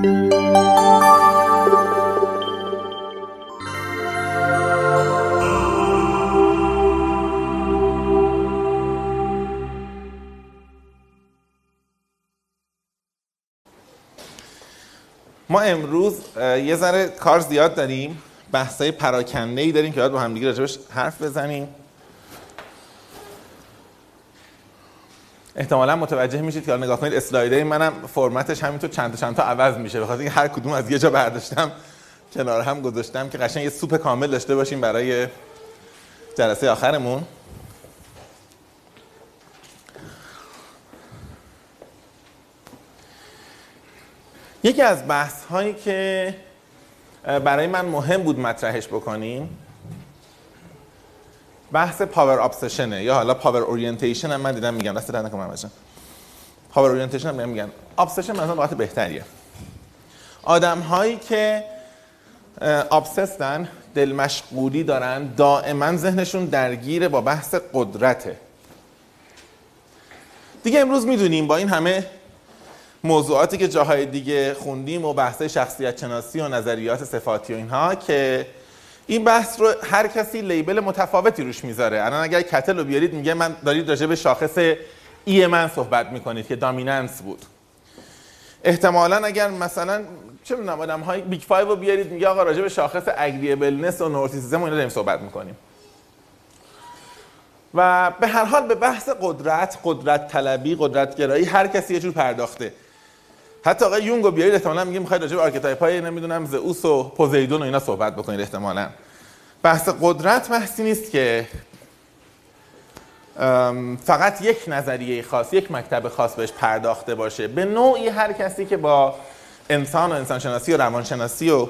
ما امروز یه ذره کار زیاد داریم. بحثای پراکنده ای داریم که باید با همدیگه راجبش حرف بزنیم. احتمالا متوجه میشید که نگاه کنید اسلایدهای منم فرمتش همینطور چند تا چند تا عوض میشه. بخاطر اینکه هر کدوم از یه جا برداشتم کنار هم گذاشتم که قشنگ یه سوپ کامل داشته باشیم برای جلسه آخرمون. یکی از بحث هایی که برای من مهم بود مطرحش بکنیم بحث power obsession ه یا حالا power orientation هم من دیدم میگم دست در نکنم power orientation هم میگن. obsession مثلا لغت بهتریه. آدم هایی که obsessed ن دل مشغولی دارن دائما ذهنشون درگیر با بحث قدرته. دیگه امروز می‌دونیم با این همه موضوعاتی که جاهای دیگه خوندیم و بحث شخصیت شناسی و نظریات صفاتی و اینها که این بحث رو هر کسی label متفاوتی روش می‌ذاره. الان اگر Cattell رو بیارید میگه من دارید راجع به شاخص E من صحبت می‌کنید که dominance بود. احتمالا اگر مثلا چه می‌دونم آدم های Big Five رو بیارید میگه آقا راجع به شاخص agreeableness و neuroticism و داریم صحبت می‌کنیم. و به هر حال به بحث قدرت قدرت طلبی قدرت گرایی هر کسی یه جور پرداخته. حتی آقای یونگ رو بیارید احتمالاً میگه می‌خواید راجع به archetype های نمی‌دونم زئوس و پوزیدون و اینا صحبت بکنید احتمالاً. بحث قدرت بحثی نیست که فقط یک نظریه خاص یک مکتب خاص بهش پرداخته باشه. به نوعی هر کسی که با انسان و انسانشناسی و روانشناسی و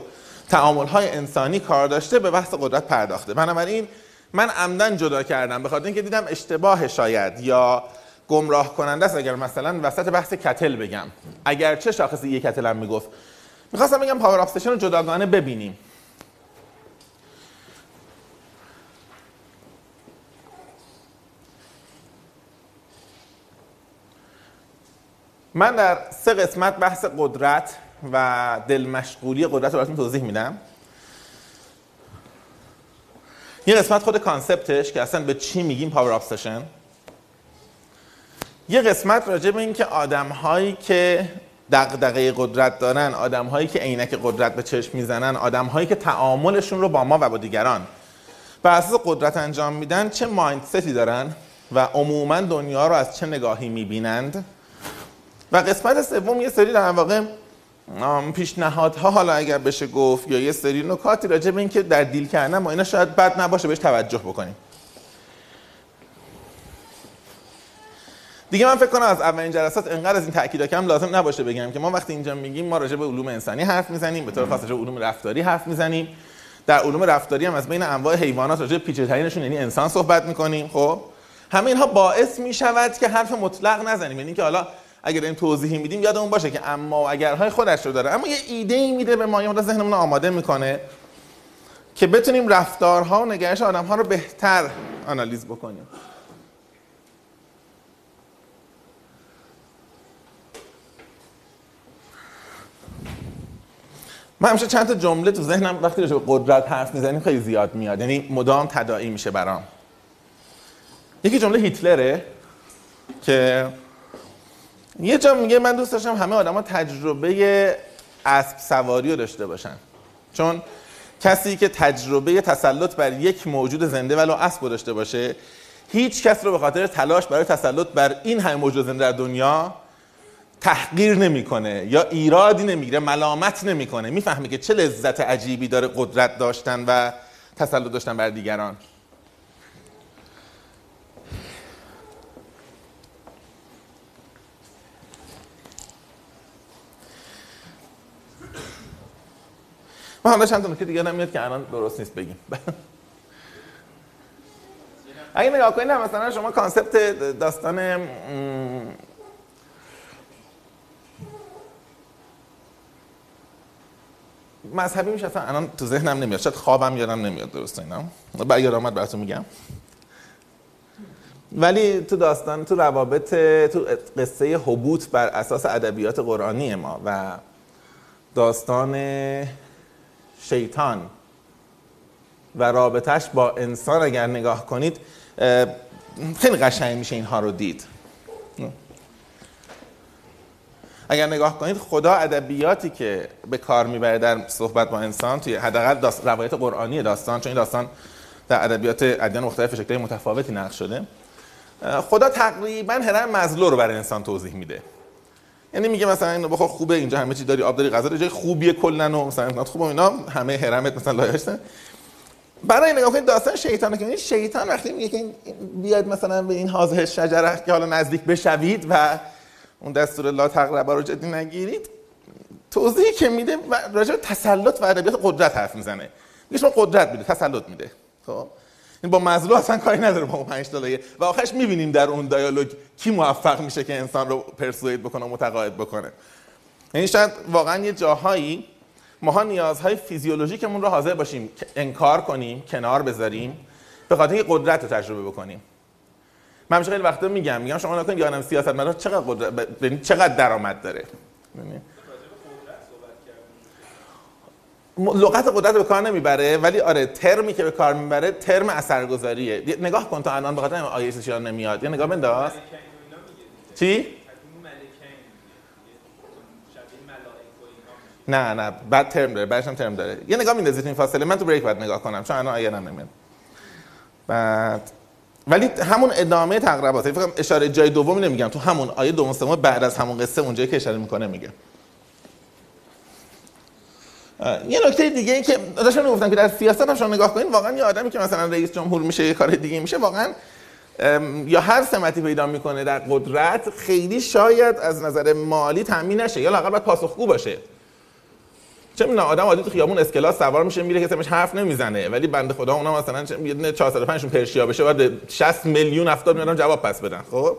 تعامل های انسانی کار داشته به بحث قدرت پرداخته. بنابراین من عمدن جدا کردم. به خاطر اینکه دیدم اشتباه شاید یا گمراه کننده است. اگر مثلا وسط بحث کتل بگم. اگر چه شاخصی یک کتل هم می‌گفت. می‌خواستم بگم power obsession رو جداگانه ببینیم. من در سه قسمت بحث قدرت و دل مشغولی قدرت رو براتون توضیح میدم. یه قسمت خود concept ش که اصلا به چی میگیم power obsession یه قسمت راجع به این که آدم هایی که دغدغه قدرت دارن آدم هایی که عینک قدرت به چشم می‌زنن آدم هایی که تعاملشون رو با ما و با دیگران بر اساس قدرت انجام میدن چه مایندستی دارن و عموما دنیا رو از چه نگاهی می‌بینند؟ و قسمت سوم یه سری در واقع پیشنهادها حالا اگر بشه گفت یا یه سری نکاتی راجع به این که در دیل کردن ما اینا شاید بد نباشه بهش توجه بکنیم. دیگه من فکر کنم از اولین جلسات انقدر از این تاکید کم لازم نباشه بگم که ما وقتی اینجا میگیم ما راجع به علوم انسانی حرف می‌زنیم به طور خاص راجع علوم رفتاری حرف می‌زنیم. در علوم رفتاری هم از بین انواع حیوانات راجع به پیچیده‌ترینشون یعنی انسان صحبت می‌کنیم خب؟ همه اینها باعث می‌شود که حرف مطلق نزنیم یعنی که حالا اگر این توضیحی میدیم یادمون باشه که اما اگرهای خودش رو داره اما یه ایده ای میده به ما یا ذهنمون آماده می‌کنه که بتونیم رفتارها و نگرش آدم‌ها رو بهتر آنالیز بکنیم. من همیشه چند تا جمله تو ذهنم وقتی راجع به قدرت حرف می‌زنیم خیلی زیاد میاد. یعنی مدام تداعی میشه برام. یکی جمله هیتلره که یه جا میگه من دوست داشتم همه آدما تجربه اسب سواری رو داشته باشن. چون کسی که تجربه تسلط بر یک موجود زنده ولو اسب داشته باشه هیچ کس رو به خاطر تلاش برای تسلط بر این همه موجود زنده در دنیا تحقیر نمی‌کنه یا ایرادی نمی‌گیره ملامت نمی‌کنه. می‌فهمه که چه لذت عجیبی داره قدرت داشتن و تسلط داشتن بر دیگران. من حالا چند تا نکته دیگه نمیاد که الان درست نیست بگیم. اگه نگاه کنید مثلا شما کانسپت داستان مذهبی میشه اصلا الان تو ذهنم نمیاد. شاید خوابم یادم نمیاد درست اینا. بعد یاد آمد براتون میگم. ولی تو داستان تو روابط تو قصه حبوط بر اساس ادبیات قرآنی ما و داستان شیطان و رابطش با انسان اگر نگاه کنید خیلی قشنگ میشه اینها رو دید. اگر نگاه کنید خدا ادبیاتی که به کار می‌بره در صحبت با انسان توی حداقل روایت قرآنی داستان چون این داستان در ادبیات ادیان مختلف شکل متفاوتی نقش شده خدا تقریبا هرم مزلو رو برای انسان توضیح میده. یعنی میگه مثلا اینو بخور خوبه اینجا همه چی داری آب داری غذا جای خوبیه کلا و مثلا خوبه اینا همه حرمت مثلا لایه‌اش برای نگاه کنید داستان شیطان که شیطان وقتی میگه که بیاد مثلا به این حاضر شجره که حالا نزدیک بشوید و اون دستور لا تقربا رو جدی نگیرید توضیحی که میده راجع تسلط و ادبیات قدرت حرف می‌زنه. میگه شما قدرت میده تسلط میده. خب؟ این با مزلو اصلا کاری نداره با اون 5 و آخرش می‌بینیم در اون دیالوگ کی موفق میشه که انسان رو پرسوید بکنه و متقاعد بکنه. یعنی شاید واقعا یه جاهایی ماها نیازهای فیزیولوژیکمون رو حاضر باشیم انکار کنیم کنار بذاریم به خاطر قدرت رو تجربه بکنیم. من همیشه خیلی وقتا میگم میگم شما یادم سیاست مدار چقدر قدرت یعنی چقدر درآمد داره. یعنی لغت قدرت به کار نمی‌بره ولی آره ترمی که به کار می‌بره ترم اثرگذاریه. نگاه کن تا الان به خاطر آیه نمیاد. یه نگاه بنداز. چی؟ نه نه بعد ترم داره بعدش هم ترم داره. یه نگاه میندازید این فاصله من تو بریک بعد نگاه کنم چون الان آیه نمیاد. بعد ولی همون ادامه تقربات فکر اشاره جای دومی نمیگم. تو همون آیه دوم سوم بعد از همون قصه اونجایی که اشاره می‌کنه میگه. یه نکته دیگه این که داشتم گفتم که در سیاست هم شما نگاه کنید واقعا یه آدمی که مثلا رئیس جمهور میشه یه کار دیگه میشه واقعا یا هر سمتی پیدا می‌کنه در قدرت خیلی شاید از نظر مالی تامین نشه یا لاقل باید پاسخگو باشه. چه می‌دونم آدم عادی تو خیابون اسکلاس سوار میشه میره که حرف نمی‌زنه. ولی بنده خدا اونم مثلا یه دونه 405 پرشیا بشه بعد 60 میلیون 70 میلیون جواب پس بدن. خب؟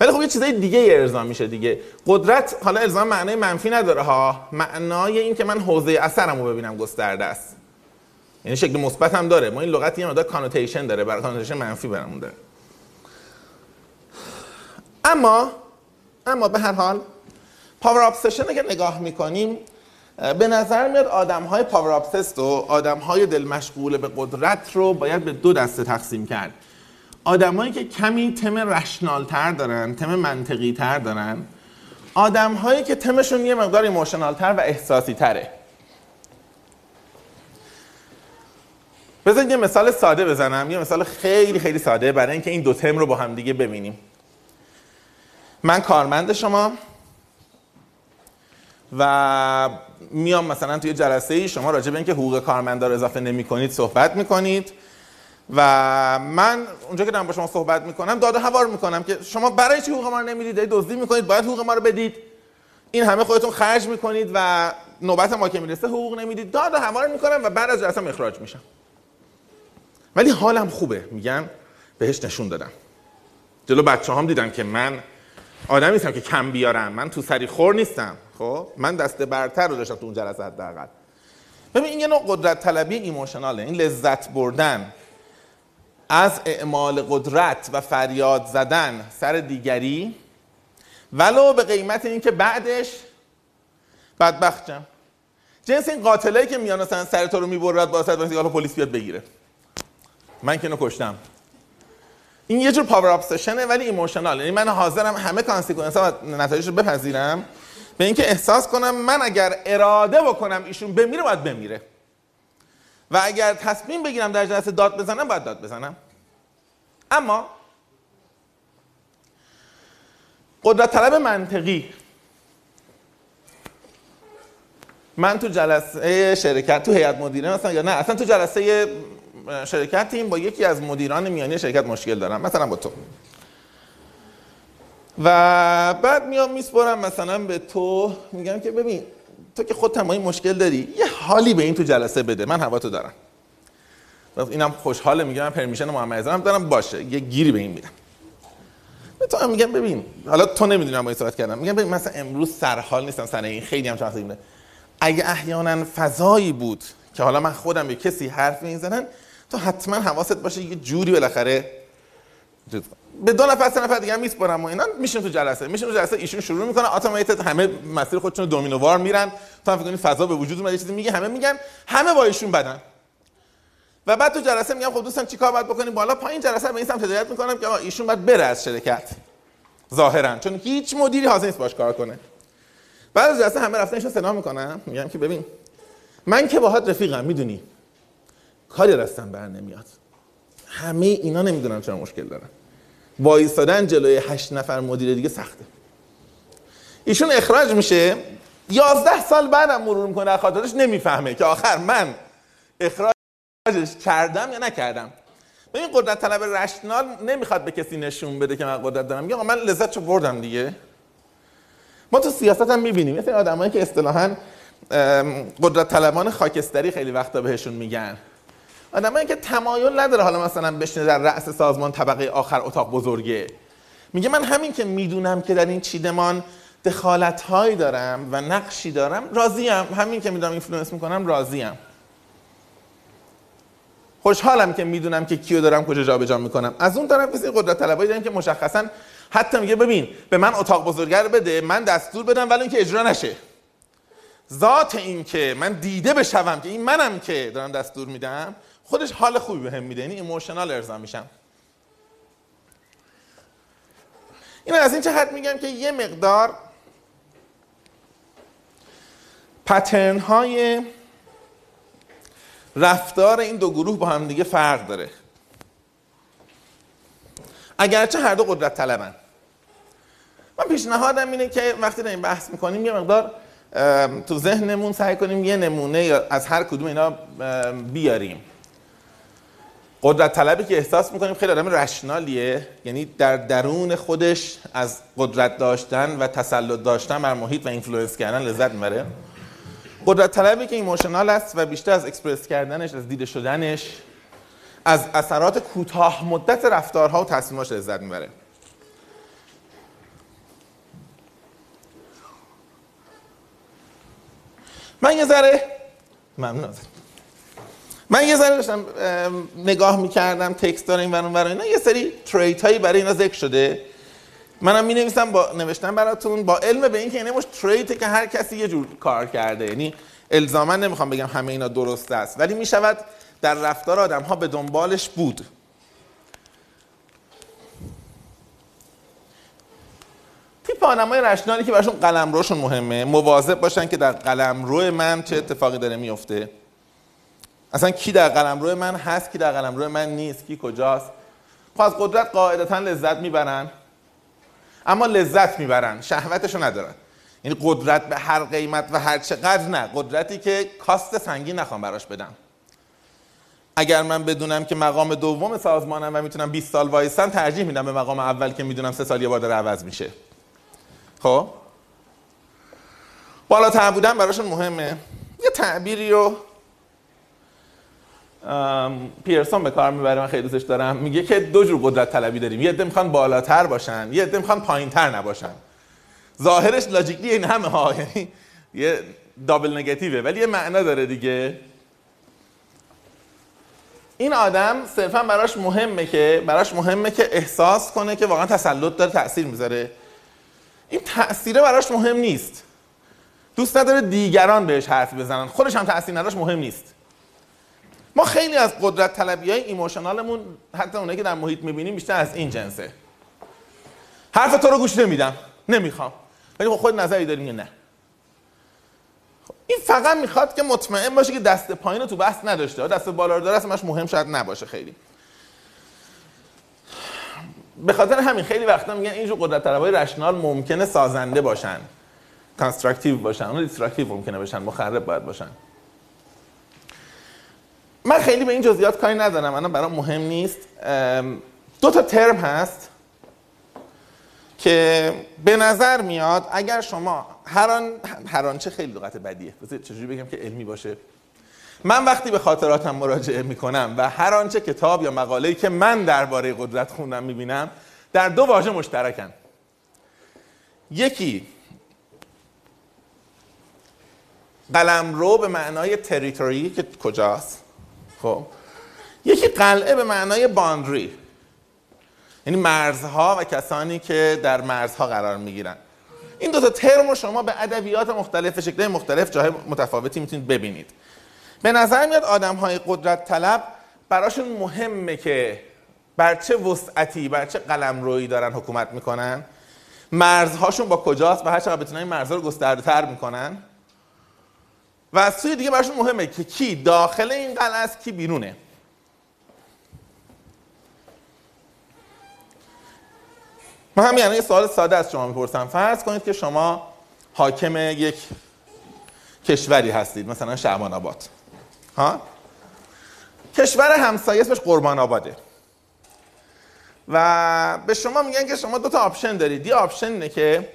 ولی خب یه چیزای دیگه ارضا میشه دیگه. قدرت حالا الزام معنای منفی نداره ها. معنای این که من حوزه اثرمو ببینم گسترده است. یعنی شکل مثبت هم داره. ما این لغت یه مقدار connotation داره برای connotation منفی برامون داره. اما اما به هر حال power obsession که نگاه می‌کنیم به نظر میاد آدم های power obsessed و آدم های دل مشغول به قدرت رو باید به دو دسته تقسیم کرد. آدمایی که کمی تم rational تر دارن تم منطقی تر دارن آدم هایی که تمشون یه مقدار emotional تر و احساسی تره بذارید یه مثال ساده بزنم یه مثال خیلی خیلی ساده برای اینکه این دو تم رو با هم دیگه ببینیم. من کارمند شما و میام مثلا توی جلسه ای شما راجع به اینکه حقوق کارمندار اضافه نمی کنید صحبت می کنید و من اونجا که دارم با شما صحبت می‌کنم داد و هوار می‌کنم که شما برای چی حقوق ما رو نمی‌دید؟ دزدی می‌کنید باید حقوق ما رو بدید. این همه خودتون خرج می‌کنید و نوبت ما که می‌رسه حقوق نمی‌دید. داد و هوار می‌کنم و بعد از جلسه اخراج میشم. ولی حالم خوبه میگن. بهش نشون دادم. جلو بچه هم دیدم که من آدمی نیستم که کم بیارم من تو سری خور نیستم. خب من دست برتر رو داشتم تو اون جلسه حداقل. ببین این یه نوع قدرت طلبی ایموشناله این لذت بردن. از اعمال قدرت و فریاد زدن سر دیگری. ولو به قیمت اینکه بعدش بدبخت شم جنس این قاتلایی که میان مثلا سر تو رو می‌برد با واسه حالا پلیس بیاد بگیره. من که کشتم. این یه جور power obsession ه ولی emotional یعنی من حاضرم همه consequence ها و نتایج رو بپذیرم. به اینکه احساس کنم من اگر اراده بکنم ایشون بمیره باید بمیره. و اگر تصمیم بگیرم در جلسه داد بزنم باید داد بزنم. اما قدرت طلب منطقی. من تو جلسه شرکت تو هیئت مدیره مثلا یا نه اصلا تو جلسه شرکتیم با یکی از مدیران میانی شرکت مشکل دارم مثلا با تو. و بعد میام میسپرم مثلا به تو میگم که ببین تو که خود تمایی مشکل داری یه حالی به این تو جلسه بده من هوا تو دارم اینم خوشحاله میگم من پرمیشن محمد هم دارم باشه یه گیری به این میدم. به تو هم میگم ببین حالا تو نمی‌دونی من با صحبت کردم میگم ببین مثلا امروز سرحال نیستم سر این خیلی هم چند اگه احیانا فضایی بود که حالا من خودم به کسی حرف می‌زنن تو حتما حواست باشه یه جوری بالاخره به دو نفر سه نفر دیگه میسپرم و اینا میشین تو جلسه. میشین تو جلسه ایشون شروع می‌کنه اتوماتیک همه مسیر خودشون دومینووار میرن. تا فکر کنید فضا به وجود اومده چیزی میگه همه میگن همه با ایشون بدن. و بعد تو جلسه میگم خب دوستان چیکار باید بکنیم؟ بالا پایین جلسه به این سمت هدایت می‌کنم که ایشون باید بره از شرکت. ظاهرا چون هیچ مدیری حاضر نیست باش کار کنه. بعد از جلسه همه رفتن ایشون سلام می‌کنم میگم که ببین من که باهات رفیقم می‌دونی کاری دستم بر نمیاد. همه اینا نمی‌دونن چرا مشکل دارن. وایستادن جلوی هشت نفر مدیر دیگه سخته. ایشون اخراج میشه. یازده سال بعدم مرور می‌کنه. خاطرش نمی‌فهمه که آخر من اخراجش کردم یا نکردم. این قدرت طلب رشنال نمی‌خواد به کسی نشون بده که من قدرت دارم. میگه من لذت چه بردم دیگه. ما تو سیاست هم می‌بینیم. مثل آدمایی که اصطلاحا قدرت طلبان خاکستری خیلی وقتا بهشون میگن. آدمایی که تمایل نداره حالا مثلا بشینه در رأس سازمان طبقه آخر اتاق بزرگه. میگه من همین که می‌دونم که در این چیدمان دخالت هایی دارم و نقشی دارم راضیم. همین که می‌دونم influence می‌کنم راضیم. خوشحالم که می‌دونم که کیو دارم کجا جابجا می‌کنم. از اون طرف مثل قدرت طلبایی داریم که مشخصا حتی میگه ببین به من اتاق بزرگر بده من دستور بدم ولی اینکه اجرا نشه. ذات این که من دیده بشوم که این منم که دارم دستور میدم خودش حال خوبی بهم میده. یعنی emotional ارضا میشم. این از این جهت میگم که یه مقدار پترن های رفتار این دو گروه با هم دیگه فرق داره. اگرچه هر دو قدرت طلبن. من پیشنهادم اینه که وقتی داریم بحث می‌کنیم یه مقدار تو ذهنمون سعی کنیم یه نمونه از هر کدوم اینا بیاریم. قدرت طلبی که احساس می‌کنیم خیلی آدم rational یه. یعنی در درون خودش از قدرت داشتن و تسلط داشتن بر محیط و influence کردن لذت می‌بره. قدرت طلبی که emotional است و بیشتر از اکسپرس کردنش از دیده شدنش از اثرات کوتاه مدت رفتارها و تصمیماش لذت می‌بره. من یه ذره ممنون. من یه ذره داشتم نگاه می‌کردم تکست داره این ورون اینا یه سری تریت هایی برای اینا ذکر شده. منم می نویسم با نوشتم براتون با علم به اینکه اینه مش تریته که هر کسی یه جور کار کرده. یعنی الزاما نمی‌خوام بگم همه اینا درست است ولی می شود در رفتار آدم ها به دنبالش بود. تیپ آدمای رشنالی که براشون قلمروشون مهمه مواظب باشن که در قلمرو من چه اتفاقی داره میفته اصلا کی در قلمرو من هست کی در قلمرو من نیست کی کجاست. خب از قدرت قاعدتا لذت می‌برن. اما لذت می‌برن شهوتشو ندارن. یعنی قدرت به هر قیمت و هر چقدر نه. قدرتی که کاست سنگین نخوام براش بدم. اگر من بدونم که مقام دوم سازمانم و می‌تونم 20 سال وایسن ترجیح میدم به مقام اول که می‌دونم سه سال یه بار داره عوض میشه. خب؟ بالاتر بودن براشون مهمه. یه تعبیری رو پیرسون به کار می‌بره من خیلی دوستش دارم. میگه که دو جور قدرت طلبی داریم. یه عده می‌خوان بالاتر باشن یه عده می‌خوان پایینتر نباشن. ظاهرش لاجیکلی این همه ها یعنی یه دابل نگاتیوه ولی یه معنا داره دیگه. این آدم صرفا براش مهمه که براش مهمه که احساس کنه که واقعا تسلط داره تاثیر می‌ذاره. این تاثیره براش مهم نیست. دوست نداره دیگران بهش حرفی بزنن. خودش هم تاثیر نداشت مهم نیست. خیلی از قدرت طلبی های ایموشنالمون حتی اونایی که در محیط می‌بینیم بیشتر از این جنسه. حرف تو رو گوش نمیدم. نمی‌خوام. ولی خب خود نظری داریم نه؟ خب این فقط می‌خواد که مطمئن باشه که دست پایین رو تو بحث نداشته. دست بالا رو داره اصلا مهم شاید نباشه خیلی. به خاطر همین خیلی وقتا میگن اینجور قدرت طلبای rational ممکنه سازنده باشن. constructive باشن. اون destructive ممکنه باشن. مخرب باید باشن. من خیلی به این جزئیات کاری ندارم انا برام مهم نیست. دو تا ترم هست که به نظر میاد اگر شما هر آن هر آنچه خیلی لغت بدیه. چجوری بگم که علمی باشه. من وقتی به خاطراتم مراجعه می‌کنم و هر آنچه کتاب یا مقاله‌ای که من درباره قدرت خوندم می‌بینم در دو واژه مشترکن. یکی قلمرو به معنای تریتوری که کجاست؟ خب. یکی قلعه به معنای باندری. یعنی مرزها و کسانی که در مرزها قرار می‌گیرن. این دو تا ترم رو شما به ادبیات مختلف شکل مختلف جای متفاوتی می‌تونید ببینید. به نظر میاد آدم های قدرت طلب براشون مهمه که بر چه وسعتی بر چه قلم روی دارن حکومت می‌کنن. مرزهاشون با کجاست و هر چقدر بتونن این مرزها رو گسترده تر می‌کنن. و از سوی دیگه براشون مهمه که کی داخل این قلعه است کی بیرونه. من همین یعنی یه سوال ساده از شما می‌پرسم. فرض کنید که شما حاکم یک کشوری هستید مثلا شعبان آباد. ها؟ کشور همسایه اسمش قربان آباده. و به شما میگن که شما دو تا option دارید. یه option اینه که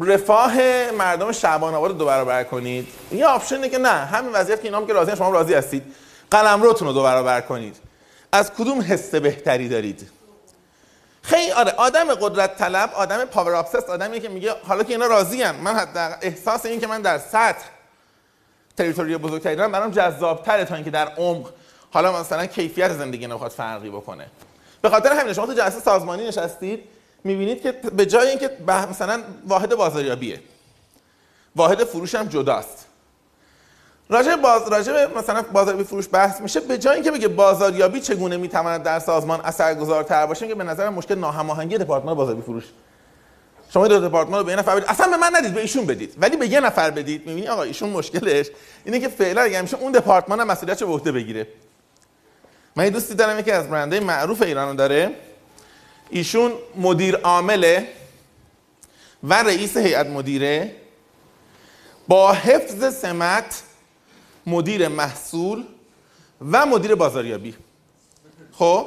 رفاه مردم شعبان آباد رو دو برابر کنید. یه option اینه که نه همین وضعیت که اینا هم که راضی شما راضی هستید. قلمروتون رو دو برابر کنید. از کدوم حس بهتری دارید؟ خیلی آره آدم قدرت طلب آدم power obsessed آدمی که میگه حالا که اینا راضی هم. من حتی احساس این که من در سطح تریتوری بزرگتری دارم برام جذابتره تا اینکه در عمق حالا مثلا کیفیت زندگی نمی‌خواد فرقی بکنه. به خاطر همین شما تو جلسه سازمانی نشستید. می‌بینید که به جای اینکه مثلا واحد بازاریابیه. واحد فروش هم جداست. راجع باز راجع مثلا بازاریابی فروش بحث میشه به جای اینکه بگه بازاریابی چگونه می‌تواند در سازمان اثرگذارتر باشه که به نظر مشکل ناهماهنگی دپارتمان بازاریابی فروش. شما دو دپارتمان رو به یه نفر بدید. اصلا به من ندید به ایشون بدید. ولی به یه نفر بدید. می‌بینی آقا ایشون مشکلش اینه که فعلا اگه میشه اون دپارتمان هم مسئولیتش به عهده بگیره. من یه دوستی دارم یکی از برندهای معروف ایران داره. ایشون مدیر عامله و رئیس هیئت مدیره با حفظ سمت مدیر محصول و مدیر بازاریابی. خب؟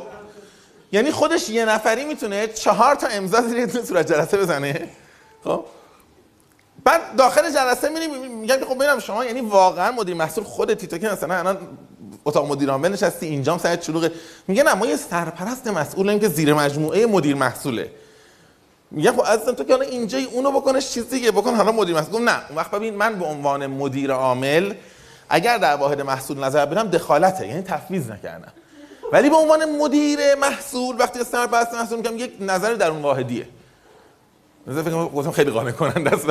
یعنی خودش یه نفری می‌تونه چهار تا امضا زیر یه صورت جلسه بزنه. خب؟ بعد داخل جلسه میریم میگن خب ببینم شما یعنی واقعا مدیر محصول خودتی تو که مثلا الان اتاق مدیر عامل نشستی اینجام سر شلوغه. میگه نه ما یه سرپرست مسئولیم که زیر مجموعه مدیر محصوله. میگه خب عزیزم تو که حالا اینجا اونو بکنش چیز دیگه بکن حالا مدیر محصول. نه اون وقت ببین من به عنوان مدیر عامل اگر در واحد محصول نظر بدم دخالته یعنی تفویض نکردم. ولی به عنوان مدیر محصول وقتی سرپرست محصول میگم یک نظر در اون واحدیه. نظر فکر کنم خیلی قانع کننده است.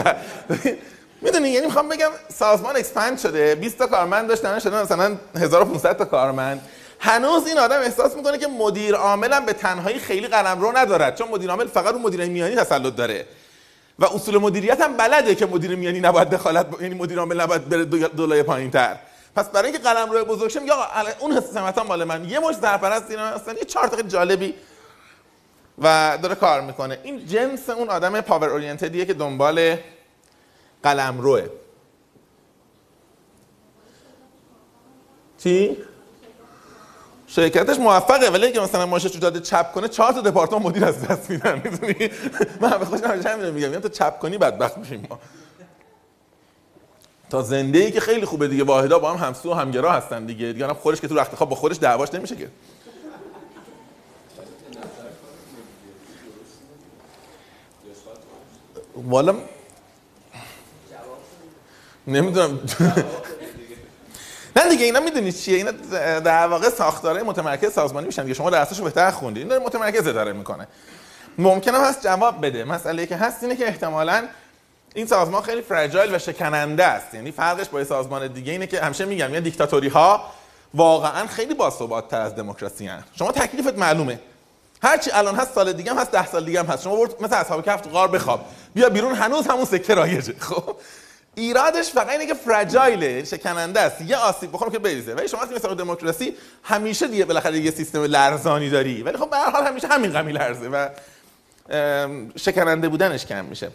می‌دونی یعنی می‌خوام بگم سازمان اکسپند شده 20 تا کارمند داشتن شده مثلا 1500 تا کارمند. هنوز این آدم احساس می‌کنه که مدیر عاملم به تنهایی خیلی قلم رو ندارد چون مدیر عامل فقط رو مدیر میانی تسلط داره. و اصول مدیریت هم بلده که مدیر میانی نباید دخالت یعنی مدیر عامل نباید بره دو پایین تر پس برای اینکه قلم روی بزرگ شه آقا اون حس سمت مال من. یه مش سرپرست اینا هستن یه چهار تا جالبی و داره کار می‌کنه. این جنس اون آدم پاور اورینتدیه که دنبال قلم روه چی؟ شرکتش موفقه ولی اگه مثلا ماشش رو داده چپ کنه چهار تا دپارتمان مدیر از دست میدن می‌دونی؟ من به خودم همیشه همین میگم یعنی تو چپ کنی بدبخت میشیم ما. تا زنده ای که خیلی خوبه دیگه واحدا با هم همسو و همگرا هستن دیگه. دیگه خودش که تو رخت خواب با خودش دعواش نمیشه که. والا نمی‌دونم. نه دیگه اینا می‌دونید چیه؟ اینا در واقع ساختاره متمرکز سازمانی میشن دیگه. شما درسشو بهتر خوندید این متمرکز اداره می‌کنه. ممکنه هست جواب بده. مسئله که هست اینه که احتمالاً این سازمان خیلی فرجایل و شکننده است. یعنی فرقش با سازمان دیگه اینه که همیشه میگم یه دیکتاتوری ها واقعا خیلی باثبات تر از دموکراسی هست شما تکلیفت معلومه. هرچی الان هست سال دیگه هم هست ده سال دیگه هم هست. شما برد مثل اصحاب کف غار بخواب. بیا بیرون هنوز همون سکه رایجه. خب؟ ایرادش فقط اینه که فرجایله شکننده است. یه آسیب بخوره که بریزه. ولی شما مثلا دموکراسی همیشه دیگه بالاخره یه سیستم لرزانی داری. ولی خب به هر حال همیشه همین غمی لرزه و شکننده بودنش کم میشه.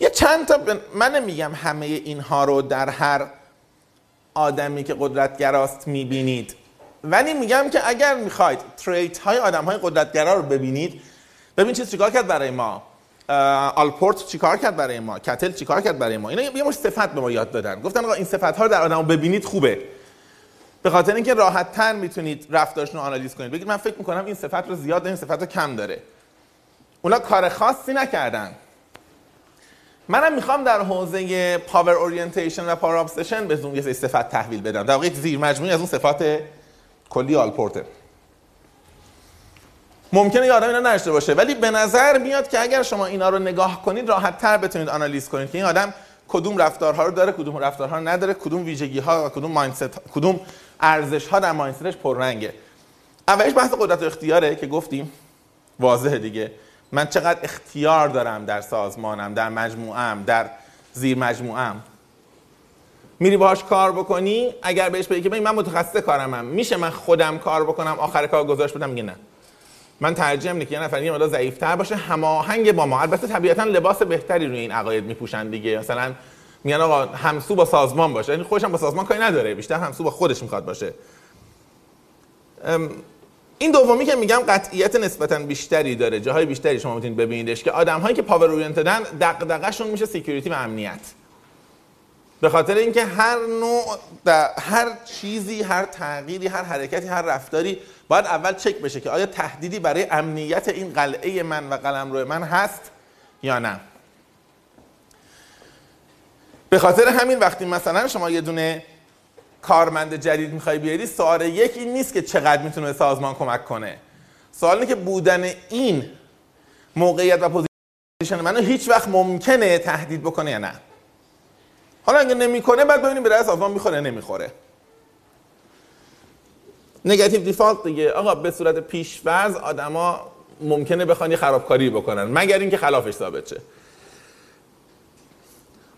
یه چند تا من نمیگم همه اینها رو در هر آدمی که قدرتگراست می‌بینید. ولی میگم که اگر می‌خواید تریت های آدم های قدرتگرا رو ببینید ببین چیز چیکار کرد برای ما. آلپورت چیکار کرد برای ما؟ کتل چیکار کرد برای ما؟ اینا یه مش صفت به ما یاد دادن. گفتن آقا این صفت ها رو در آدم ببینید خوبه. به خاطر اینکه راحت تر می‌تونید رفتارشون رو آنالیز کنید. بگید من فکر می‌کنم این صفت رو زیاد این صفت رو کم داره. اونا کار خاصی نکردن. منم می‌خوام در حوزه power orientation و power obsession به یه صفت تحویل بدم. در واقع زیر مجموعی از اون صفات کلی آلپورته. ممکنه یه آدم اینا نداشته باشه. ولی به نظر میاد که اگر شما اینا رو نگاه کنید راحت تر بتونید آنالیز کنید که این آدم کدوم رفتارها رو داره کدوم رفتارها رو نداره کدوم ویژگی ها کدوم mindset کدوم ارزش ها در mindset ش پررنگه. اولش بحث قدرت و اختیاره که گفتیم. واضحه دیگه. من چقدر اختیار دارم در سازمانم در مجموعم در زیر مجموعم میری باهاش کار بکنی اگر بهش بگی که من متخصص کارمم میشه من خودم کار بکنم آخر کار گذاشت بدم میگه نه. من ترجیح میدم که یه نفر یه مقدار ضعیف‌تر باشه. هماهنگ با ما. البته طبیعتا لباس بهتری روی این عقاید میپوشن دیگه. مثلا میگن آقا همسو با سازمان باشه. یعنی خودش هم با سازمان کاری نداره. بیشتر همسو با خودش می‌خواد باشه. این دومی که میگم قطعیت نسبتا بیشتری داره. جاهای بیشتری شما می‌تونید ببینیدش که آدم هایی که power oriented ن دغدغه‌شون میشه security و امنیت. به خاطر اینکه هر نوع هر چیزی هر تغییری هر حرکتی هر رفتاری باید اول چک بشه که آیا تهدیدی برای امنیت این قلعه من و قلمرو من هست یا نه. به خاطر همین وقتی مثلا شما یه دونه کارمند جدید می‌خوای بیاری سوال یک این نیست که چقدر می‌تونه سازمان کمک کنه. سوال اینه که بودن این موقعیت و position منو هیچ وقت ممکنه تهدید بکنه یا نه. حالا اگه نمی‌کنه بعد ببینیم به سازمان می‌خوره نمی‌خوره. negative default دیگه. آقا به صورت پیش‌فرض آدما ممکنه بخوان یه خرابکاری بکنن مگر اینکه خلافش ثابت شه.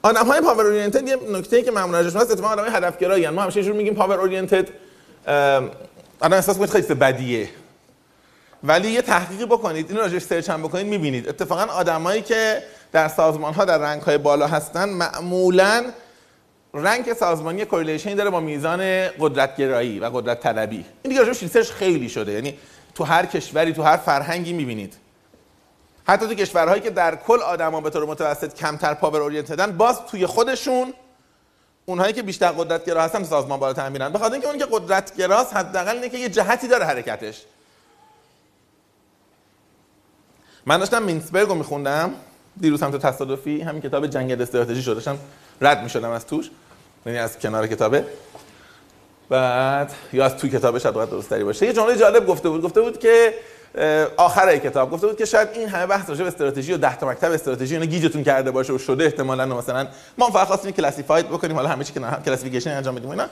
آدم های power oriented یه نکته که معمولا راجعش هست اتفاقا آدم های هدفگرایی ما همیشه جور میگیم power oriented آدم احساس می‌کنه خیلی بدیه. ولی یه تحقیقی بکنید این راجعش search هم بکنید می‌بینید. اتفاقا آدمایی که در سازمان ها در rank های بالا هستن معمولا rank سازمانی correlation ی داره با میزان قدرتگرایی و قدرت طلبی. این دیگه research خیلی شده یعنی تو هر کشوری تو هر فرهنگی می‌بینید. حتی تو کشورهایی که در کل آدما به طور متوسط کمتر پاور اورینتدن باز توی خودشون اونهایی که بیشتر قدرتگرا هستن سازمان بالا میرن بخاطر اینکه اون که قدرتگراست حداقل اینه که یه جهتی داره حرکتش. من داشتم مینسبرگ رو میخوندم. دیروز هم تو تصادفی همین کتاب جنگ استراتژی شده رد می‌شدم از توش یعنی از کنار کتابه. بعد یا از توی کتابش شاید درست باشه. یه جمله جالب گفته بود. گفته بود که آخر کتاب. گفته بود که شاید این همه بحث راجع به استراتژی و 10 تا مکتب استراتژی اینا گیجتون کرده باشه و شده احتمالاً. مثلا ما فقط خواستیم کلاسیفاید بکنیم حالا همه چی که کلاسیفیکیشن انجام بدیم اینا.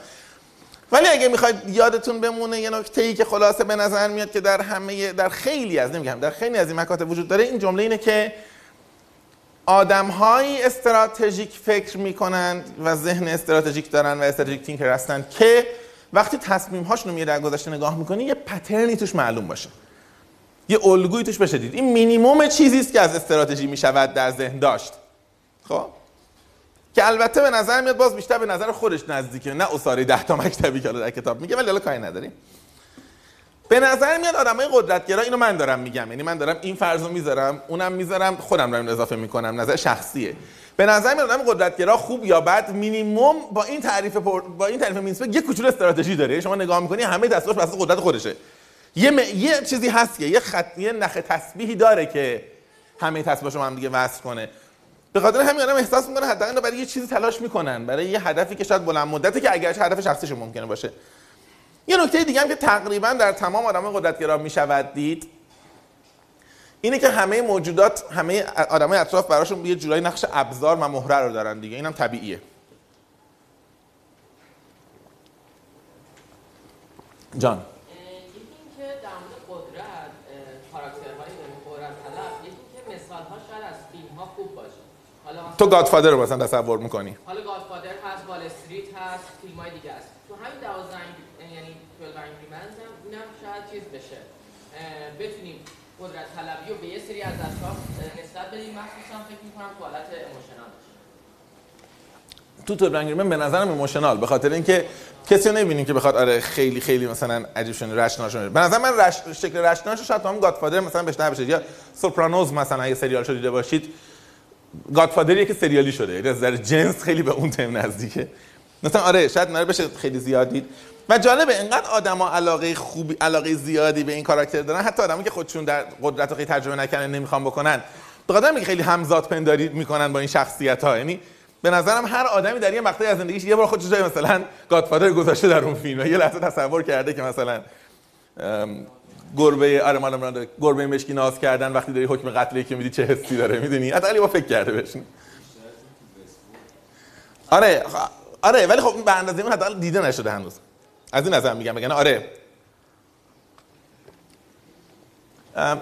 ولی اگه می‌خواید یادتون بمونه یه نکته ای که خلاصه به نظر میاد که در همه در خیلی از نمیگم در خیلی از این مکاتب وجود داره این جمله اینه که آدمهایی استراتژیک فکر می‌کنند و ذهن استراتژیک دارن و استراتژیک تینکر هستن که وقتی تصمیم هاشون رو در گذشته نگاه می‌کنی یه پترنی توش معلوم باشه. یه الگویی توش بشه دید. این مینیموم چیزی است که از استراتژی می‌شود در ذهن داشت. خب؟ که البته به نظر میاد باز بیشتر به نظر خودش نزدیکه. نه اصاره ده تا مکتبی که در کتاب میگه ولی حالا کاری نداریم. به نظر میاد آدمای قدرتگرا اینو من دارم میگم. یعنی من دارم این فرض می‌ذارم اونم می‌ذارم خودم دارم اضافه می‌کنم نظر شخصیه. به نظر میاد آدم قدرتگرا خوب یا بد مینیمم با این تعریف با این تعریف مینسپک یه کوچولو استراتژی داره. شما نگاه می‌کنی همه دستاش واسه قدرت خودشه. یه, م... یه چیزی هست که یه خط یه نخ تسبیحی داره که همه تسبیحاشو هم دیگه وصل کنه. به خاطر همین آدم احساس می‌کنه حداقل برای یه چیزی تلاش می‌کنن. برای یه هدفی که شاید بلند مدته که اگرچه هدف شخصیش ممکنه باشه. یه نکته دیگه هم که تقریبا در تمام آدم قدرتگرا می‌شود دید اینه که همه موجودات همه آدمای اطراف براشون یه جورایی نقش ابزار و مهره رو دارن دیگه. اینم طبیعیه. جان. تو گادفادر رو مثلا تصور می‌کنی؟ حالا گادفادر هست وال استریت هست فیلم های دیگه هست تو همین 12 یعنی 12 انگری منز هم اینم شاید چیز بشه بتونیم طلبی رو به یه سری از اشخاص نسبت بدیم مخصوصا فکر می‌کنم تو حالت ایموشنال تو تو من به نظرم ایموشنال به خاطر اینکه کسی نمی‌بینیم که بخواد آره خیلی خیلی مثلا عجیب شونه رشنال شونه به نظر من رش... شکل رشنالش شاید تو هم گادفادر مثلا بهش بشه. یا سوپرانوز مثلا اگه سریال شو دیده باشید گادفادریه که سریالی شده. یعنی از نظر جنس خیلی به اون تم نزدیکه. مثلا آره شاید نره بشه خیلی زیاد دید و جالبه انقدر آدما علاقه خوبی علاقه زیادی به این کاراکتر دارن. حتی آدمایی که خودشون در قدرت خیلی ترجمه نکردن نمی‌خوان بکنن. به خیلی همزاد پنداری می‌کنن با این شخصیت ها یعنی به نظرم هر آدمی در یه مقطعی از زندگیش یه بار خودش جای مثلا گادفادر گذاشته در اون فیلم. یه لحظه تصور کرده که مثلا گربه آره مال گربه مشکی ناز کردن وقتی داری حکم قتل که میدی چه حسی داره؟ می‌دونی؟ حتی با فکر کرده بهش. آره آره ولی خب به اندازه اون حداقل دیده نشده هنوز. از این نظر میگم بگن آره.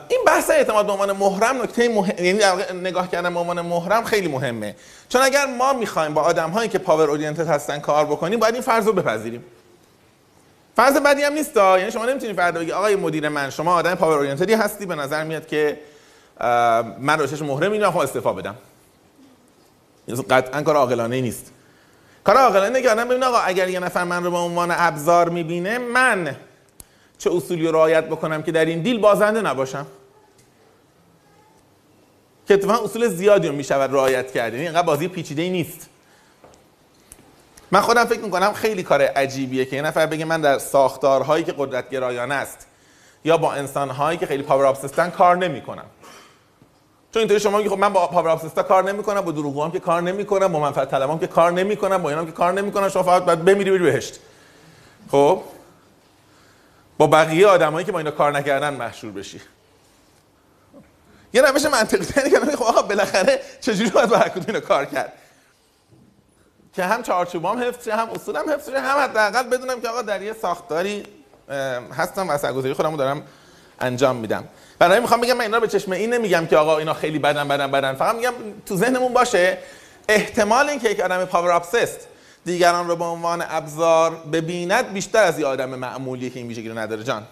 این بحث اعتماد به عنوان اهرم نکته مهم یعنی نگاه کردن به عنوان اهرم خیلی مهمه. چون اگر ما می‌خوایم با آدم هایی که power oriented هستن کار بکنیم باید این فرض رو بپذیریم. فرض بدی هم نیست یعنی شما نمی‌تونید فردا بگی آقای مدیر من شما آدم power oriented ی هستی. به نظر میاد که من روشش محرم اینو خب استفا بدم. قطعا کار عاقلانه نیست. کار عاقلانه که آدم ببین آقا اگر یه نفر من رو به عنوان ابزار می‌بینه من چه اصولی رو رعایت بکنم که در این دیل بازنده نباشم؟ که اتفاقا اصول زیادی رو می‌شود رعایت کرد. یعنی اینقدر بازی پیچیده ای نیست. من خودم فکر می‌کنم خیلی کار عجیبیه که یه نفر بگه من در ساختارهایی که قدرت گرایانه است یا با انسانهایی که خیلی پاور کار نمی‌کنم. چون اینطوری شما میگی خب من با پاور اپسستا کار نمی‌کنم با دروغگوام که کار نمی‌کنم با منفعت طلبام که کار نمی‌کنم با اینام که کار نمی‌کنم شما فقط باید بمیری بری بهشت. خب؟ با بقیه آدمایی که با اینا کار نکردن محشور بشی. یه روش منطقی تری که خب آقا بالاخره چجوری باید با هر اینا کار کرد؟ که هم چارچوبام حفظ شه هم اصولم حفظ شه هم حداقل بدونم که آقا در یه ساختاری هستم و اثرگذاری خودمو دارم انجام میدم. برای می‌خوام بگم من اینا به چشم این نمیگم که آقا اینا خیلی بدن بدن بدن. فقط میگم تو ذهنمون باشه. احتمال اینکه یک آدم پاور ابسست دیگران رو به عنوان ابزار ببیند بیشتر از یه آدم معمولی که این ویژگی رو نداره. جان.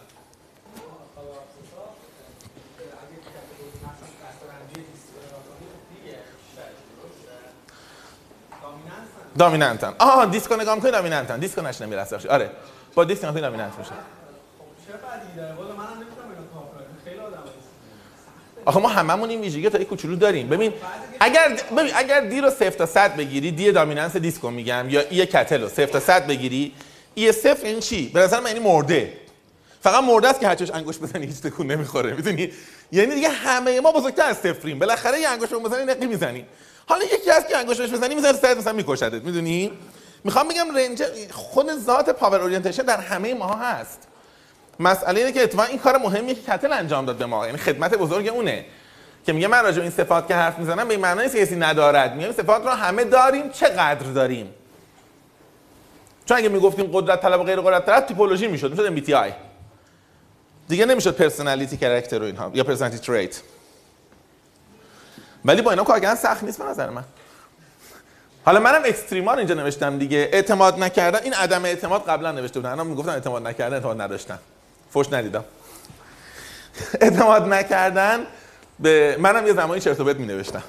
دامیننتن. آها دیسکو نگاه می‌کنی؟ دامیننتن. دیسکو نشنه می‌رسه آره. با دیسکو نگاه دامیننت میشه. آخه ما هممون این ویژگی تا کوچولو داریم. ببین اگر ببین اگر D رو 0 تا 100 بگیری D dominance DISC و میگم یا A کتل رو 0 تا 100 بگیری A صفر این چی؟ به نظر من یعنی مرده. فقط مرده است که هرچش انگشت بزنی هیچ تکون نمی‌خوره می‌دونی؟ یعنی دیگه همه ما بزرگتر از صفریم. بالاخره یه انگشت بزنی نقی می‌زنی. حالا یکی از که انگشتش بزنی می‌ذاره سرت مثلا میکشدت می‌دونی؟ می‌خوام بگم رنج خود ذات power orientation در همه ماها هست. مسئله اینه که اتفاقا این کار مهمی که کتل انجام داد به ما. یعنی خدمت بزرگ اونه. که میگه من راجع این صفات که حرف می‌زنم به این معنی نیست کسی ندارد. میگم صفات رو همه داریم چقدر داریم؟ چون اگه می‌گفتیم قدرت طلب و غیر قدرت طلب typology می‌شد. می‌شد MBTI دیگه نمی‌شد personality character و اینها یا personality trait ولی با اینا کار کردن سخت نیست به نظر من. حالا منم اکستریمان اینجا نوشتم دیگه. اعتماد نکردن. این عدم اعتماد قبلا نوشته بودن. الان می‌گفتن اعتماد نکردن اعتماد نداشتن. فوش ندیدم. اعتماد نکردن به منم یه زمانی چرت و پرت می نوشتم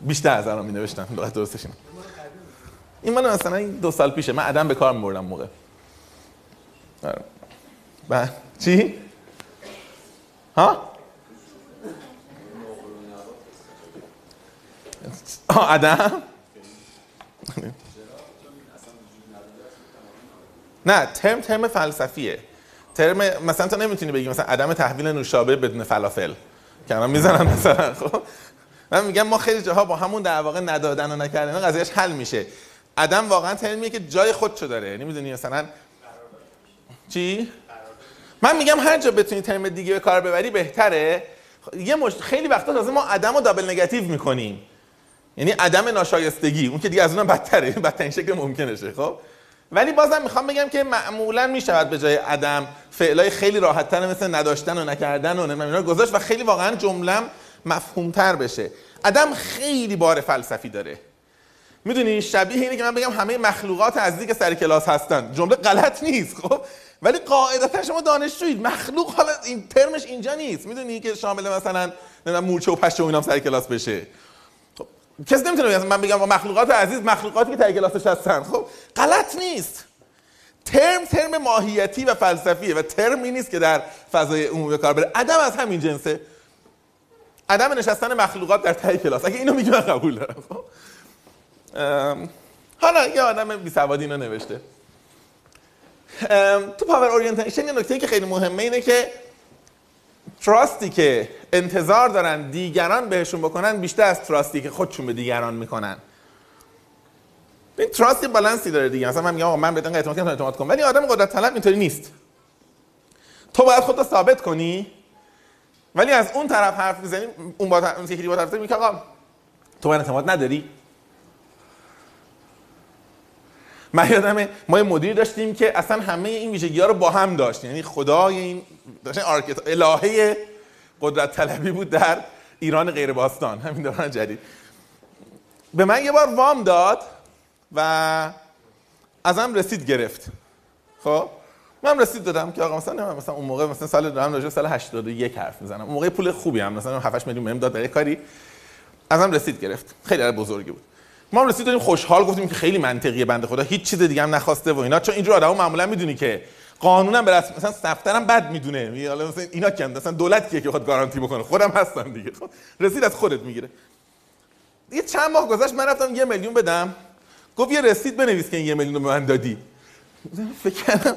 بیشتر از الان می نوشتم درستش اینه. این من مثلا دو سال پیشه. من عدم به کار میبردم موقع. با چی؟ ها؟ آه عدم؟ نه ترم ترم فلسفیه. ترم مثلا تو نمی‌تونی بگی مثلا عدم تحویل نوشابه بدون فلافل. که می‌زنن مثلا خب؟ من میگم ما خیلی جاها با همون در واقع ندادن و نکردن قضیهش حل میشه. عدم واقعا ترمیه که جای خودشو داره. یعنی می‌دونی مثلا چی؟ من میگم هر جا بتونی ترم دیگه به کار ببری بهتره. یه مش... خیلی وقتا تازه ما عدم و دابل نگاتیو می‌کنیم. یعنی عدم ناشایستگی اون که دیگه از اونم بدتره. بدترین شکل ممکنشه خب؟ ولی بازم می‌خوام بگم که معمولا می‌شود به جای عدم فعلای خیلی راحتتر مثل نداشتن و نکردن و نمی‌دونم گذاشت و خیلی واقعا جملم مفهومتر بشه. عدم خیلی بار فلسفی داره. می‌دونی شبیه اینه که من بگم همه مخلوقات عزیزی که سر کلاس هستن. جمله غلط نیست خب؟ ولی قاعدتا شما دانشجویید. مخلوق حالا این ترمش اینجا نیست. می‌دونی که شامل مثلا مورچه و پشه و اینام سر کلاس بشه. کسی نمی‌تونه من بگم مخلوقات عزیز مخلوقاتی که تای کلاسش هستن. خب غلط نیست. ترم ترم ماهیتی و فلسفیه و ترمی نیست که در فضای عمومی کار بره. عدم از همین جنسه. عدم نشستن مخلوقات در تای کلاس. اگه اینو میگم قبول دارم. خب. حالا یه آدم بی سوادی اینو نوشته. تو power orientation یه نکته که خیلی مهمه اینه که تراستی که انتظار دارن دیگران بهشون بکنن بیشتر از تراستی که خودشون به دیگران می‌کنن. این تراستی بالانسی داره دیگه. مثلا من میگم من به اعتماد کنم اعتماد کنم ولی آدم قدرت طلب اینطوری نیست. تو باید خودت ثابت کنی. ولی از اون طرف حرف می‌زنی اون با اون یکی با طرف میگه آقا تو من اعتماد نداری. من یادم ما یه مدیر داشتیم که اصلا همه این ویژگی ها رو با هم داشت یعنی خدای این داشتن آرکت الهه قدرت طلبی بود در ایران غیر باستان. همین دوران جدید. به من یه بار وام داد و ازم رسید گرفت. خب؟ من رسید دادم که آقا مثلا مثلا اون موقع مثلا سال دارم راجع سال 81 حرف می‌زنم. اون موقع پول خوبی هم مثلا 7 میلیون بهم داد برای کاری ازم رسید گرفت. خیلی بزرگی بود. ما رسید دادیم خوشحال گفتیم که خیلی منطقیه بنده خدا. هیچ چیز دیگه هم نخواسته و اینا. چون اینجور آدمو معمولا می‌دونی که قانونا به رسم مثلا سفترم بد می‌دونه. حالا مثلا اینا کند مثلا دولت کیه که خود گارانتی بکنه؟ خودم هستم دیگه. خب رسید از خودت می‌گیره. یه چند ماه گذشت من رفتم یه میلیون بدم. گفت یه رسید بنویس که این یه میلیون رو به من دادی. فکر کردم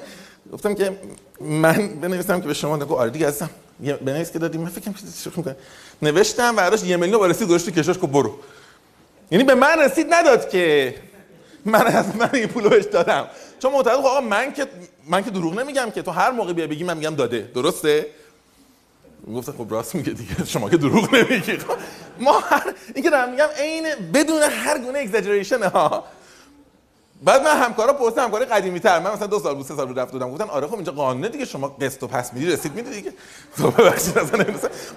گفتم که من بنویسم که به شما نگو. آره دیگه هستم. بنویس که دادی. من فکر شوخی می‌کنه نوشتم بعدش یه میلیون با رسید گذاشت کشاش که برو. یعنی به من رسید نداد که من از من این پولو بهش دادم. چون معتقد آقا من که من که دروغ نمیگم که تو هر موقع بیا بگی من میگم داده. درسته؟ گفت خب راست میگه دیگه. شما که دروغ نمیگی. ما هر اینکه دارم میگم عین بدون هر گونه اگزاجریشن ها. بعد من همکارا پرسیدم همکار قدیمی تر من مثلا دو سال بود سه سال بود رفت بودم. گفتن آره خب اینجا قانونه دیگه. شما قسط و پس میدی رسید میدی دیگه. تو ببخشید مثلا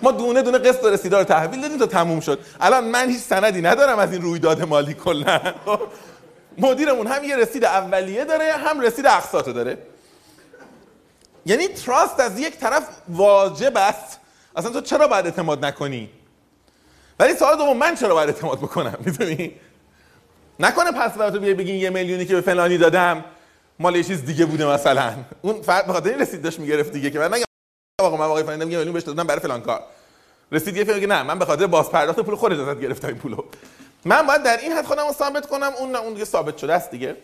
ما دونه دونه قسط و رسیدا رو تحویل دادیم تا تموم شد. الان من هیچ سندی ندارم از این رویداد مالی کلا. مدیرمون هم یه رسید اولیه داره هم رسید اقساطو داره. یعنی تراست از یک طرف واجب است. اصلا تو چرا باید اعتماد نکنی؟ ولی سوال دوم من چرا باید اعتماد بکنم؟ می‌دونی؟ نکنه پس تو بیای بگین یه میلیونی که به فلانی دادم مال یه چیز دیگه بوده مثلا. اون فرد بخاطر این رسید داشت می‌گرفت دیگه که من نگم آقا من آقای فلانی میلیون بهش دادم برای فلان کار. رسید یه که نه من به خاطر باز پرداخت پول خودت ازت گرفتم این پولو. من باید در این حد خودم رو ثابت کنم اون اون دیگه ثابت شده است دیگه.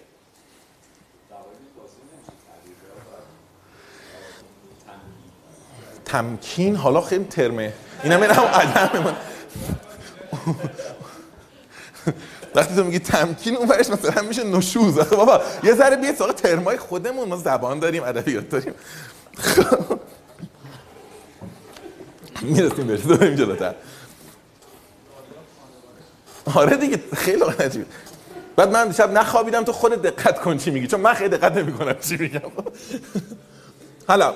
تمکین؟ حالا خیلی ترمه. اینم هم عدم من. وقتی تو میگی تمکین اون برش مثلا میشه نشوز. بابا یه ذره بیاید سراغ ترمای خودمون. ما زبان داریم ادبیات داریم. می‌رسیم بهش بریم جلوتر. آره دیگه خیلی عجیب. بعد من شب نخوابیدم تو خود دقت کن چی میگی چون من خیلی دقت نمی‌کنم چی میگم. حالا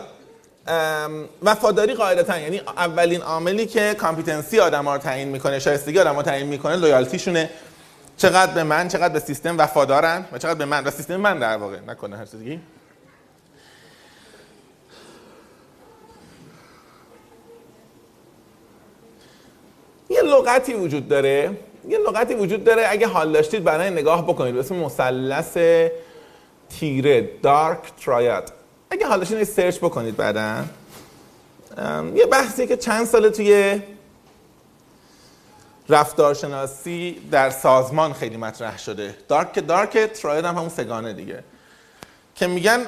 وفاداری قاعدتا یعنی اولین عاملی که کامپیتنسی آدم رو تعیین می‌کنه شایستگی آدم رو تعیین می‌کنه لویالتیشونه. چقدر به من چقدر به سیستم وفادارن و چقدر به من و سیستم من در واقع نکنه هر چیزی یه لغتی وجود داره یه لغتی وجود داره. اگه حال داشتید برای نگاه بکنید. به اسم مثلث تیره دارک ترایاد اگه حال داشتید سرچ بکنید بعدا. یه بحثی که چند ساله توی رفتارشناسی در سازمان خیلی مطرح شده. دارک دارک تراید هم همون سگانه دیگه. که میگن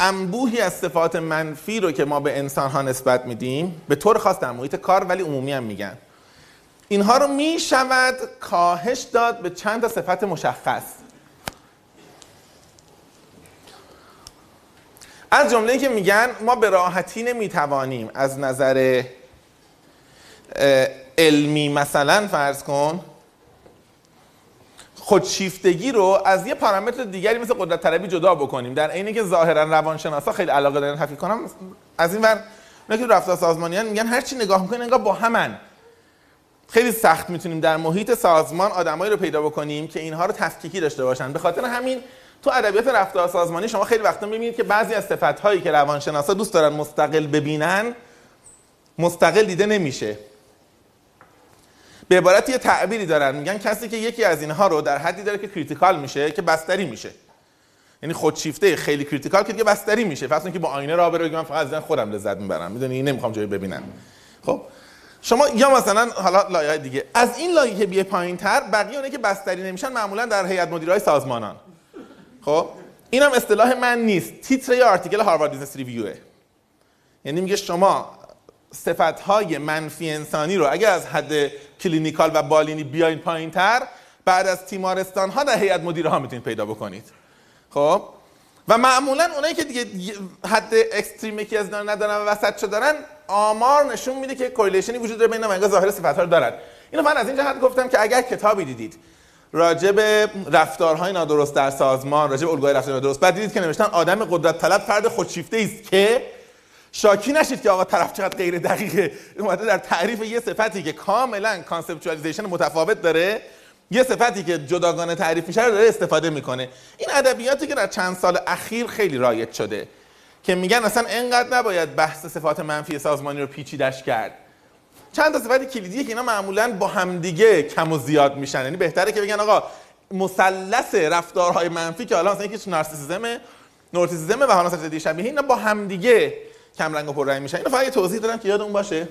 انبوهی از صفات منفی رو که ما به انسان ها نسبت میدیم به طور خاص در محیط کار ولی عمومی هم میگن. اینها رو می‌شود کاهش داد به چند تا صفت مشخص. از جمله که میگن ما به راحتی نمی‌توانیم از نظر علمی مثلا فرض کن خودشیفتگی رو از یه پارامتر دیگری مثل قدرت طلبی جدا بکنیم. در عینی که ظاهرا روانشناسا خیلی علاقه دارن حرفی کنم از این ور که رفتار سازمانیان میگن هر چی نگاه می‌کنین انگار با همن. خیلی سخت می‌تونیم در محیط سازمان آدمایی رو پیدا بکنیم که اینها رو تفکیکی داشته باشن. به خاطر همین تو ادبیات رفتار سازمانی شما خیلی وقتا می‌بینید که بعضی از صفت‌هایی که روانشناسا دوست دارن مستقل ببینن مستقل دیده نمیشه. به عبارت یه تعبیری دارن. میگن کسی که یکی از اینها رو در حدی داره که کریتیکال میشه که بستری میشه. یعنی خودشیفته خیلی critical که دیگه بستری میشه. فرض که با آینه راه بره من فقط از خودم لذت می‌برم. می‌دونی؟ نمی‌خوام جایی ببینم. خب؟ شما یا مثلا حالا لایه دیگه از این لایه که بیه پایینتر بقیه اونه که بستری نمیشن معمولا در هیئت مدیرای سازمانان. خب؟ اینم اصطلاح من نیست. تیتر یا article Harvard Business Review ه. یعنی میگه شما صفتهای منفی انسانی رو اگر از حد clinical و بالینی بیاین پایین تر بعد از تیمارستان ها در هیئت مدیره ها می‌تونید پیدا بکنید. خب؟ و معمولا اونایی که دیگه حد اکستریم یکی از اینا ندارن و وسط دارن آمار نشون میده که کوریلیشنی وجود داره بین انگار ظاهر صفات ها رو دارن. اینو من از این جهت گفتم که اگر کتابی دیدید راجع به رفتارهای نادرست در سازمان راجع به الگوهای رفتار نادرست بعد دیدید که نوشتن آدم قدرت طلب فرد خودشیفته است که شاکی نشید که آقا طرف چقدر غیر دقیقه اومده در تعریف یه صفتی که کاملا conceptualization متفاوت داره. یه صفتی که جداگانه تعریف میشه رو داره استفاده می‌کنه. این ادبیاتی که در چند سال اخیر خیلی رایج شده که میگن اصلا انقدر نباید بحث صفات منفی سازمانی رو پیچیدش کرد. چند تا صفت کلیدیه که اینا معمولا با همدیگه کم و زیاد میشن. یعنی بهتره که بگن آقا مثلث رفتارهای منفی که حالا مثلا یکیش narcissism neuroticism و حالا شبیه اینا با همدیگه کم رنگ و پر رنگ میشن. اینو فقط توضیح دادم که یادمون باشه.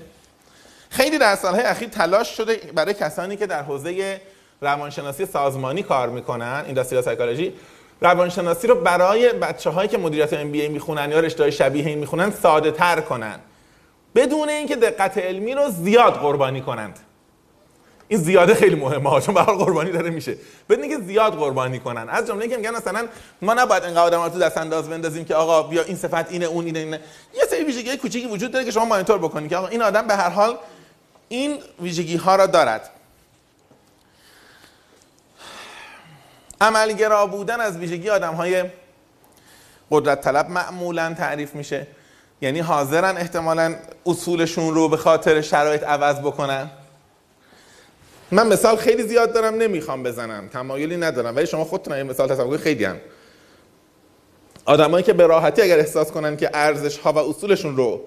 خیلی در سالهای اخیر تلاش شده برای کسانی که در حوزه روانشناسی سازمانی کار می‌کنن اینداستریال سایکولوژی. روانشناسی رو برای بچه هایی که مدیریت ام بی ای می‌خونن یا رشته شبیه این می‌خونن ساده تر کنن. بدون اینکه دقت علمی رو زیاد قربانی کنند. این زیاده خیلی مهمه چون به قربانی داره میشه. بدون اینکه زیاد قربانی کنن. از جمله اینکه میگن مثلا ما نباید انقدر آدم تو دست انداز بندازیم که آقا بیا این صفت اینه اون اینه, اینه. یه سری ویژگی کوچیکی وجود داره که شما مانیتور بکنید که آقا این آدم به هر حال این ویژگی ها را دارد. عملگرا بودن از ویژگی آدم های قدرت طلب معمولا تعریف میشه. یعنی حاضرن احتمالا اصولشون رو به خاطر شرایط عوض بکنن. من مثال خیلی زیاد دارم نمی‌خوام بزنم. تمایلی ندارم ولی شما خودتون این مثال تصور خیلی هم. آدمایی که به راحتی اگر احساس کنن که ارزش ها و اصولشون رو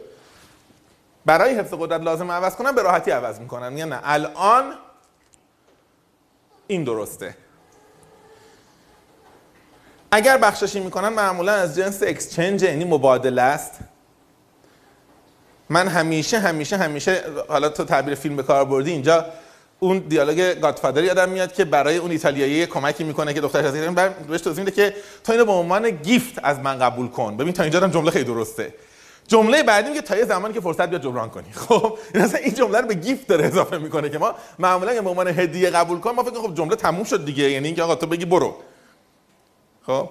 برای حفظ قدرت لازم عوض کنن به راحتی عوض می‌کنن. یا نه. الان این درسته. اگر بخششی می‌کنن معمولا از جنس اکسچنج یعنی مبادله است. من همیشه همیشه همیشه حالا تو تعبیر فیلم به کار بردی اینجا اون دیالوگ گادفادر یادم میاد که برای اون ایتالیایی کمکی می‌کنه که دخترش از ایران بهش توضیح میده که تو اینو به عنوان گیفت از من قبول کن. ببین تا اینجا هم جمله خیلی درسته. جمله بعدی میگه تا یه زمانی که فرصت بیاد جبران کنی. خب این اصلا این جمله رو به گیفت داره اضافه می‌کنه که ما معمولا به عنوان هدیه قبول کن ما فکر خب جمله تموم شد دیگه. یعنی اینکه آقا تو بگی برو. خب.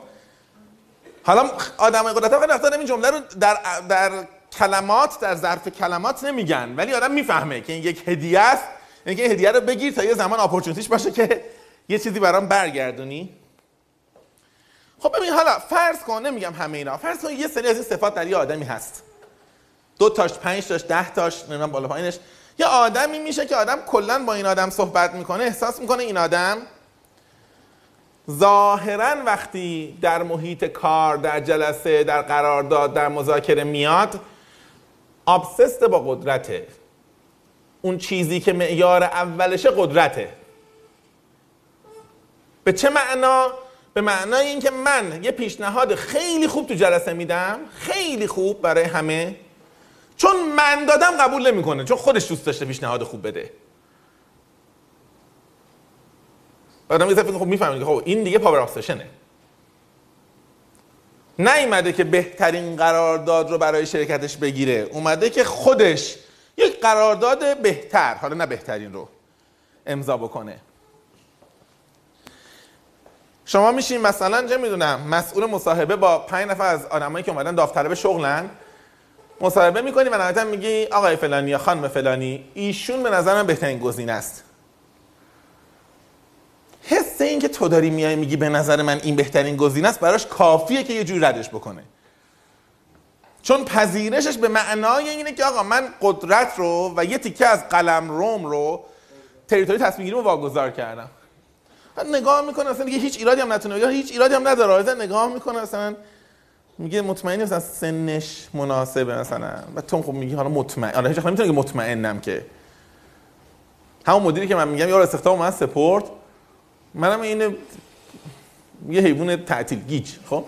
حالا آدم قدرت خیلی وقتا این جمله رو در در کلمات در ظرف کلمات نمیگن ولی آدم می‌فهمه که این یک هدیه است. اینکه این هدیه رو بگیر تا یه زمان اپورتونتیش باشه که یه چیزی برام برگردونی. خب ببین حالا فرض کن نمیگم همه اینا. فرض کن یه سری از این صفات در یه آدمی هست. دو تاش پنج تاش ده تاش نمی‌دونم بالا پایینش. یه آدمی میشه که آدم کلا با این آدم صحبت می‌کنه احساس می‌کنه این آدم ظاهرا وقتی در محیط کار در جلسه در قرارداد در مذاکره میاد آبسست با قدرته. اون چیزی که معیار اولشه قدرته. به چه معنا؟ به معنای اینکه من یه پیشنهاد خیلی خوب تو جلسه میدم خیلی خوب برای همه چون من دادم قبول نمی‌کنه چون خودش دوست داشته پیشنهاد خوب بده. آدم یه خب می‌فهمید خب این دیگه پاور ابسشنه نیومده که بهترین قرارداد رو برای شرکتش بگیره. اومده که خودش یک قرارداد بهتر حالا نه بهترین رو امضا بکنه. شما میشین مثلا چه می‌دونم مسئول مصاحبه با پنج نفر از آدمایی که اومدن داوطلب شغلن. مصاحبه می‌کنی و نهایتا میگی آقای فلانی یا خانم فلانی ایشون به نظر من بهترین گزینه است. حس این که تو داری میای میگی به نظر من این بهترین گزینه است براش کافیه که یه جوری ردش بکنه. چون پذیرشش به معنای اینه که آقا من قدرت رو و یه تیکه از قلم روم رو تریتوری تصمیم رو واگذار کردم. نگاه می‌کنه اصلا دیگه هیچ ایرادی هم نتونه یا هیچ ایرادی هم نداره. اصلا نگاه می‌کنه مثلا میگه مطمئنی مثلا سنش مناسبه مثلا. و تو خب میگی حالا مطمئن. آره هیچ نمی‌تونه که مطمئنم که. همون مدیری که من میگم یارو استخدام من سپورت. منم اینه یه حیوان تعطیل گیج خب؟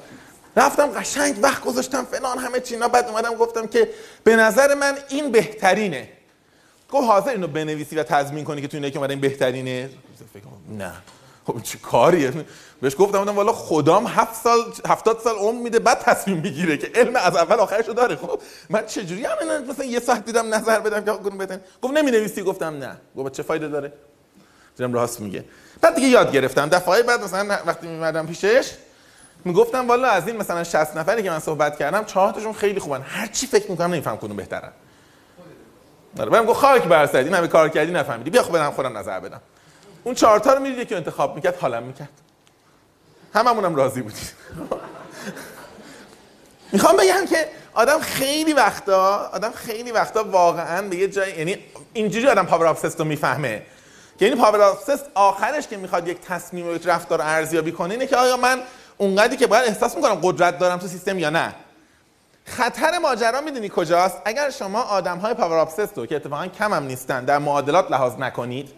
رفتم قشنگ وقت گذاشتم فلان همه چینا بعد اومدم گفتم که به نظر من این بهترینه. گفت حاضر اینو بنویسی و تضمین کنی که تو اینه که اومده این بهترینه نه. خب چه کاریه؟ بهش گفتم بودم والا خدام هفت سال 70 سال عمر میده بعد تصمیم می‌گیره که علم از اول آخرشو داره خب؟ من چجوری هم مثلا یه ساعت دیدم نظر بدم که بتن گفت نمی نویسی گفتم نه. گفت چه فایده داره؟ دیدم راست میگه. بعد دیگه یاد گرفتم. دفعه بعد مثلا وقتی میمدم پیشش می‌گفتم والا از این مثلا 60 نفری که من صحبت کردم چهار تاشون خیلی خوبن. هر چی فکر می‌کنم نمیفهم کدوم بهترن. آره بهم گفت خاک بر سرت این همه کار کردی نفهمیدی. بیا خب برم خودم نظر بدم. اون چهار تا رو می‌دید که انتخاب می‌کرد حالم می‌کرد. هممونم راضی بودیم. می‌خوام بگم که آدم خیلی وقتا آدم خیلی وقتا واقعا به یه جای یعنی اینجوری آدم پاور آف رو می‌فهمه. که این آخرش که می‌خواد یک تصمیم و یک رفتار ارزیابی کنه اینه که آیا من اونقدری که باید احساس می‌کنم قدرت دارم تو سیستم یا نه. خطر ماجرا می‌دونی کجاست؟ اگر شما آدم های پاور رو که اتفاقا کم هم نیستن در معادلات لحاظ نکنید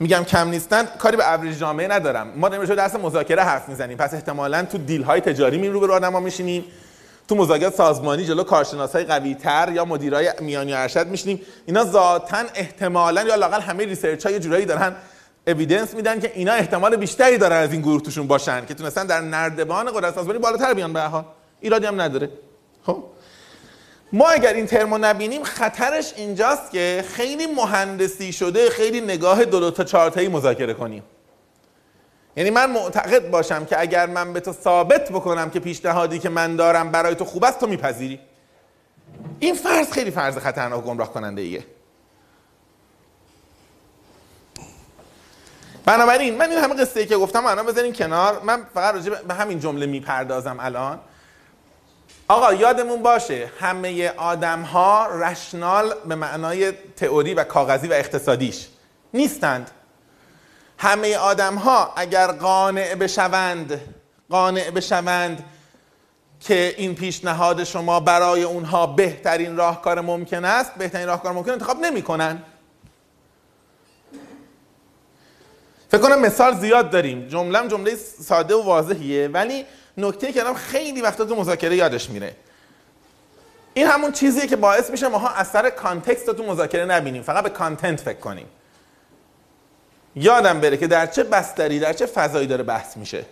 میگم کم نیستن کاری به اوریج جامعه ندارم. ما داریم درس مذاکره حرف می‌زنیم. پس احتمالا تو دیل های تجاری می رو به آدما میشینیم. تو مذاکرات سازمانی جلو کارشناس های قوی تر یا مدیرای میانی ارشد میشینیم. اینا ذاتا احتمالا یا لاقل همه research های جورایی دارن evidence میدن که اینا احتمال بیشتری دارن از این گروه توشون باشن که تونستن در نردبان قدرت سازمانی بالاتر بیان به حال. ایرادی هم نداره. خب. ما اگر این ترمو نبینیم خطرش اینجاست که خیلی مهندسی شده خیلی نگاه دو, تا چهار مذاکره کنیم. یعنی من معتقد باشم که اگر من به تو ثابت بکنم که پیشنهادی که من دارم برای تو خوب است تو میپذیری. این فرض خیلی فرض خطرناک گمراه کننده ایه بنابراین من این همه قصه ای که گفتم الان بذارین کنار. من فقط راجع به همین جمله می‌پردازم الان. آقا یادمون باشه همه آدم ها رشنال به معنای تئوری و کاغذی و اقتصادیش نیستند. همه آدم ها اگر قانع بشوند قانع بشوند که این پیشنهاد شما برای اونها بهترین راهکار ممکن است بهترین راهکار ممکن انتخاب نمی‌کنن. فکر کنم مثال زیاد داریم. جمله جمله ساده و واضحیه ولی نکته که خیلی وقتا تو مذاکره یادش میره. این همون چیزیه که باعث میشه ماها اثر context رو تو مذاکره نبینیم. فقط به content فکر کنیم. یادم بره که در چه بستری در چه فضایی داره بحث میشه.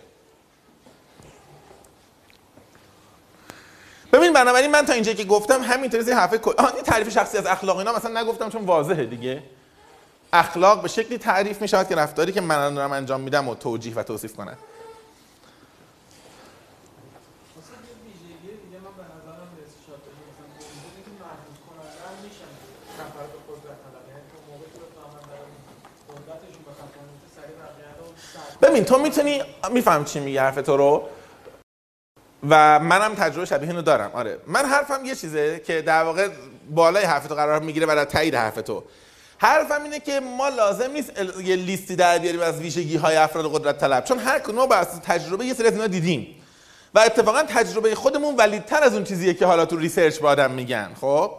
ببین بنابراین من تا اینجا که گفتم همینطوری حرف این تعریف شخصی از اخلاق اینا مثلا نگفتم چون واضحه دیگه. اخلاق به شکلی تعریف می شود که رفتاری که من دارم انجام میدم و توجیه و توصیف کنه ببین تو می‌تونی میفهم چی میگه حرف تو رو. و منم تجربه شبیه اینو دارم. آره. من حرفم یه چیزه که در واقع بالای حرف تو قرار می‌گیره برای تایید حرف تو. حرفم اینه که ما لازم نیست یه لیستی در بیاریم از ویژگی های افراد قدرت طلب. چون هر کدوم بر اساس تجربه یه سری از اینا دیدیم. و اتفاقا تجربه خودمون valid تر از اون چیزیه که حالا تو research با آدم میگن. خب؟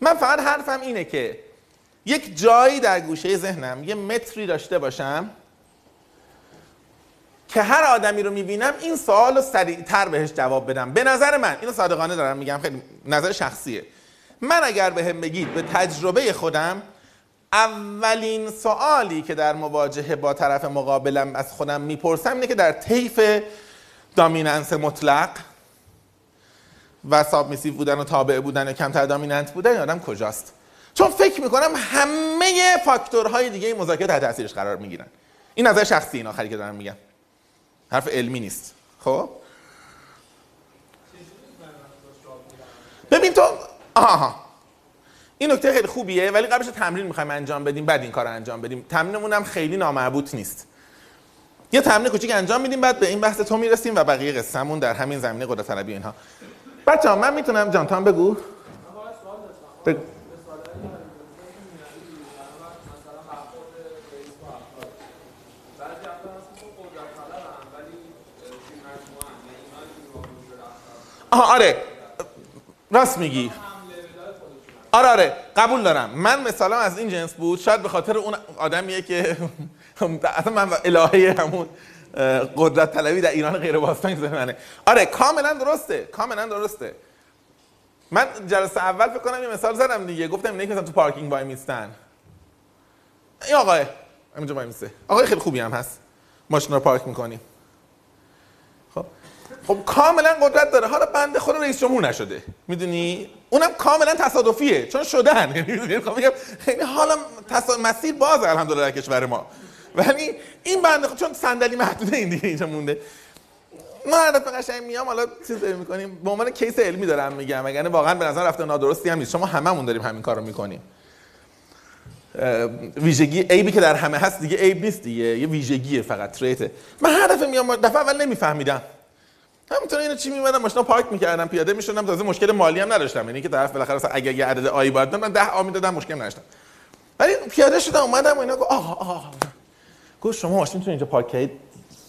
من فقط حرفم اینه که یک جایی در گوشه ذهنم یه متری داشته باشم که هر آدمی رو می‌بینم این سوال رو سریعتر بهش جواب بدم. به نظر من اینو صادقانه دارم میگم خیلی نظر شخصیه. من اگر به هم بگید به تجربه خودم اولین سوالی که در مواجهه با طرف مقابلم از خودم می‌پرسم اینه که در طیف دامیننس مطلق و سابمیسیو بودن و تابع بودن و کمتر دامیننت بودن آدم کجاست؟ چون فکر می‌کنم همه فاکتورهای دیگه مذاکره تحت تاثیرش قرار می‌گیرن. این نظر شخصی این آخری که دارم میگم. حرف علمی نیست. خب؟ ببین تو آها این نکته خیلی خوبیه ولی قبلش تمرین می‌خوایم انجام بدیم بعد این کار انجام بدیم. تمرینمون هم خیلی نامربوط نیست. یه تمرین کوچیک انجام میدیم بعد به این بحث تو می‌رسیم و بقیه قصهمون در همین زمینه قدرت طلبی اینها. بچه‌ها من می‌تونم جانتان بگو؟ بگو. آها آره. راست میگی. آره آره. قبول دارم. من مثلا از این جنس بود. شاید به خاطر اون آدمیه که اصلا من الهه همون قدرت طلبی در ایران غیر باستانی منه. آره کاملا درسته. کاملا درسته. من جلسه اول فکر کنم یه مثال زدم دیگه. گفتم اینه مثلا تو پارکینگ وای میستن. این آقای اینجا وای میسته. آقای خیلی خوبی هم هست. ماشین رو پارک می‌کنیم خب کاملا قدرت داره. حالا بنده خود رئیس جمهور نشده. می‌دونی؟ اونم کاملا تصادفیه. چون شدن. خب یعنی حالا تصاد... مسیر باز الحمدلله کشور ما. ولی این بنده خود چون صندلی محدوده این دیگه اینجا مونده. ما هر دفعه قشنگ میام حالا چیز می‌کنیم. به عنوان کیس علمی دارم میگم. اگر واقعا به نظر رفته نادرستی هم نیست. شما هممون داریم همین کارو می‌کنیم. ویژگی عیبی که در همه هست دیگه عیب نیست دیگه. یه ویژگیه فقط. تریته من هر دفعه میام دفعه اول نمیفهمیدم. همینطور اینو چی میمدم ماشینا پارک می‌کردم پیاده می‌شدم تازه مشکل مالی هم نداشتم. یعنی که طرف بالاخره اگه یه عدد آی باید من 10 آ می‌دادم مشکل نداشتم. ولی پیاده شدم اومدم و اینا گفت آها گفت شما ماشین اینجا پارک کردید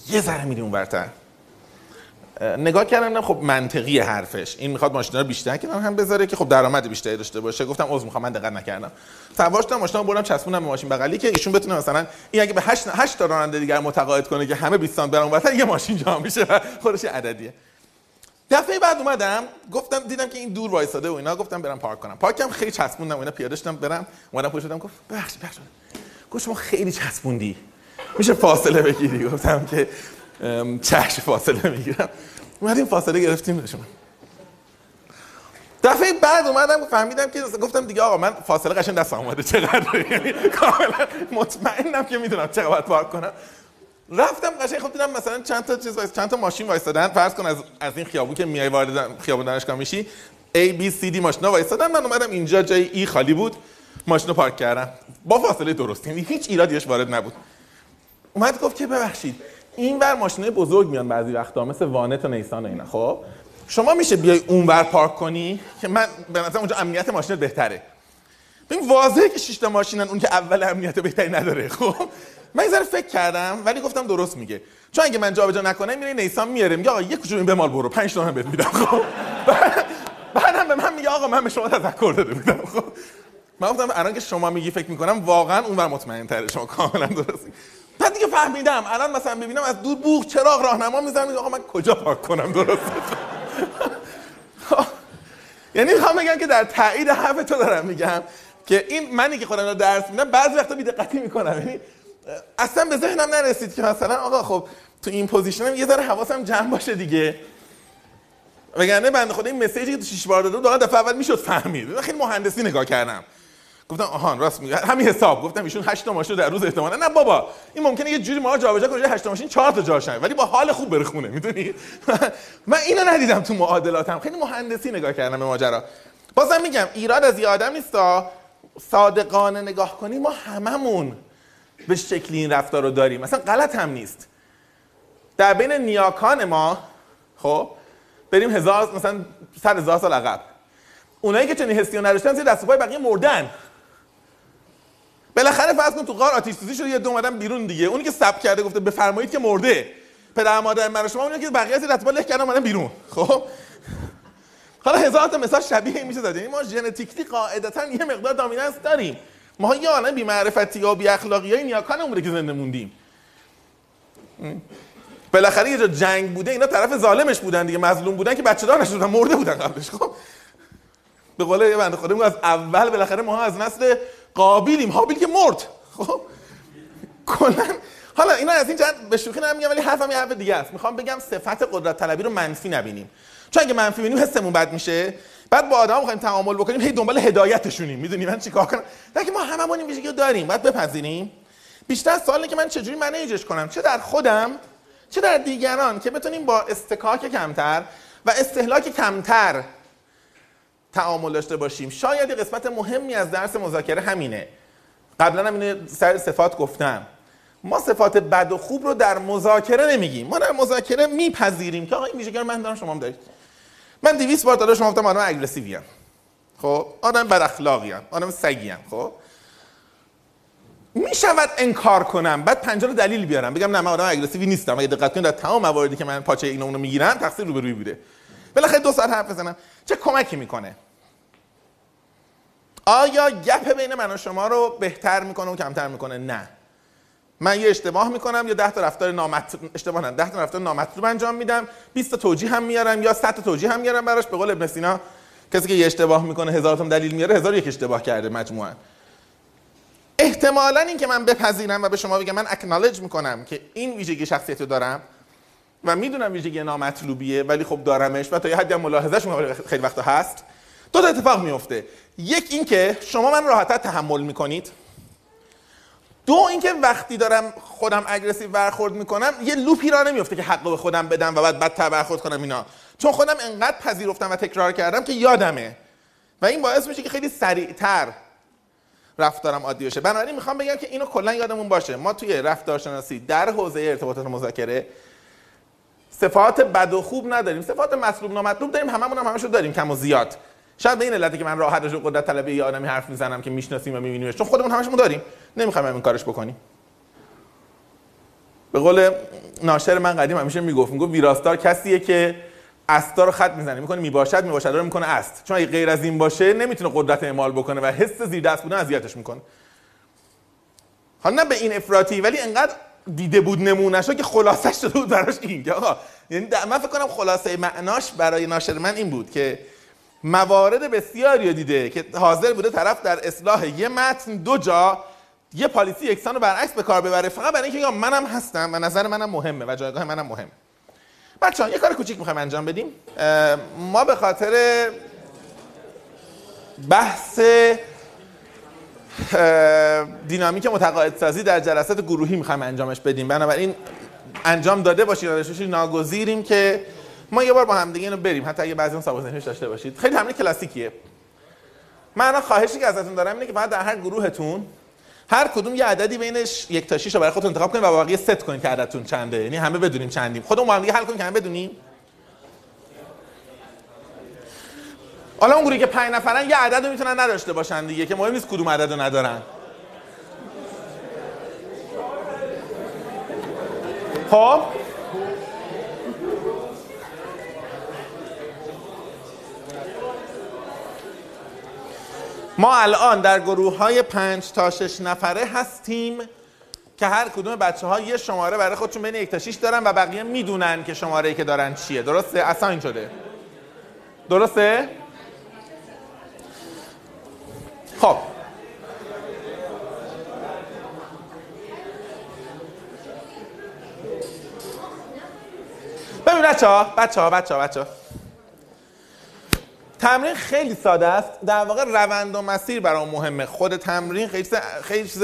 یه ذره میری اونورتر. نگاه کردم خب منطقی حرفش. این می‌خواد ماشینا رو بیشتر کنم هم بذاره که خب درآمد بیشتری داشته باشه. گفتم عذر می‌خوام من دقت نکردم. سوار شدم ماشینا بردم چسبوندم به ماشین بغلی که ایشون بتونه مثلا این اگه به 8 8 تا راننده دیگر متقاعد کنه که همه 20 برام برتر یه ماشین جا میشه و خودش عددیه. دفعه بعد اومدم گفتم دیدم که این دور وایساده و اینا گفتم برم پارک کنم. پارکم خیلی چسبوندم اینا پیاده شدم برم اومدم پشت شدم گفت ببخشید ببخشید. گفت شما خیلی چسبوندی. میشه فاصله بگیری؟ گفتم که چشم فاصله می‌گیرم. اومدیم فاصله گرفتیم. شما دفعه بعد اومدم فهمیدم که گفتم دیگه آقا من فاصله قشنگ دستم اومده. چقدر؟ یعنی کاملا مطمئنم که می‌دونم چقدر باید پارک کنم. رفتم قشنگ خب دیدم مثلا چند تا چیز چند تا ماشین وایسادن فرض کن از از این خیابون که میای وارد خیابون دانشگاه میشی A B C D ماشینا وایسادن من اومدم اینجا جای ای خالی بود. ماشین رو پارک کردم. با فاصله درست. یعنی هیچ ایرادیش وارد نبود. اومد گفت که ببخشید. این ور ماشینای بزرگ میان بعضی وقتا مثل وانت و نیسان و اینا. خب؟ شما میشه بیای اونور پارک کنی؟ که من به نظر اونجا امنیت ماشینت بهتره. ببین واضحه که شش تا ماشینن اون که اول امنیت بهتری نداره. خب؟ من یه فکر کردم ولی گفتم درست میگه. چون اگه من جابجا نکنم میره نیسان میاره. میگه آقا یک کوچولو این بمال برو. 5 تومن بهت میدم. خب؟ بعدم به من میگه آقا من به شما تذکر داده بودم. خب؟ من گفتم الان که شما میگی فکر می‌کنم واقعا اونور مطمئن تره شما کاملا درستی بعد دیگه فهمیدم. الان مثلا ببینم از دور بوغ چراغ راهنما می‌زنم. آقا من کجا پارک کنم؟ درست. یعنی می‌خوام بگم که در تایید حرف تو دارم میگم که این منی که خودم رو درس میدم بعضی وقتا بی‌دقتی می‌کنم. یعنی اصلا به ذهنم نرسید که مثلا آقا خب تو این پوزیشنم یه ذره حواسم جمع باشه دیگه. وگرنه بنده خدا این مسیجی که تو شش بار داده واقعا دفعه اول می‌شد فهمید. خیلی مهندسی نگاه کردم. گفتم آهان راست میگه. همین حساب. گفتم ایشون 8 تا ماشین در روز احتمالاً. نه بابا این ممکنه یه جوری ما جابجا کنه 8 تا ماشین 4 تا جاشن ولی با حال خوب بره خونه می‌دونی؟ من اینو ندیدم تو معادلاتم. خیلی مهندسی نگاه کردم به ماجرا. بازم میگم ایراد از یه آدم نیستا صادقانه نگاه کنی. ما هممون به شکلی این رفتار رو داریم. مثلا غلط هم نیست. در بین نیاکان ما خب بریم هزار مثلا صد هزار سال عقب. اونایی که چنین حسی نداشتن زیر دست بقیه مردن. بالاخره فرض کن تو غار آتش سوزی شده یه دو اومدن بیرون دیگه. اونی که سب کرده گفته بفرمایید که مرده. پدر مادر من شما اونی که بقیه از دستمال له کردن اومدن بیرون. خب؟ حالا هزار تا مثال شبیه میشه زد یعنی ما ژنتیکلی قاعدتا یه مقدار دامیننس داریم. ما یه عالم بی معرفتی و بی اخلاقی های نیاکان که زنده موندیم. بالاخره یه جا جنگ بوده اینا طرف ظالمش بودن دیگه. مظلوم بودن که بچه دار نشدن مرده بودن قبلش. خب؟ به قول یه بنده خدا از اول بالاخره ما از نسل قابیلیم حابیل که مرد. خب؟ کلا. حالا اینا از این جهت به شوخی نمیگم ولی حرفم یه حرف دیگه است. می‌خوام بگم صفت قدرت طلبی رو منفی نبینیم. چون اگه منفی ببینیم حسمون بد میشه. بعد با آدم می‌خوایم تعامل بکنیم هی دنبال هدایتشونیم. می‌دونی من چیکار کنم؟ که ما هممون این ویژگی داریم. باید بپذیریم. بیشتر سوال که من چجوری منیجش کنم؟ چه در خودم چه در دیگران که بتونیم با استکاک کمتر و استهلاک کمتر تعامل داشته باشیم. شاید قسمت مهمی از درس مذاکره همینه. قبلا هم اینو سر صفات گفتم. ما صفات بد و خوب رو در مذاکره نمیگیم. ما در مذاکره میپذیریم که آقا این ویژگی من دارم شما هم دارید. من 200 بار داده شما گفتم آدم اگریسیوی خب؟ آدم بد اخلاقی آدم سگی خب؟ می‌شود انکار کنم. بعد پنجاه دلیل بیارم. بگم نه من آدم اگریسیوی نیستم. اگه دقت کنید در تمام مواردی که من پاچه اینو اونو می‌گیرن تقصیر روبروی بوده. بالاخره دو ساعت حرف بزنم. چه کمکی می‌کنه؟ آیا گپ بین من و شما رو بهتر می‌کنه و کمتر می‌کنه؟ نه. من یه اشتباه می‌کنم یا 10 تا رفتار نامطلوب اشتباه نه 10 تا رفتار نامطلوب انجام میدم 20 تا توجیه هم میارم یا 100 تا توجیه هم میارم براش؟ به قول ابن سینا کسی که یه اشتباه می‌کنه هزار تا دلیل میاره هزار یک اشتباه کرده مجموعا. احتمالا این که من بپذیرم و به شما بگم من acknowledge می‌کنم که این ویژگی شخصیت رو دارم و می‌دونم ویژگی نامطلوبیه ولی خب دارمش و تا یه حدی هم ملاحظهش خیلی وقتا هست. دو تا اتفاق میفته یک اینکه شما من راحتت تحمل می‌کنید. دو اینکه وقتی دارم خودم aggressive برخورد می‌کنم یه loop ی راه نمیفته که حق به خودم بدم و بعد بدتر برخورد کنم اینا. چون خودم انقدر پذیرفتم و تکرار کردم که یادمه. و این باعث میشه که خیلی سریعتر رفتارم عادی بشه. بنابراین می‌خوام بگم که اینو کلا یادمون باشه. ما توی رفتارشناسی در حوزه ارتباطات مذاکره صفات بد و خوب نداریم. صفات مطلوب نامطلوب داریم. هممون هم همشو داریم کم و زیاد. شاید به این علته که من راحت راجع قدرت طلبی یه آدمی حرف می‌زنم که می‌شناسیم و میبینیمش. چون خودمون همشون داریم. نمی‌خوایم این کارش بکنیم. به قول ناشر من قدیم همیشه می‌گفت می‌گفت ویراستار کسیه که استا رو خط می‌زنه. می‌کنه می‌باشد می‌باشد. رو می‌کنه است. چون اگه غیر از این باشه نمی‌تونه قدرت اعمال بکنه و حس زیر دست بودن اذیتش می‌کنه. حالا نه به این افراطی ولی انقدر دیده بود نمونهشو که خلاصش شده بود براش این آقا یعنی من فکر کنم خلاصه معناش برای ناشر من این بود که موارد بسیاری دیده که حاضر بوده طرف در اصلاح یه متن دو جا یه پالیسی یکسان رو برعکس به کار ببره. فقط برای اینکه منم هستم و نظر منم مهمه و جایگاه منم مهمه. بچه یه کار کوچیک می‌خوایم انجام بدیم. ما به خاطر بحث دینامیک متقاعد سازی در جلسات گروهی می‌خوایم انجامش بدیم. بنابراین انجام داده باشید و ناگزیریم که ما یه بار با هم دیگه اینو بریم. حتی اگه بعضی اون سابقه داشته باشید. خیلی همین کلاسیکیه. من خواهشی که ازتون دارم اینه که بعد در هر گروهتون هر کدوم یه عددی بینش یک تا 6 رو برای خودتون انتخاب کنید و با بقیه ست کنید که عددتون چنده. یعنی همه بدونیم چندیم. خودمون با هم دیگه حل کنیم که همه بدونیم. حالا اون گروهی که 5 نفرن یه عدد رو می‌تونن نداشته باشن دیگه که مهم نیست کدوم عدد رو ندارن. خب؟ ما الان در گروه های پنج تا شش نفره هستیم که هر کدوم بچه ها یه شماره برای خودشون بین یک تا شیش دارن و بقیه می‌دونن که شماره ای که دارن چیه درسته؟ اساین شده درسته؟ خب ببین بچه ها بچه ها بچه ها بچه ها تمرین خیلی ساده است. در واقع روند و مسیر برام مهمه. خود تمرین خیلی خیلی چیز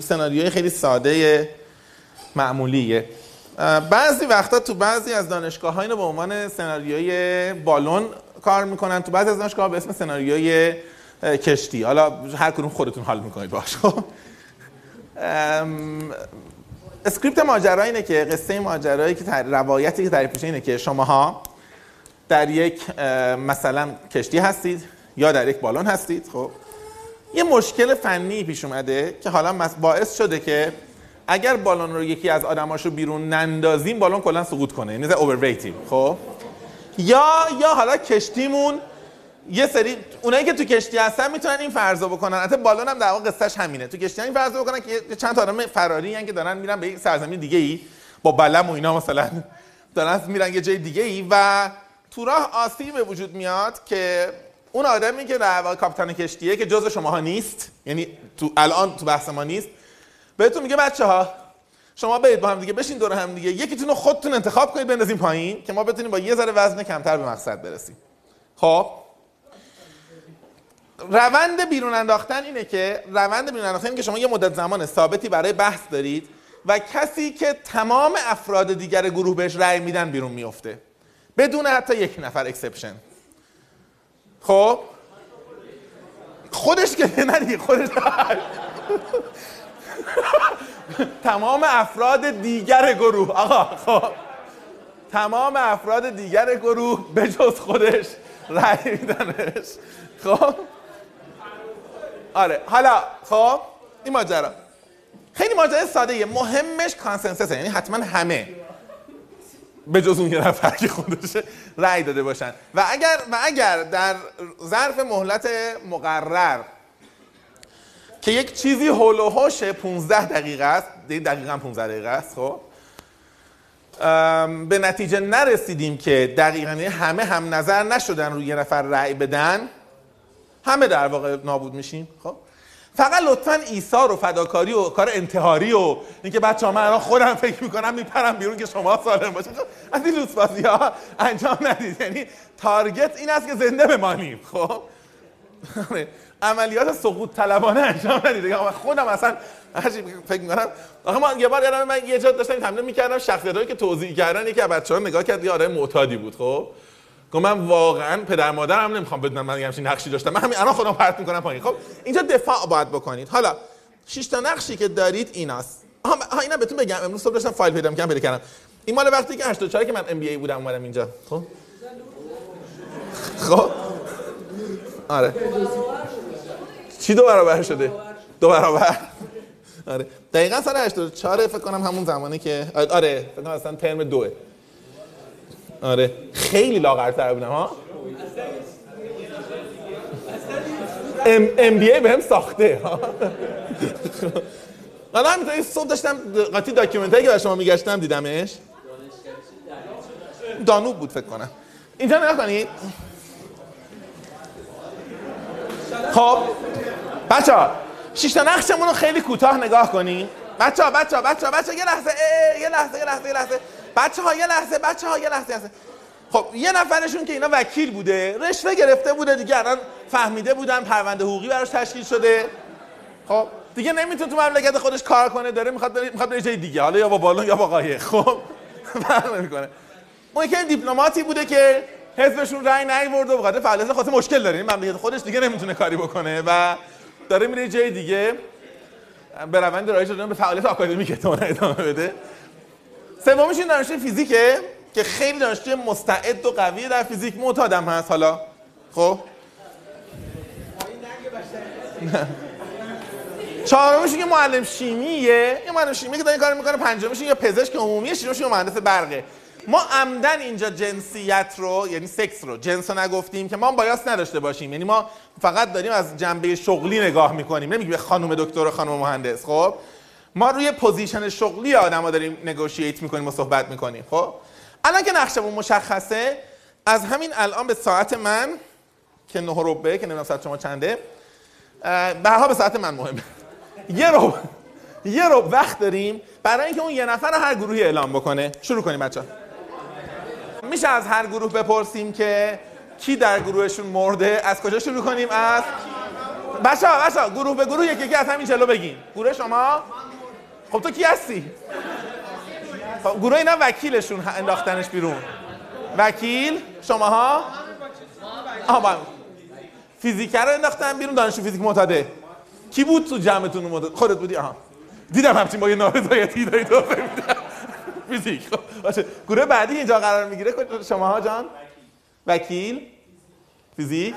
سناریوی خیلی ساده معمولیه. بعضی وقتا تو بعضی از دانشگاه ها اینو به عنوان سناریوی بالون کار می‌کنن. تو بعضی از دانشگاه به اسم سناریوی کشتی. حالا هر کدوم خودتون حال می‌کنید باش خب. اسکریپت ماجرا اینه که قصه ماجرایی که روایتی که تعریف میشه اینه که شماها در یک مثلا کشتی هستید یا در یک بالون هستید خب. یه مشکل فنی پیش اومده که حالا باعث شده که اگر بالون رو یکی از آدماشو بیرون نندازیم بالون کلا سقوط کنه یعنی اوورویتیم خب. یا یا حالا کشتیمون یه سری اونایی که تو کشتی هستن می‌تونن این فرضو بکنن. البته بالون هم در واقع قصهش همینه. تو کشتی این فرضو بکنن که چند تا آدم فراری هن که دارن میرن به یک سرزمین دیگه ای با بلم و اینا مثلا. دارن میرن یه جای دیگه ای و تو راه آسیب به وجود میاد که اون آدمی که در واقع کاپیتان کشتیه که جزء شماها نیست. یعنی تو الان تو بحث ما نیست. بهتون میگه بچه ها شما برید با هم دیگه بشین دور هم دیگه. یکیتون رو خودتون انتخاب کنید بندازین پایین که ما بتونیم با یه ذره وزن کمتر به مقصد برسیم. خب. روند بیرون انداختن اینه که روند بیرون انداختن اینه که شما یه مدت زمان ثابتی برای بحث دارید و کسی که تمام افراد دیگر گروه بهش رأی میدن بیرون میفته. بدون حتی یک نفر exception خب؟ خودش که نه خودش تمام افراد دیگر گروه آقا خب. تمام افراد دیگر گروه به جز خودش رأی میدنش. خب؟ آره حالا خب این ماجرا. خیلی ماجرا ساده مهمش کانسنسسه یعنی حتما همه. به جز اون یه نفر که خودش رأی داده باشن. و اگر و اگر در ظرف مهلت مقرر که یک چیزی هول و 15 دقیقه است دقیقا 15 دقیقه است خب به نتیجه نرسیدیم که دقیقا همه هم نظر نشدن روی یه نفر رأی بدن همه در واقع نابود میشیم خب؟ فقط لطفا ایثار و فداکاری و کار انتحاری و اینکه بچه‌ها من الان خودم فکر می‌کنم میپرم بیرون که شما سالم باشید. خب از این لوسبازی ها انجام ندید. یعنی تارگت این است که زنده بمانیم. خب؟ آره. عملیات سقوط طلبانه انجام ندید. خودم اصلا فکر می‌کنم آخه ما یه بار یادم من یه جا داشتم تمرین می‌کردم شخصیتایی که توضیح کردن یکی از بچه‌ها نگاه کرد یه آدم معتادی بود. خب؟ گفت من واقعا پدر مادرم نمی‌خوام بدونم من همچین نقشی داشتم. من همین الان خودم پرت می‌کنم پایین. خب اینجا دفاع باید بکنید. حالا شش تا نقشی که دارید ایناست. ها اینا بهتون بگم. امروز صبح داشتم فایل پیدا می‌کردم پیدا کردم این مال وقتی که 84 که من ام بی ای بودم اومدم اینجا. خب؟ خب؟ آره. چی دو برابر شده؟ دو برابر. آره. دقیقا سال 84 فکر کنم همون زمانی که آره فکر کنم اصلا ترم دوه. آره. خیلی لاغرتر بودم ها؟ ام, ام بی ای بهم ساخته حالا همینطوری صبح داشتم قاطی داکیومنتری که برای شما میگشتم دیدمش. دانوب بود فکر کنم. اینجا نگاه کنید خب بچه ها شش تا نقشمون رو خیلی کوتاه نگاه کنید بچه ها بچه ها بچه ها بچه ها یه لحظه یه لحظه یه لحظه یه لحظه. بچه ها یه لحظه بچه ها یه لحظه. خب یه نفرشون که اینا وکیل بوده رشوه گرفته بوده دیگه الان فهمیده بودن پرونده حقوقی براش تشکیل شده. خب دیگه نمی‌تونه تو مملکت خودش کار کنه داره می‌خواد بره می‌خواد جای دیگه حالا یا با بالون یا با قایق. خب فرق نمی‌کنه. اون که دیپلماتی بوده که حزبشون رأی نیورد و بخاطر فعالیت خاص مشکل داره. این مملکت خودش دیگه نمی‌تونه کاری بکنه و داره میره جای دیگه. به روند رایج شدن به فعالیت آکادمیک ادامه بده. سومیش این دانشجوی فیزیکه که خیلی دانشجوی مستعد و قوی در فیزیک معتادم هست. حالا خب؟ چهارمش که معلم شیمیه. یه معلم شیمی که داره کار می‌کنه. پنجمش یه پزشک عمومی ششمش یه مهندس برقه. ما عمدن اینجا جنسیت رو یعنی سکس رو جنس رو نگفتیم که ما bias نداشته باشیم. یعنی ما فقط داریم از جنبه شغلی نگاه می‌کنیم. نمیگیم به خانم دکتر و خانم مهندس خب؟ ما روی position شغلی آدما داریم negotiate می‌کنیم و صحبت می‌کنیم خب؟ الان که نقشمون مشخصه از همین الان به ساعت من که نه ربه که نمی‌دونم ساعت شما چنده به به ساعت من مهمه. یه رو یه رو وقت داریم برای اینکه اون یه نفر هر گروهی اعلام بکنه. شروع کنیم بچه میشه از هر گروه بپرسیم که کی در گروهشون مرده از کجا شروع کنیم؟ از بچه بچه گروه به گروه یکی یکی از همین جلو بگیم گروه شما؟ خب تو کی هستی؟ خب گروه اینا وکیلشون انداختنش بیرون. وکیل؟ شماها؟ آها فیزیک رو انداختن بیرون دانشجو فیزیک معتاده. کی بود تو جمعتون معتاده خودت بودی؟ آها. دیدم همچین با یه نارضایتی داری تو فیزیک. خب باشه. گروه بعدی اینجا قرار می‌گیره. شماها جان. وکیل. فیزیک.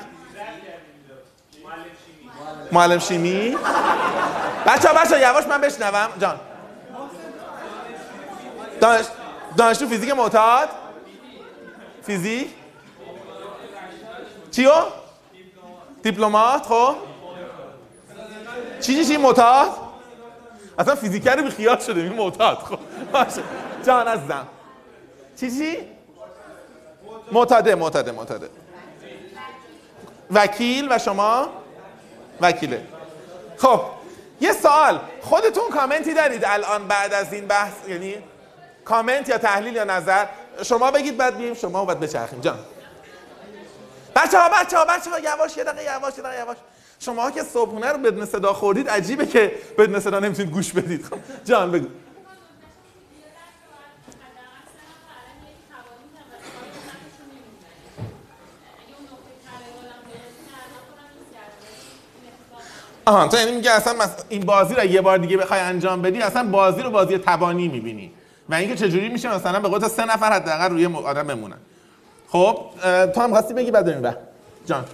معلم شیمی. بچه بچه یواش من بشنوم. جان. دانش دانشجو فیزیک معتاد؟ فیزیک؟ چیو؟ دیپلمات خب. چی چی معتاد؟ اصلا فیزیکر رو بیخیال شده این معتاد خب. باشه. جان عزیزم. چی چی؟ معتاده معتاده معتاده. وکیل و شما؟ وکیله. خب یه سوال. خودتون کامنتی دارید الان بعد از این بحث؟ یعنی کامنت یا تحلیل یا نظر شما بگید بعد بیایم شما باید بچرخیم. جان. بچه ها بچه ها بچه ها یواش یه دقیقه یواش یه دقیقه یواش. شما که صبحونه رو بدون صدا خوردید عجیبه که بدون صدا نمی‌تونید گوش بدید. خب جان بگو. آها تو یعنی میگه اصلا این بازی رو یه بار دیگه بخوای انجام بدی اصلا بازی رو بازی تبانی می‌بینی. و اینکه چجوری میشه مثلا به قول سه نفر حداقل روی آدم بمونن. خب تو هم خواستی بگی بعد به جان.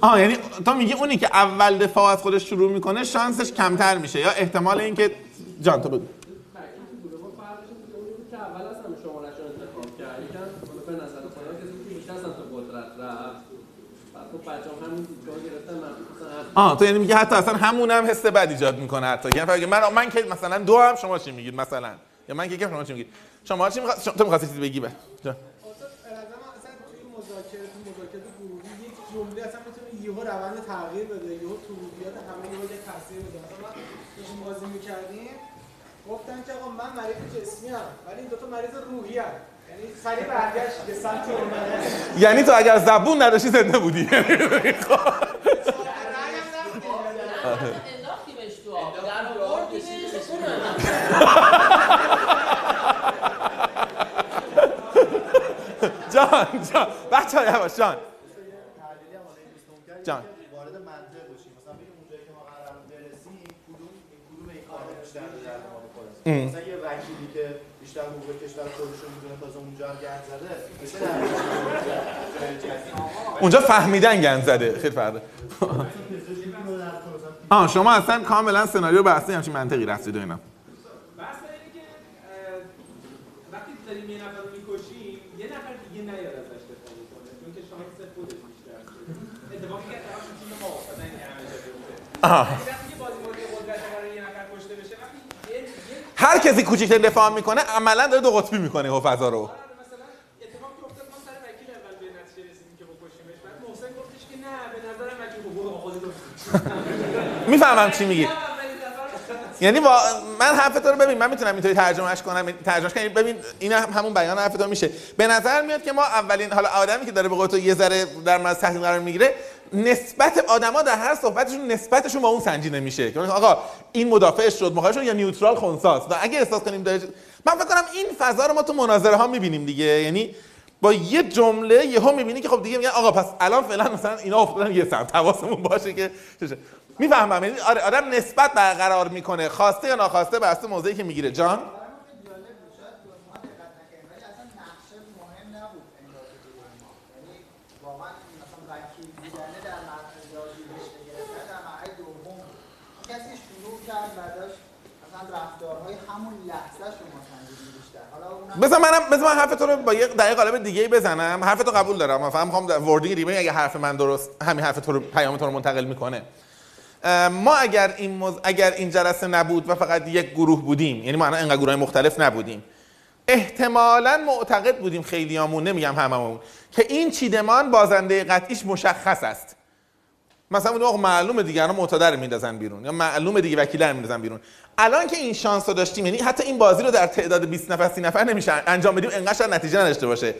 آه یعنی تو میگی اونی که اول دفاع از خودش شروع می‌کنه شانسش کمتر میشه یا احتمال اینکه جان تو بگو. آ تو یعنی میگه حتی اصلا همون هم حس بد ایجاد می‌کنه حتی. یعنی فرق من من که مثلا دو هم شما چی میگید مثلا؟ یا من که شما چی میگید؟ شما چی می‌خواد تو می‌خواستی چیزی بگی یک جمله یعنی اصلا می‌تونه یهو روند تغییر بده یهو تو روحیات همه یهو یه تاثیر بده. مثلا ما بازی می‌کردیم گفتن که آقا من مریض جسمی ام ولی این دو تا مریض روحی ام یعنی سریع برگشت به سمت یعنی تو اگه زبون نداشی زنده بودی انداختیمش تو آب. در آوردیمش خونه. جان جان. بچه ها یواش جان. جان. وارد منطق بشیم. مثلا اونجایی که ما قرار برسیم کدوم کدوم این کارا بیشتر به درد ما بخوره مثلا یه وکیلی که بیشتر حقوق کشور خودش رو می‌دونه تازه اونجا هم گند زده اونجا فهمیدن گند زده. خیلی فرده آه شما اصلا کاملا سناریو بسته همچین منطقی رفتید و اینا. بحث اینه که وقتی داریم یه نفر رو می‌کشیم یه نفر دیگه نیاد ازش دفاع می‌کنه چون که شانس خودش بیشتر اتفاقی که طرف تیم ما افتاده این همه وقتی که بازی مورد قدرت قرار یه نفر کشته بشه وقتی هر کسی کوچیکترین دفاع می‌کنه عملا داره دو قطبی می‌کنه و فضا رو. آره، مثلا می‌فهمم چی میگی. یعنی وا... من حرف تو رو ببین من می‌تونم اینطوری ترجمهش کنم ترجمهش کنم. ببین این هم همون بیان حرف تو میشه. به نظر میاد که ما اولین حالا آدمی که داره به قول تو یه ذره در مرز تحلیل قرار می‌گیره نسبت آدما در هر صحبتشون نسبتشون با اون سنجیده میشه. که آقا این مدافعش شد مخالف شد یا نیوترال و اگه احساس کنیم داره من فکر کنم این فضا رو ما تو مناظره ها می‌بینیم دیگه. یعنی با یه جمله یهو می‌بینی که خب دیگه میگن آقا پس الان فعلا مثلا اینا افتادن یه سمت. حواسمون باشه که. می‌فهمم. یعنی آره آدم نسبت برقرار می‌کنه. خواسته یا ناخواسته اساس موضعی که می‌گیره. جان؟ بذار منم بذار من حرف تو رو با یه دقیق قالب دیگه بزنم. حرف تو قبول دارم. من فهم می‌خوام وردینگ ریبه اگه حرف من درست همین حرف تو رو پیام تو رو منتقل می‌کنه. ما اگر این مز... اگر این جلسه نبود و فقط یک گروه بودیم یعنی ما الان انقدر گروه مختلف نبودیم احتمالا معتقد بودیم خیلیامون نمیگم هممون که این چیدمان بازنده قطعیش مشخص است. مثلا بودیم آقا معلومه دیگه الان معتاد رو میندازن بیرون یا معلومه دیگه وکیل رو میندازن بیرون. الان که این شانس رو داشتیم یعنی حتی این بازی رو در تعداد 20 نفر 30 نفر نمیشه انجام بدیم انقدر نتیجه نداشته باشه.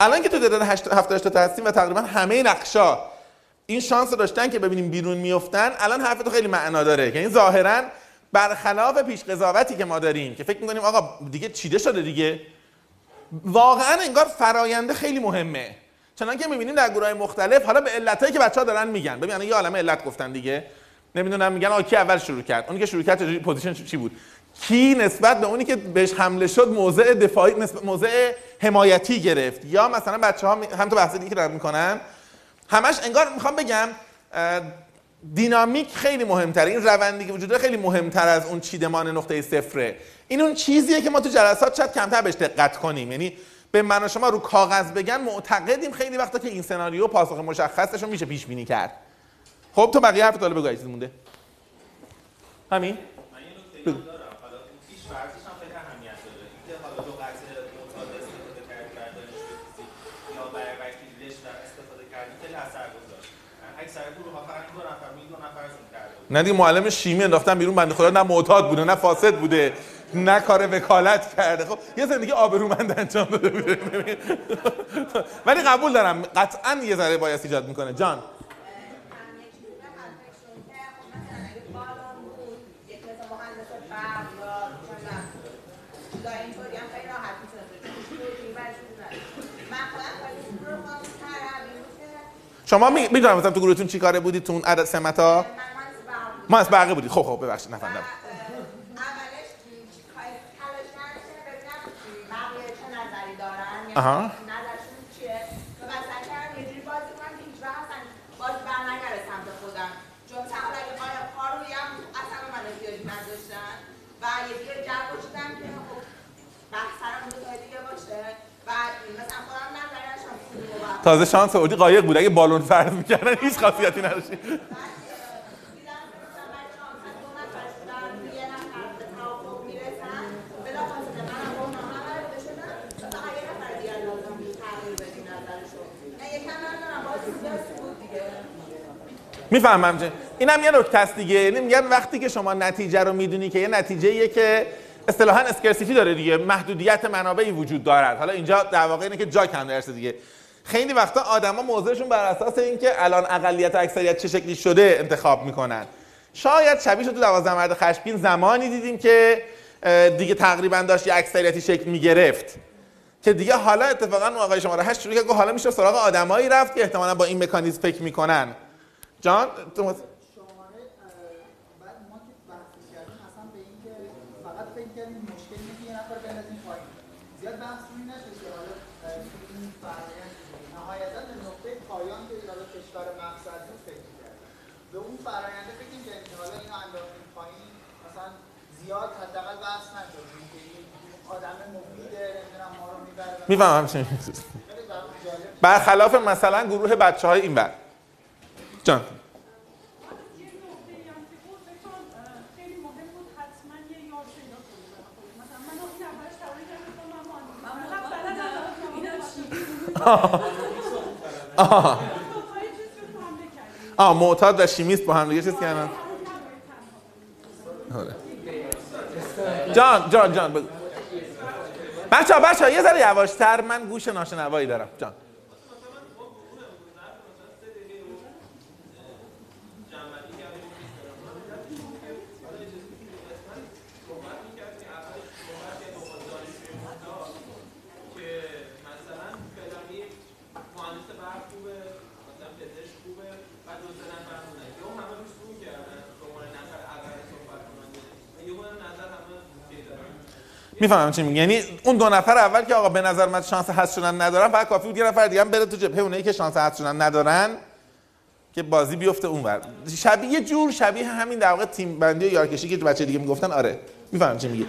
الان که تو تعداد 70 تا هستیم و تقریبا همه نقشا این شانس رو داشتن که ببینیم بیرون میفتن الان حرف تو خیلی معنا داره. یعنی ظاهرا برخلاف پیش قضاوتی که ما داریم که فکر می‌کنیم آقا دیگه چیده شده دیگه. واقعا انگار فراینده خیلی مهمه. چنانکه که می‌بینیم در گروه مختلف حالا به علتایی که بچه‌ها دارن میگن. ببین یه عالمه علت گفتن دیگه. نمی‌دونم میگن آقا کی اول شروع کرد؟ اونی که شروع کرد position چی بود؟ کی نسبت به اونی که بهش حمله شد موضع دفاعی نسبت موضع حمایتی گرفت؟ یا مثلا بچه ها هم تو بحث دیگه که دارن می‌کنن همش انگار می‌خوام بگم dynamic خیلی مهمتره. این روندی که وجود داره خیلی مهمتر از اون چیدمان نقطه صفره. این اون چیزیه که ما تو جلسات شاید کمتر بهش دقت کنیم. یعنی به من و شما رو کاغذ بگن معتقدیم خیلی وقتا که این سناریو پاسخ مشخصش رو میشه پیش بینی کرد. خب تو بقیه حرف حالا بگو چیزی مونده. همین؟ من یه نکته هم دارم حالا اون پیش ورزش هم خیلی اهمیت داره اینکه حالا لغت معتاد استفاده کردی بر دانشجو فیزیک یا برای وکیل رشته استفاده کردی خیلی اثر گذاشت اکثر گروه ها فقط دو نفر روی دو نفرشون کرده بود نه دیگه معلم شیمی انداختن بیرون بنده خدا نه معتاد بوده نه فاسد بوده نه کار وکالت کرده. خب یه زندگی آبرومند انجام داده بوده. ولی قبول دارم قطعا یه ذره باید ایجاد می‌کنه. جان. شما می- می‌دونم مثلا تو گروهتون چی کاره بودید تو اون عدد سمت ها ما از برقه بودید خب خب ببخشید نفهمیدم اولش تلاش کردم ببینم بقیه چه نظری دارن؟ یا آها. نظرشون چیه؟ و بعد سعی کردم یه جوری بازی کنم که هیچ وقت اصلا باز برنگره سمت خودم چون مثلا حالا اگه قایم پا رویم اصلا من احتیاجی نداشتن و یه دیگه جو گذاشتم که خب بحث سرم دو تای دیگه باشه و مثلا خودم نظری نداشتم کدومو باید تازه شانس اوردی قایق بود اگه بالون فرض می‌کردن هیچ خاصیتی نداشتی می‌فهمم چه. اینم یه نکته است دیگه. یعنی میگن وقتی که شما نتیجه رو می‌دونی که یه نتیجه ایه که اصطلاحا اسکرسیتی داره دیگه. محدودیت منابعی وجود دارد. حالا اینجا در واقع اینه که جا کم درسه دیگه. خیلی وقتا آدما موضعشون بر اساس اینکه الان اقلیت و اکثریت چه شکلی شده انتخاب می‌کنن. شاید شبیه تو دوازده مرد خشمگین زمانی دیدیم که دیگه تقریبا داشت یه اکثریتی شکل می‌گرفت. که دیگه حالا اتفاقا اون آقای شماره 8 شروع گفت حالا میشه سراغ آدمایی رفت که احتمالاً با این مکانیزم فکر می‌کنن. جان تو مس- شماره اه، بعد ما که بحث کردیم اصلا به این که فقط فکر کردیم مشکل اینه که یه نفر بندازیم پایین. زیاد بحث روی نشد که حالا اه، این فرآیند چجوریه. نهایتا به نقطه پایان که حالا کشور مقصد بود فکر کردیم به اون فراینده فکر کردیم که حالا اینو انداختیم پایین. مثلا زیاد حداقل بحث نشد که این آدم مفیده نمی‌دونم ما رو می‌بره. می‌فهمم جالب. برخلاف مثلا گروه بچه های این بر جان یه نکته هم که بود فکر کنم اه، خیلی مهم بود حتما یه یار پیدا کنی برای خودت. مثلا من این اولش تمرین کردم گفتم من مهندسم. فقط بلد کردیم. آه معتاد و شیمیست با هم دیگه چیز کردن آره. جان جان جان بگو بچه ها بچه ها یه ذره یواشتر من گوش ناشنوایی دارم جان که مثلا فلانی مهندس برق خوبه مثلا پزشک خوبه بعد دو سه نفر مونن یهو همه روش رو کردن به عنوان نفر اول صحبت کننده و یهو هم نظر همه چیز دارن می‌فهمم چی میگی. یعنی اون دو نفر اول که آقا به نظر من شانس هست شدن ندارن فقط کافی بود یه نفر دیگه هم بره تو جبهه اونایی که شانس هست شدن ندارن که بازی بیفته اونور شبیه یه جور شبیه همین در واقع تیم بندی و یارکشی که بچه دیگه می‌گفتن. آره می‌فهمم چی میگی.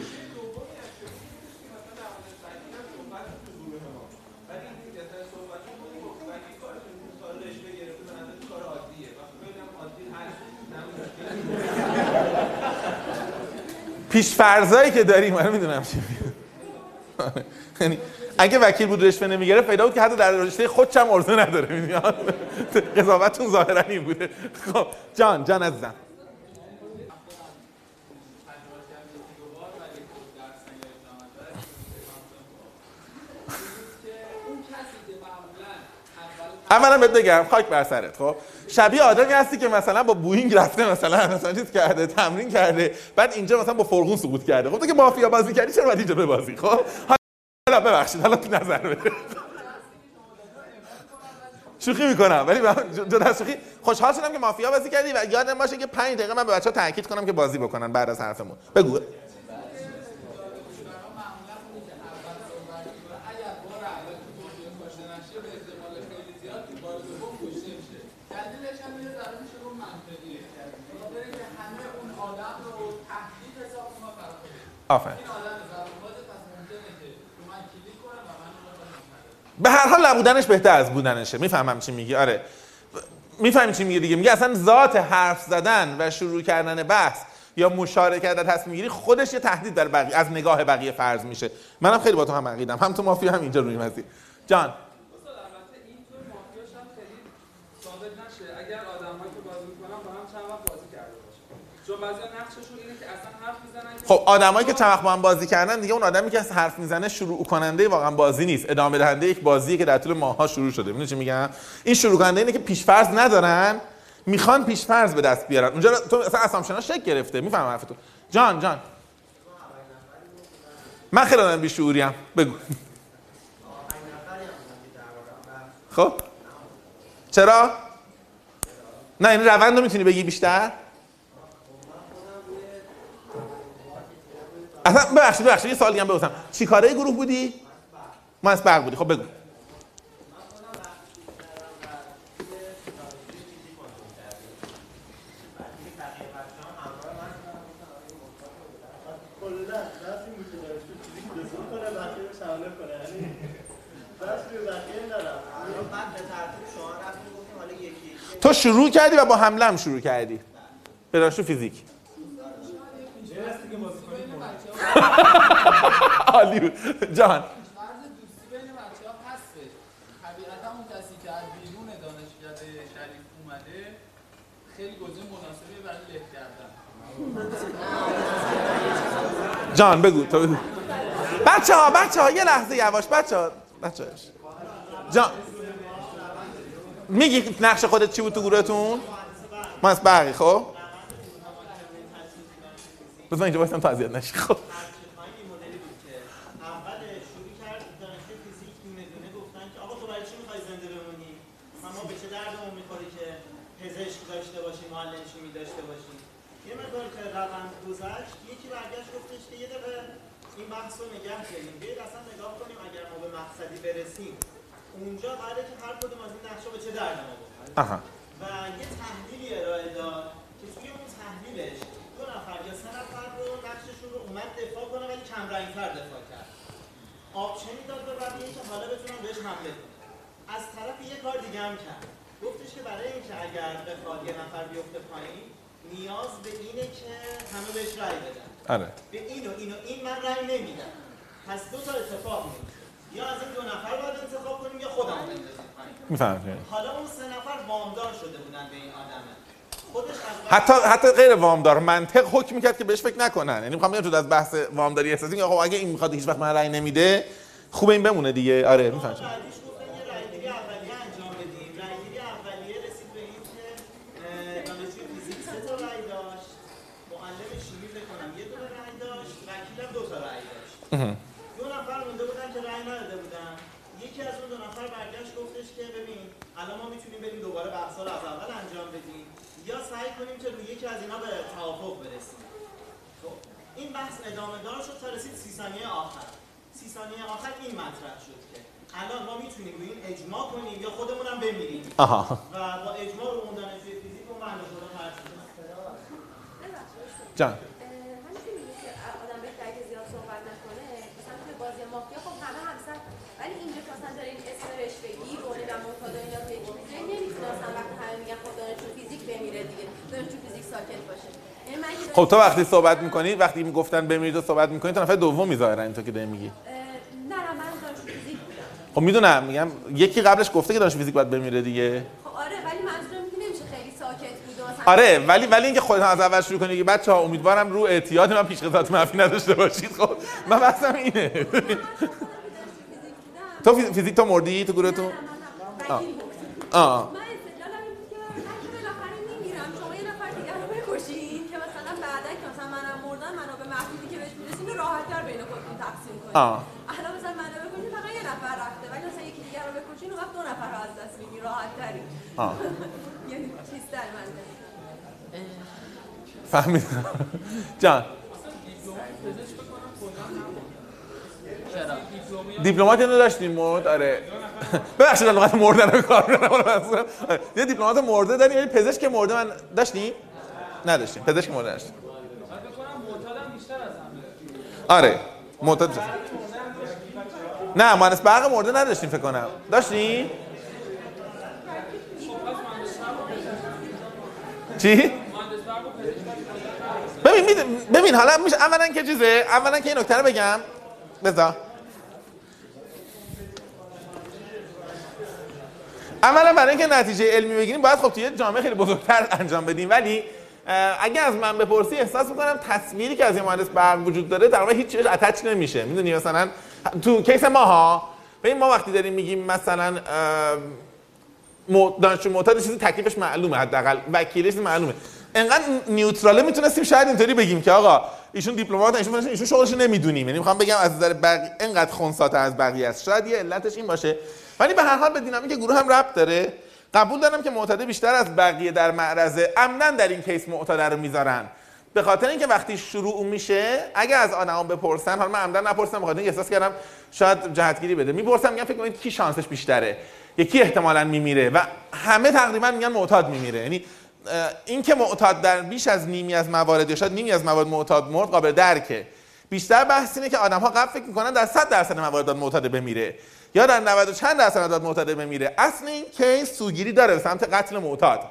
پیش فرضایی که داریم. من می‌دونم. چی. یعنی اگه وکیل بود رشوه نمی‌گیره پیدا بود که حتی در رشته خودش هم ارزه نداره می‌دونی؟ قضاوتتون ظاهرا این بوده. خب جان جان عزیزم. اولا بهت بگم خاک بر سرت خب؟ شبیه آدمی هستی که مثلا با بوینگ رفته مثلا مثلا چیز کرده تمرین کرده بعد اینجا مثلا با فرغون سقوط کرده. خب تو که مافیا بازی کردی چرا باید اینجا ببازی؟ خب؟ حالا ببخشید حالا تو نظر بده. شوخی می‌کنم ولی جدا شوخی. خوشحال شدم که مافیا بازی کردی و یادم باشه که 5 دقیقه من به بچه‌ها تاکید کنم که بازی بکنن بعد از حرفمون. بگو. دلیلش هم یه ذره میشه گفت منطقیه. خاطر اینکه همه اون آدم رو تهدید حساب برای خودش آفرین. این آدم ضربات پس ممکنه که رو من کلیک کنه و من رو به هر حال نبودنش بهتر از بودنشه. می‌فهمم چی میگی. آره. می‌فهمی چی میگی دیگه. میگه اصلا ذات حرف زدن و شروع کردن بحث یا مشارکت در تصمیم گیری خودش یه تهدید در بقیه از نگاه بقیه فرض میشه. منم خیلی با تو هم عقیدم. هم تو مافیا هم اینجا روی مسیر. جان استاد البته اینطور مافیاش هم خیلی ثابت نشه اگر آدمایی که بازی می‌کنن با هم چند وقت بازی کرده باشن چون بعضی نقششون اینه که اصلا حرف می‌زنن که خب آدمایی که چند وقت با هم بازی کردن دیگه اون آدمی که از حرف می‌زنه شروع کننده واقعا بازی نیست. ادامه دهنده یک بازیه که در طول ماهها شروع شده. می‌دونی چی میگم؟ این شروع کننده اینه که پیشفرض ندارن می‌خوان پیشفرض به دست بیارن. اونجا تو اصلا اسامشنا شک گرفته. می‌فهمم حرفتو جان جان. من خیلی آدم بیشعوریم. بگو. خب. چرا؟ نه این روند رو می‌تونی بگی بیشتر؟ اصلا ببخشید ببخشید یه سوالی هم بپرسم. چی کاره گروه بودی؟ ما از برق بودی. خب بگو. تو شروع کردی و با حمله هم شروع کردی. به فیزیک عالی بود جان فرض دوستی بین بچه ها هستش طبیعتا اون کسی که از بیرون دانشکده شریف اومده خیلی گزینه مناسبی برای لفت کردن جان بگو. تو بگو. بچه ها بچه ها یه لحظه یواش. بچه ها بچه هاش. جان. میگی نقش خودت چی بود تو گروهتون؟ ما از برقی خب؟ بزن اینجا بایستم تا اذیت نشی خب این دقیقه این بحث رو نگه داریم. بیاید اصلا نگاه کنیم اگر ما به مقصدی برسیم. اونجا قراره که هر کدوم از این نقشه به چه درد ما و یه تحلیلی ارائه داد که توی اون تحلیلش دو نفر یا سه نفر رو نقششون رو اومد دفاع کنه ولی کم رنگتر دفاع کرد. آپشنی داد به بقیه که حالا بتونن بهش حمله کنن. از طرف یه کار دیگه هم کرد. گفتش که برای اینکه اگر بخواد یه نفر بیفته پایین نیاز به اینه که همه بهش رأی بدن. آره. به این و این من رأی نمیدم. پس دو تا اتفاق میفته. یا از این دو نفر باید انتخاب کنیم یا خودمون بندازیم حالا اون سه نفر وامدار شده بودن به این از حتی حتی غیر وامدار منطق حکم می‌کرد که بهش فکر نکنن. یعنی می‌خوام بگم تو از بحث وامداری احساسی که آقا اگه این می‌خواد هیچ وقت من رأی نمیده خوبه این بمونه دیگه. آره می‌فهمم بعدیش گفتن یه رأیگیری اولیه انجام بدیم رأیگیری اولیه رسید به این که اه، دانشجوی فیزیک سه تا رأی داشت معلم شیمی فکر کنم یه دونه رأی داشت وکیلم دو تا رأی داشت دو نفر مونده بودن که رأی نداده بودن یکی از اون دو نفر برگشت گفتش که ببین الان ما می‌تونیم بریم دوباره بحثا رو از اول انجام بدیم یا سعی کنیم که روی یکی از اینا به توافق برسیم خب این بحث ادامه دار شد تا رسید سی ثانیه آخر. سی ثانیه آخر این مطرح شد که الان ما می‌تونیم روی این اجماع کنیم یا خودمون هم بمیریم. آها. و با اجماع رو اون دانشجوی فیزیک اون خدا فرض شد جان همین که میگه که آدم بهتره که زیاد صحبت نکنه مثلا توی بازی مافیا خب همه همسر ولی اینجا که مثلا دارین اسم رشوه‌گی بونه و معتاد و اینا توی یکی می‌ذارین نمی‌تونه مثلا وقتی همه میگن خب دانشجو فیزیک بمیره دیگه دانشجو فیزیک ساکت باشه یعنی من که خب تو وقتی صحبت می‌کنی وقتی می‌گفتن بمیرید و صحبت می‌کنی تو نفر دوم می‌ذارن این تو که داری میگی. نه نه من دانشجو فیزیک بودم. خب می‌دونم میگم یکی قبلش گفته که دانش فیزیک باید بمیره دیگه. خب آره ولی منظورم نمیشه خیلی ساکت بود آره ولی ولی اینکه خودت از اول شروع کنی بچه ها امیدوارم رو اعتیاد من پیش قضاوت منفی نداشته باشید. خب من بحثم اینه. تو فیز- فیزیک تو مردی؟ تو نه نه آه. آه من استدلالم این بود که من که بالاخره میمیرم شما یه نفر دیگر رو بکشین که مثلا بعدا که مثلا منم مردم منابع محدودی که بهش می‌رسیم راحت‌تر بین خودتون تقسیم کنین آه. الان مثلا منو بکشین فقط یه نفر رفته ولی مثلا یکی دیگر رو بکشین اون وقت دو نفر رو از دست میدی راحت‌تری. آه. یعنی چیزتر منطقی فهمیدم. جان. دیپلمات اینو داشتیم مرد آره. ببخشید لغت مردن رو کار. یه دیپلمات مرده داریم. یعنی پزشک مرده من داشتیم نداشتیم. پزشک مرده داشتیم. من فکر کنم معتادم بیشتر از همه. آره. معتاد شد. نه مهندس برق مرده نداشتیم فکر کنم. داشتیم چی؟ ببین ببین حالا میشه اولا که چیزه؟ اولا که این نکته بگم. بذار. اولا برای اینکه نتیجه علمی بگیریم باید خب توی جامعه خیلی بزرگتر انجام بدیم. ولی اگه از من بپرسی احساس می‌کنم تصویری که از یه مهندس برق وجود داره تقریبا هیچ چیزش اتچ نمیشه. می‌دونی مثلا تو کیس ما ها ببین ما وقتی داریم میگیم مثلا دانشجو معتاد چیزی تکلیفش معلومه حداقل وکیلش معلومه. انقدر نیوتراله می‌تونستیم شاید اینطوری بگیم که آقا ایشون دیپلمات ایشون ایشون شغلش نمی‌دونیم. یعنی می‌خوام بگم از نظر بقیه انقدر خونساته از بقیه است. شاید یه علتش این باشه. ولی به هر حال به دینامیک گروه هم ربط داره. قبول دارم که معتاده بیشتر از بقیه در معرضه عمدن در این کیس معتاده رو می‌ذارن. به خاطر اینکه وقتی شروع میشه اگه از آدما بپرسن حالا من عمدن نپرسم بخاطر اینکه احساس کردم شاید جهتگیری بده. می‌پرسم میگم فکر کنید کی شانسش بیشتره؟ یکی احتمالا میمیره؟ و همه تقریبا میگن معتاد میمیره. یعنی اه، این که معتاد در بیش از نیمی از موارد شاید نیمی از موارد معتاد مرد قابل درکه. بیشتر بحث اینه که آدم ها قبل فکر می‌کنن در 100 درصد موارد معتاد بمیره. یا در 90 و چند درصد داد معتاد بمیره اصل این کیس سوگیری داره به سمت قتل معتاد.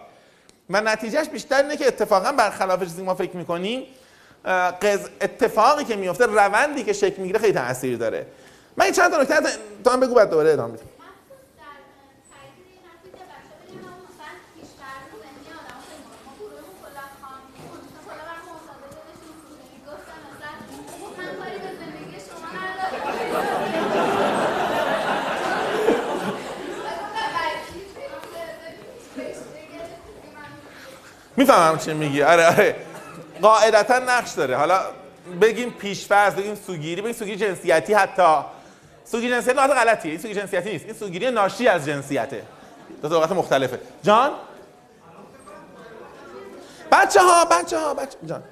و نتیجهش بیشتر اینه که اتفاقا برخلاف چیزی ما فکر می‌کنیم قز اتفاقی که میفته روندی که شکل می‌گیره خیلی تاثیر داره. من این چند تا نکته هم بگو بعد دوباره ادامه میدم مخصوص در تایید این نتیجه بچه بگم همون مثلا پیش‌فرض ذهنی آدم‌ها خیلی مهمه. ما تو می‌فهمم چی میگی. آره آره. قاعدتا نقش داره. حالا بگیم پیشفرض بگیم سوگیری بگیم سوگیری جنسیتی حتی. سوگیری جنسیتی نقاط غلطیه. این سوگیری جنسیتی نیست. این سوگیری ناشی از جنسیته. دو تا مختلفه. جان؟ بچه ها بچه ها بچه جان.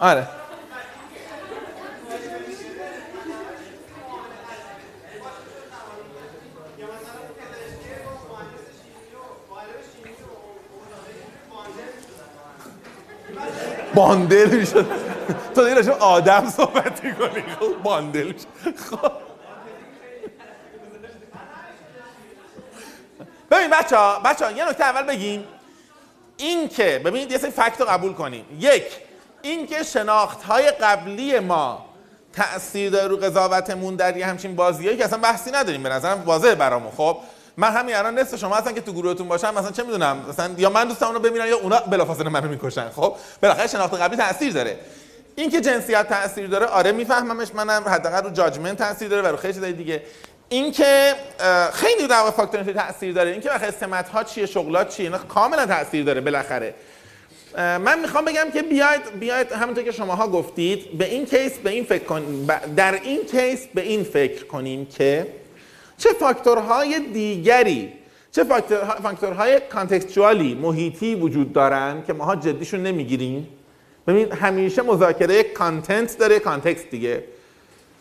آره. باندل می‌شد. تو دیگه راجع به آدم صحبت می‌کنی. خب باندل می‌شد. خب. ببین بچه ها بچه ها یه نکته اول بگیم. این که ببینید یه سری فکت رو قبول کنیم. یک این که شناخت های قبلی ما تأثیر داره رو قضاوتمون در یه همچین بازیایی که اصلا بحثی نداریم. به نظرم واضحه برامون. خب من همین الان نصف شما هستن که تو گروهتون باشم مثلا چه می‌دونم مثلا یا من دوستم اونو ببینن یا اونا بلافاصله منو می‌کشن. خب بالاخره شناخت قبلی تاثیر داره. این که جنسیت تاثیر داره آره میفهممش منم. حداقل رو جاجمنت تاثیر داره و رو خیلی دیگه. این که اه، خیلی در واقع فاکتور تاثیر داره. این که بخاطر سمت ها چیه شغلات چیه اینا کاملا تاثیر داره بالاخره. من می‌خوام بگم که بیاید بیاید همونطور که شماها گفتید به این case به این فکر کن در این case به این فکر کنیم که چه فاکتورهای دیگری چه factor- factor های contextual ی محیطی وجود دارن که ماها جدیشون نمی‌گیریم؟ ببین همیشه مذاکره content داره context دیگه.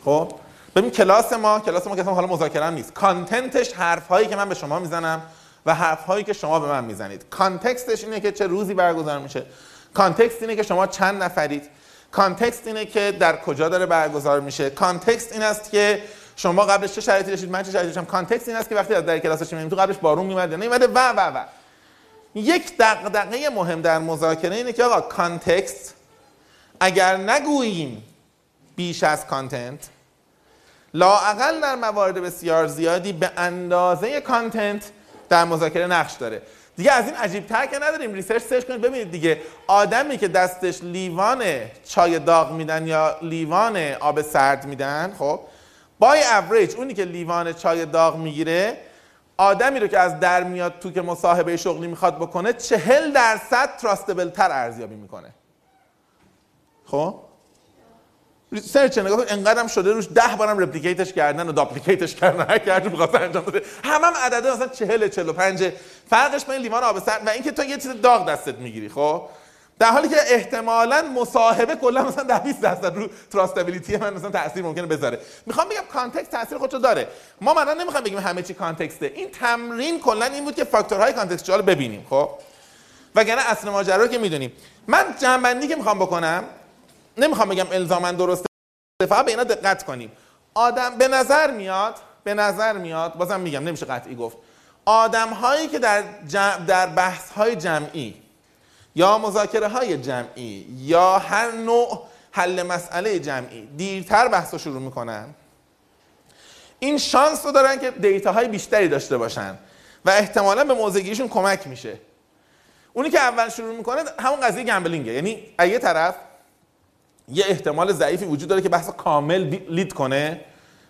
خب؟ ببین کلاس ما کلاس ما که حالا مذاکره نیست. content ش حرف هایی که من به شما می‌زنم و حرف هایی که شما به من می‌زنید. context ش اینه که چه روزی برگزار میشه. context اینه که شما چند نفرید. context اینه که در کجا داره برگزار میشه. context این است که شما قبلش چه شرایطی داشتید؟ من چه شرایطی داشتم؟ context این است که وقتی از در کلاس میریم تو قبلش بارون میومد یا نمیومده و و و. یک دغدغه مهم در مذاکره اینه که آقا context اگر نگوییم بیش از content لااقل در موارد بسیار زیادی به اندازه content در مذاکره نقش داره. دیگه از این عجیب تر که نداریم. research search کنید. ببینید دیگه آدمی که دستش لیوان چای داغ میدن یا لیوان آب سرد میدن خب by average اونی که لیوان چای داغ می‌گیره آدمی رو که از در میاد تو که مصاحبه شغلی می‌خواد بکنه چهل درصد trustable تر ارزیابی می‌کنه. خب؟ search نگاه کن انقدرم شده روش ده بارم replicate ش کردن و duplicate ش کردن. هر کردی می‌خواست انجام بده. هم هم عدده مثلا 40 45 فرقش بین لیوان آب سرد و اینکه تو یه چیز داغ دستت می‌گیری خب؟ در حالی که احتمالاً مصاحبه کلا مثلا 10 20 درصد رو trustability من مثلا تاثیر ممکنه بذاره. می‌خوام بگم context تاثیر خودشو داره. ما مثلا نمی‌خوام بگیم همه چی context ه این تمرین کلا این بود که factor های contextual ببینیم خب؟ وگرنه اصل ماجرا رو که می‌دونیم. من جنبندی که می‌خوام بکنم نمی‌خوام بگم الزاما درسته فقط به اینا دقت کنیم. آدم به نظر میاد به نظر میاد بازم میگم نمیشه قطعی گفت. آدم هایی که در, جمع در بحث های جمعی یا مذاکره های جمعی یا هر نوع حل مسئله جمعی دیرتر بحث رو شروع می‌کنن این شانس رو دارن که دیتا های بیشتری داشته باشن و احتمالا به موضعگیریشون کمک میشه. اونی که اول شروع می‌کنه همون قضیه گمبلینگه. یعنی یه طرف یه احتمال ضعیفی وجود داره که بحث کامل لید کنه.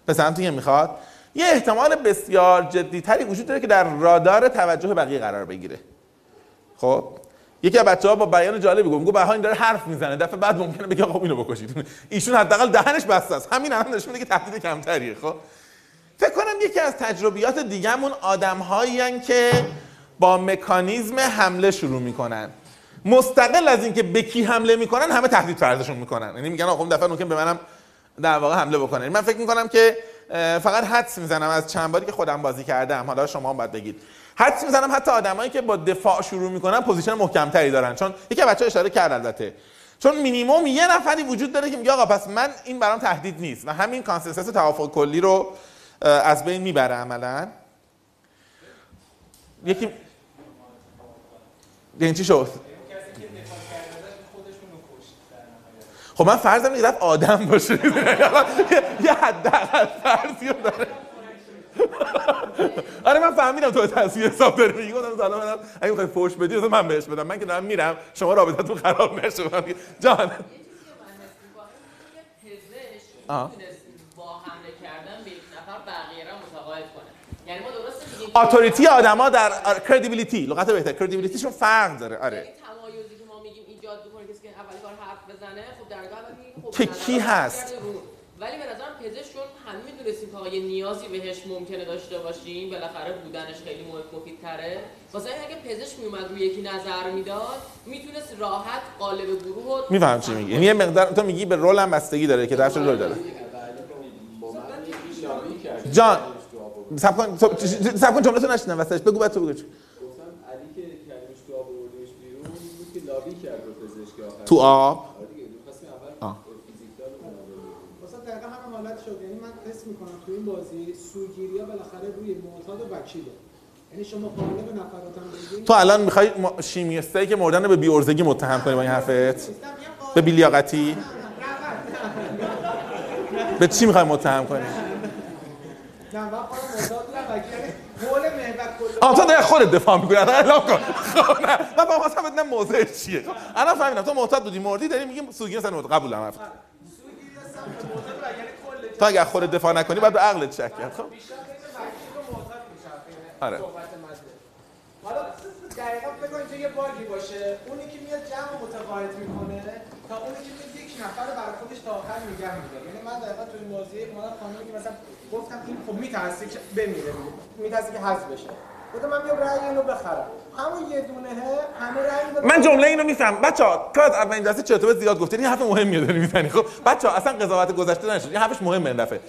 به سمتی که می‌خواد. یه احتمال بسیار جدیتری وجود داره که در رادار توجه بقیه قرار بگیره. خب؟ یکی از بچه‌ها با بیان جالبی گفت میگه این داره حرف می‌زنه. دفعه بعد ممکنه بگه خب اینو بکشید. ایشون حداقل دهنش بسته است. همین الان نشون میده که تهدید کمتریه. خب؟ فکر کنم یکی از تجربیات دیگه‌مون آدم‌هایی که با مکانیزم حمله شروع می‌کنن. مستقل از اینکه به کی حمله می‌کنن همه تهدید فرضشون می‌کنن. یعنی میگن آقا اون دفعه ممکن به منم در واقع حمله بکنه من فکر می‌کنم که فقط حدس می‌زنم از چند باری که خودم بازی کردم. حالا شما هم باید بگید. حدس می‌زنم حتی آدمایی که با دفاع شروع می‌کنن position محکمتری دارن. چون یکی بچه اشاره کرد البته. چون مینیمم یه نفری وجود داره که میگه آقا پس من این برام تهدید نیست و همین consensus توافق کلی رو از بین می‌بره عملا. یکی یعنی چی شد؟ خب من فرضم اینه رفت آدم باشه. یه حداقل فرضی رو داره. آره من فهمیدم تو تصویر حساب داری. میگی گفتم سلام من اگه می‌خوای فوش بدی من بهش بدم. من که دارم میرم شما رابطتون خراب نشه. من میگم، جان. آه. کنه. یعنی ما درسته میگیم اتوریتی آدما در کردیبیلیتی لغت بهتر کردیبیلیتیشون فرق داره. آره یعنی تمایزی که ما میگیم ایجاد بکنه کسی که اول بزنه خب در نگاه اول میگیم خب که کی هست؟ ولی به نظرم پزشک چون همه می‌دونستیم که آقا یه نیازی بهش ممکنه داشته باشیم بالاخره بودنش خیلی مفید تره واسه این اگه پزشک میومد روی یکی نظر می‌داد می‌تونست راحت قالب گروه رو میفهم چی میگی. یعنی یه مقدار تو میگی به رول هم بستگی داره که درش رول داره. جان سب کن تو- سب کن جملتو نشنیدم وسطش بگو بعد تو بگو. چی. گفتم علی که کلمش تو آب آوردیش بیرون بود که لابی کرد رو پزشک آخر. تو آب آره دیگه می‌خواستیم اول آه. فیزیکدان رو کنم مثلا دقیقا همین حالت شد یعنی من حس می‌کنم تو این بازی سوگیری ها بالاخره روی معتاد و وکیله یعنی شما قالب نفراتم تو الان می‌خوای شیمیستایی که مردن رو به بیورزگی متهم کنی با این حرفت؟ به بیلیاقتی؟ به چی می‌خوای متهم کنی؟ کل آه تو داری خودت دفاع می‌کنی. الان اعلام کن. خب نه. من با خواستم بدونم موضوع چیه؟ الان فهمیدم تو معتاد بودی مردی داری میگیم سوگیر سن قبولم حرف سوگیری هستم تو از خودت دفاع نکنی بعد به عقلت شک کرد. خب؟ آره. حالا دقیقا کنید که یه باگی باشه. اونی که میاد جمع متقاعد می‌کنه تا اونی که میاد یک نفر برای خودش تا آخر نگه میداره. یعنی من دقیقا تو این بازی اومدم خانمی که مثلا گفتم این خب میترسه که بمیره. میترسه که حذف بشه. گفتم من بیام بخرم. همون یه دونه همه رأی من جمله اینو میفهم. بچا از اولین جلسه چطور زیاد گفتی این حرف مهمیه داری می‌زنی خب بچا اصلا قضاوت گذشته نشد. این حرفش مهمه این دفعه.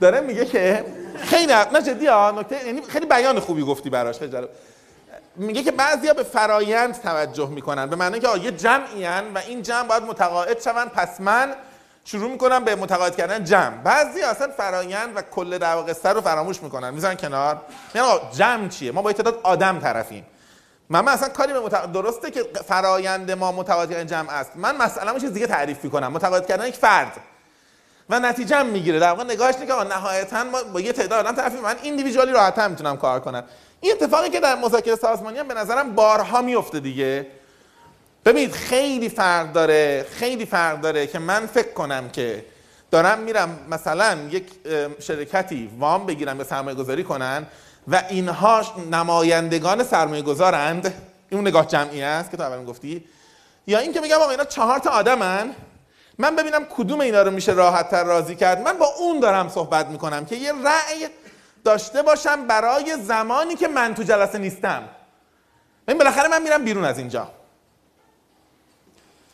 داره میگه که خیلی نه جدی نکته یعنی خیلی بیان خوبی گفتی براش. خیلی میگه که بعضیا به فرایند توجه می‌کنن به معنی که یه جمعی و این جمع باید متقاعد شون پس من شروع می‌کنم به متقاعد کردن جمع. بعضی اصلا فرایند و کل در واقع قصه رو فراموش می‌کنن. می‌ذارن کنار. میگن جمع چیه؟ ما با تعداد آدم طرفیم. من, من اصلا کاری به متق... درسته که فرایند ما متقاعد کردن جمع است. من یه چیز دیگه تعریف می‌کنم. متقاعد کردن یک فرد. و نتیجه می‌گیره. در واقع نگاهش که نهایتا ما با یه تعداد آدم طرفیم. من ایندیویدوالی راحت‌تر می‌تونم کار کنم. این اتفاقی که در مذاکره سازمانی هم به نظرم بارها میفته دیگه. ببینید خیلی فرق داره خیلی فرق داره که من فکر کنم که دارم میرم مثلا یک شرکتی وام بگیرم به سرمایه گذاری کنن و اینها نمایندگان سرمایه گذارند این نگاه جمعی است که تو اول گفتی. یا این که میگم آقا اینا چهار تا آدمن. من ببینم کدوم اینا رو میشه راحت تر راضی کرد. من با اون دارم صحبت می‌کنم که یه رأی داشته باشم برای زمانی که من تو جلسه نیستم. ببین بالاخره من میرم بیرون از اینجا.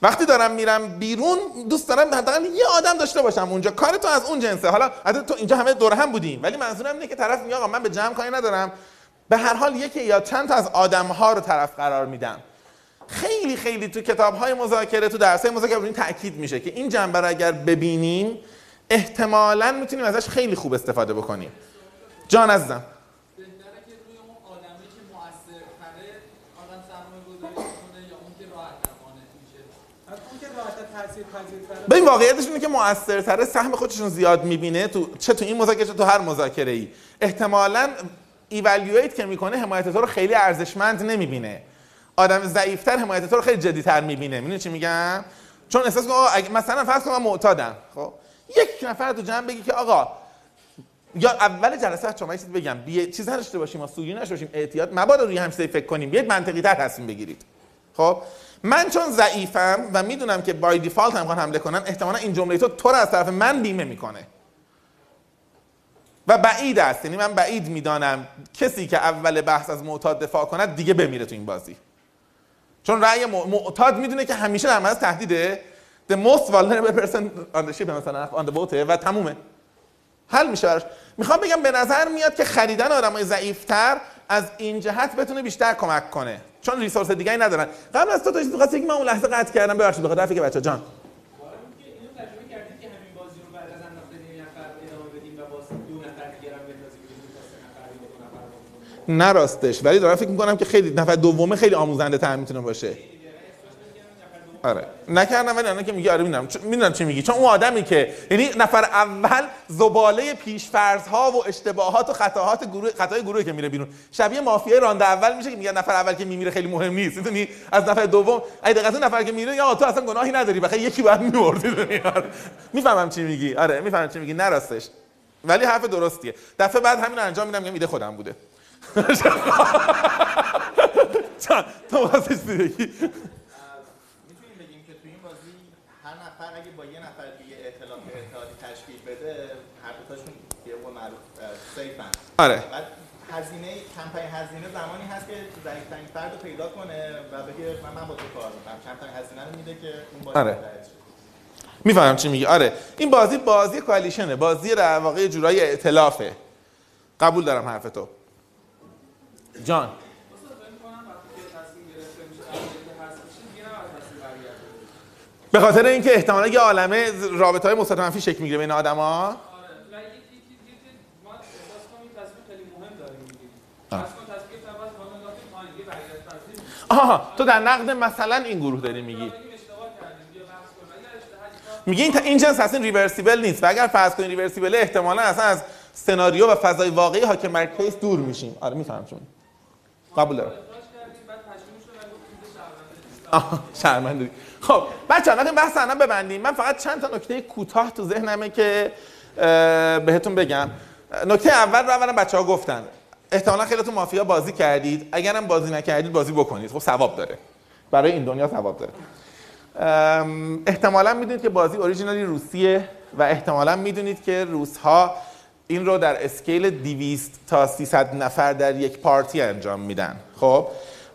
وقتی دارم میرم بیرون دوست دارم حداقل یه آدم داشته باشم اونجا. کار تو از اون جنسه. حالا حتی تو اینجا همه دور هم بودیم. ولی منظورم اینه که طرف میگه آقا من به جمع کاری ندارم. به هر حال یکی یا چند تا از آدم ها رو طرف قرار میدم. خیلی خیلی تو کتاب های مذاکره تو درس های مذاکره این تاکید میشه که این جنبه رو اگر ببینیم احتمالاً می‌تونیم ازش خیلی خوب استفاده بکنیم. جان عزیزم بهتره که روی اون آدمی که مؤثرتره آدم سرمایه گذاری کنه یا اون که راحت مانع میشه از اون که پذیرتره. ببین واقعیتش اینه که موثرتره سهم خودشون زیاد می‌بینه. تو چه تو این مذاکره چه تو هر مذاکره ای احتمالاً ایوالویت که می‌کنه حمایت تو رو خیلی ارزشمند نمی‌بینه. آدم ضعیفتر حمایت تو رو خیلی جدیتر می‌بینه. می‌دونی چی میگم؟ چون احساس کنه اگه مثلا فرض کن من معتادم خب؟ یک نفر تو جمع بگی که آقا یا اول جلسه شما یه چیز بگم. بی... چیز نداشته باشیم ما سوگی نشته باشیم. احتیاط مبادا روی همسایه فکر کنیم. بیاید منطقی تر تصمیم بگیرید. خب؟ من چون ضعیفم و می‌دونم که بای دیفالت هم حمله کنن احتمالا این جمله تو تو رو از طرف من بیمه می‌کنه. و بعید است. یعنی من بعید می‌دانم کسی که اول بحث از معتاد دفاع کند دیگه بمیره تو این بازی. چون رأی معتاد می‌دونه که همیشه در معرض تهدیده. The most vulnerable person on the ship مثلا on the boat و تمومه. حل میشه براش. می‌خوام بگم به نظر میاد که خریدن آدمای ضعیفتر از این جهت بتونه بیشتر کمک کنه. چون ریسورس دیگه ندارن. قبل از تو تو چیزی که من اون لحظه قطع کردم ببخشید بخاطر حرفی که بچه جان. تا نه راستش ولی دارم فکر می‌کنم که خیلی نفر دومه خیلی آموزنده تر می‌تونه باشه دیگه احساس می‌کنم نفر دوم آره. نکردم ولی الان که میگی آره می‌دونم. می‌دونم چی میگی. چون اون آدمی که یعنی نفر اول زباله پیشفرض ها و اشتباهات و خطاهات گروه خطای گروهی که میره بیرون. شبیه مافیای رانده اول میشه که میگن نفر اول که میمیره خیلی مهم نیست. می‌دونی؟ از نفر دوم اگه دقیقاً نفر که میره یا تو اصلا گناهی نداری. بخاطر یکی باید میمردی می‌فهمم چی میگی. آره می‌فهمم چی میگی. نراستش ولی حرف درستیه. دفعه بعد همین انجام میدم میگم ایده خودم بوده. تو واسه چیزی بگی می‌تونیم بگیم که تو این بازی هر نفر اگه با یه نفر دیگه ائتلاف اتحادی تشکیل بده هر دوتاشون یه قول معروف سیفن. آره. بعد هزینه کمپین هزینه زمانی هست که ضعیف‌ترین فرد رو پیدا کنه و بگه من من با تو کار می‌کنم. کمترین هزینه رو میده که اون بازی آره. می‌فهمم چی میگی. آره. این بازی بازی کوالیشنه بازی در واقع یه جورایی ائتلافه قبول دارم حرف تو. جان استاد فکر می‌کنم وقتی که تصمیم گرفته میشه قضیه که هست میشه دیگه نباید تصمیم برگرده به خاطر اینکه احتمالا یه عالمه رابطه های مثبت منفی شکل می‌گیره بین آدما آره. آها تو در نقد مثلا این گروه داری میگی. میگه این, این جنس اصلا reversible نیست و اگر فرض کنی reversible احتمالا اصلا از سناریو و فضای واقعی حاکم بر case دور میشیم. آره می‌فهمم چون. قبول دارم. آها شرمنده خب بچه ها بحث الان ببندیم. من فقط چند تا نکته کوتاه تو ذهنمه که بهتون بگم. نکته اول رو اولا بچه ها گفتن. احتمالا خیلی تو مافیا بازی کردید. اگرم بازی نکردید بازی بکنید. خب ثواب داره. برای این دنیا ثواب داره. احتمالا می‌دونید که بازی اوریجینالی روسیه و احتمالا می‌دونید که روس ها این رو در scale 200 تا 300 نفر در یک party انجام میدن. خب؟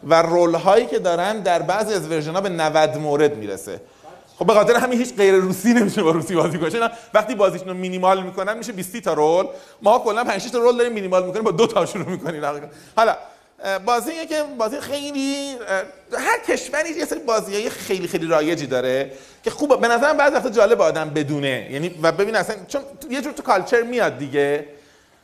و role هایی که دارن در بعضی از version ها به 90 مورد می‌رسه. خب به خاطر همین هیچ غیر روسی نمیشه با روسی بازی کنه. وقتی بازیشون رو مینیمال می‌کنن میشه 20 تا role. ما کلا 5 6 تا role داریم مینیمال می‌کنیم با دو تا شروع می‌کنیم. حالا اه، بازیه که بازی خیلی هر کشوری یه سری بازی خیلی خیلی رایجی داره که خوبه. به نظرم بعضی وقتا جالب آدم بدونه. یعنی و ببین اصلا چون یه جور تو culture میاد دیگه.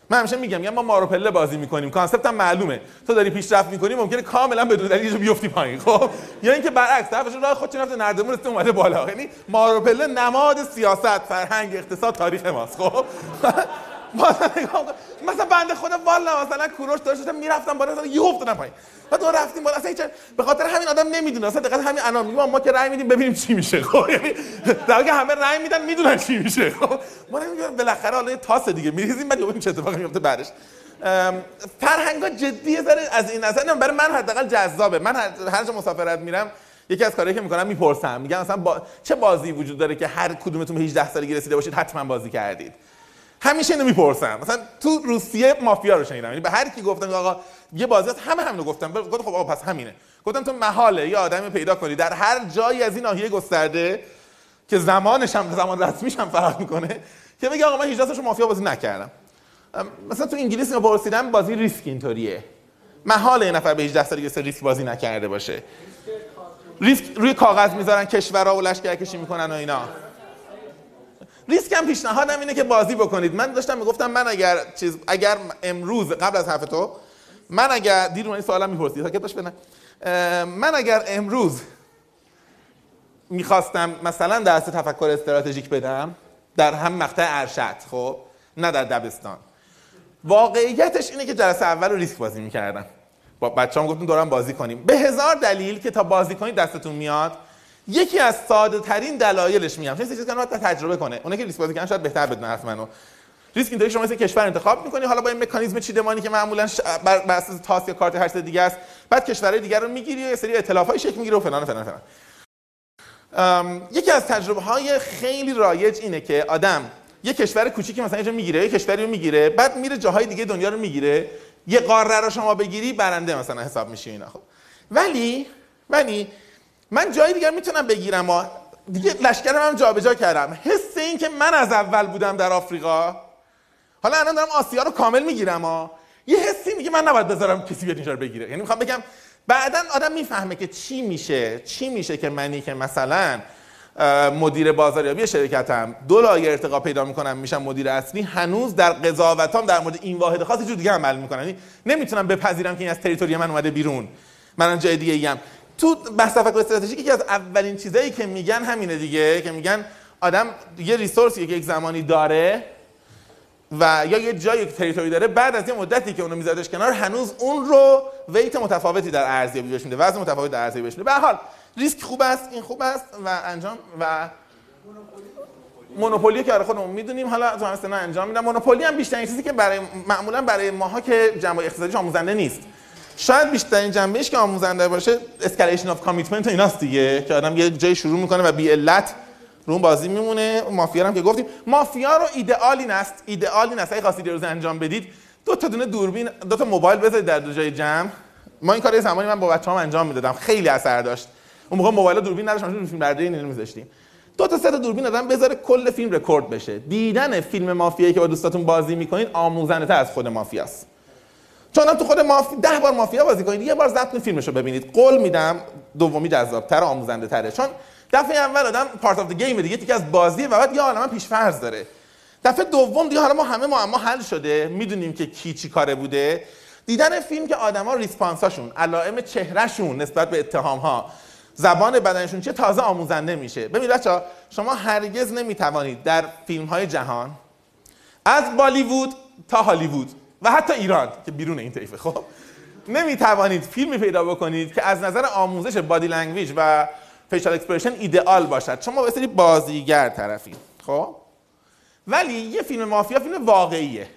من همیشه میگم میگم ما مارو پله بازی می‌کنیم concept هم معلومه. تو داری پیشرفت می‌کنی ممکنه کاملا بدون دلیل بیفتی پایین خب؟ یا اینکه برعکس طرفش راه خودت رفته نردبون رسیده اومده بالا. یعنی مارو پله نماد سیاست فرهنگ اقتصاد تاریخ ماست خب؟ مثلا بنده خدا والا مثلا کوروش داشتم می‌رفتم بالا مثلا یه افتادم پایین. بعد تو رفتیم بالا. اصلا به خاطر همین آدم نمی‌دونه. اصلا دقیقاً همین الان میگم ما که رأی میدیم ببینیم چی میشه. خب یعنی در که همه رأی میدن می‌دونن چی میشه. خب ما نمیگم بالاخره حالا تاس دیگه میریزیم بعد ببینیم چه اتفاقی میفته بعدش. فرهنگا جدیه ذره از این نظر برای من حداقل جذابه. من هر جا مسافرت میرم یکی از کارهایی که می‌کنم می‌پرسم. میگم مثلا با... چه بازی وجود داره که هر کدومتون به 18 سالگی رسیده باشید حتما بازی کردید. همیشه اینو می‌پرسم. مثلا تو روسیه مافیا رو شنیدم. یعنی به هر کی گفتم آقا یه بازی هست همه همینو گفتم گفتم خب آقا پس همینه. گفتم تو محاله یه آدمی پیدا کنی. در هر جایی از این ناحیه گسترده که زمانش هم زمان رسمیش هم فرق می‌کنه که بگه آقا من 18 سالش مافیا بازی نکردم. مثلا تو انگلیس اینو پرسیدم بازی ریسک اینطوریه. محال یه نفر به 18 سالگی ریسک بازی نکرده باشه. ریسک روی کاغذ می‌ذارن کشورها و لشکر کشی می‌کنن و اینا. ریسک هم پیشنهادم اینه که بازی بکنید. من داشتم می‌گفتم من اگر چیز اگر امروز قبل از حرف تو من اگر دیر این سوالم می‌پرسید ساکت باش بنه. من اگر امروز می‌خواستم مثلا درس تفکر استراتژیک بدم در هم مقطع ارشد خب؟ نه در دبستان. واقعیتش اینه که جلسه اول رو ریسک بازی می‌کردم. با بچه هم گفتیم دورم بازی کنیم. به هزار دلیل که تا بازی کنید دستتون میاد یکی از ساده ترین دلایلش میگم. چون چیزی که باید تجربه کنه. اونایی که ریسک بازی کردن شاید بهتر بدون حرف منو. ریسک اینطوری شما مثل کشور انتخاب می‌کنی. حالا با این مکانیزم چیدمانی که معمولا ش... بر بر اساس تاس یا کارت هر دیگه است بعد کشورهای دیگر رو می‌گیری و یه سری ائتلافای شکل می‌گیره و فلان فلان فلان. ام، یکی از تجربه های خیلی رایج اینه که آدم یه کشور کوچیکی مثلا یه جا می‌گیره یه کشوری رو می‌گیره بعد میره جاهای دیگه دنیا رو می‌گیره. یه قاره رو شما بگیری برنده مثلا حساب میشه اینا خب. ولی ولی من جای دیگر می‌تونم بگیرم و دیگه لشکرم هم جابجا کردم. حس این که من از اول بودم در آفریقا. حالا الان دارم آسیا رو کامل می‌گیرم ها یه حسی میگه من نباید بذارم کسی بیاد اینجا رو بگیره. یعنی می‌خوام بگم بعدا آدم می‌فهمه که چی میشه چی میشه که منی که مثلا مدیر بازاریابی شرکتم دو لایه ارتقا پیدا می‌کنم میشم مدیر اصلی هنوز در قضاوتام در مورد این واحد خاص جور دیگه عمل می‌کنم. یعنی نمی‌تونم بپذیرم که این از territory من اومده بیرون. من جای دیگه ایم تو بحث تفکر استراتژیک یکی از اولین چیزایی که میگن همینه دیگه که میگن آدم یه resource ی که یک زمانی داره و یا یه جایی که territory داره بعد از یه مدتی که اونو میذادش کنار هنوز اون رو weight متفاوتی در ارزیابی بهش میده وزن متفاوتی در ارزیابی بهش میده. به هر حال ریسک خوب است این خوب است و انجام و مونوپولی که آره خودمون می‌دونیم حالا تو همه انجام میدم. مونوپولی هم بیشترین چیزی که برای معمولا برای ماها که جنبه اقتصادیش آموزنده نیست. شاید بیشترین جنبهش که آموزنده باشه escalation of commitment ایناست دیگه که آدم یه جای شروع می‌کنه و بی علت رو بازی میمونه. مافیا هم که گفتیم مافیا رو ایدئالی نست ایدئالی نست. اگه خواستید روز انجام بدید دو تا دونه دوربین دو تا موبایل بذارید در دو جای جمع. ما این کار زمانی من با بچه‌هام انجام می‌دادم. خیلی اثر داشت. اون موقع موبایل دوربین نداشتیم چون فیلم برداری اینو میذاشتیم. دو تا سه تا دوربین آدم بذاره کل فیلم رکورد بشه. دیدن فیلم مافیایی که با دوستاتون بازی می‌کنید آموزنده از خود مافیاست. چون تو خود مافیا ده بار مافیا بازی کنید. یه بار ضبط فیلمشو ببینید. قول میدم دومی جذاب‌تر آموزنده تره چون دفعه اول آدم پارت اف گیم دیگه یکی از بازیه و بعد یه عالمه پیش فرض داره. دفعه دوم دیگه حالا ما همه معما حل شده. می‌دونیم که کی چی کاره بوده. دیدن فیلم که آدما ریسپانساشون علائم چهرهشون نسبت به اتهام ها زبان بدنشون چه تازه آموزنده میشه. ببینید بچا شما هرگز نمی‌توانید در فیلم های جهان از بالیوود تا هالیوود و حتی ایران که بیرون این طیفه. خب نمی‌توانید فیلمی پیدا بکنید که از نظر آموزش body language و facial expression ایدئال باشد. شما یه سری بازیگر طرفی خب؟ ولی یه فیلم مافیا فیلم واقعیه.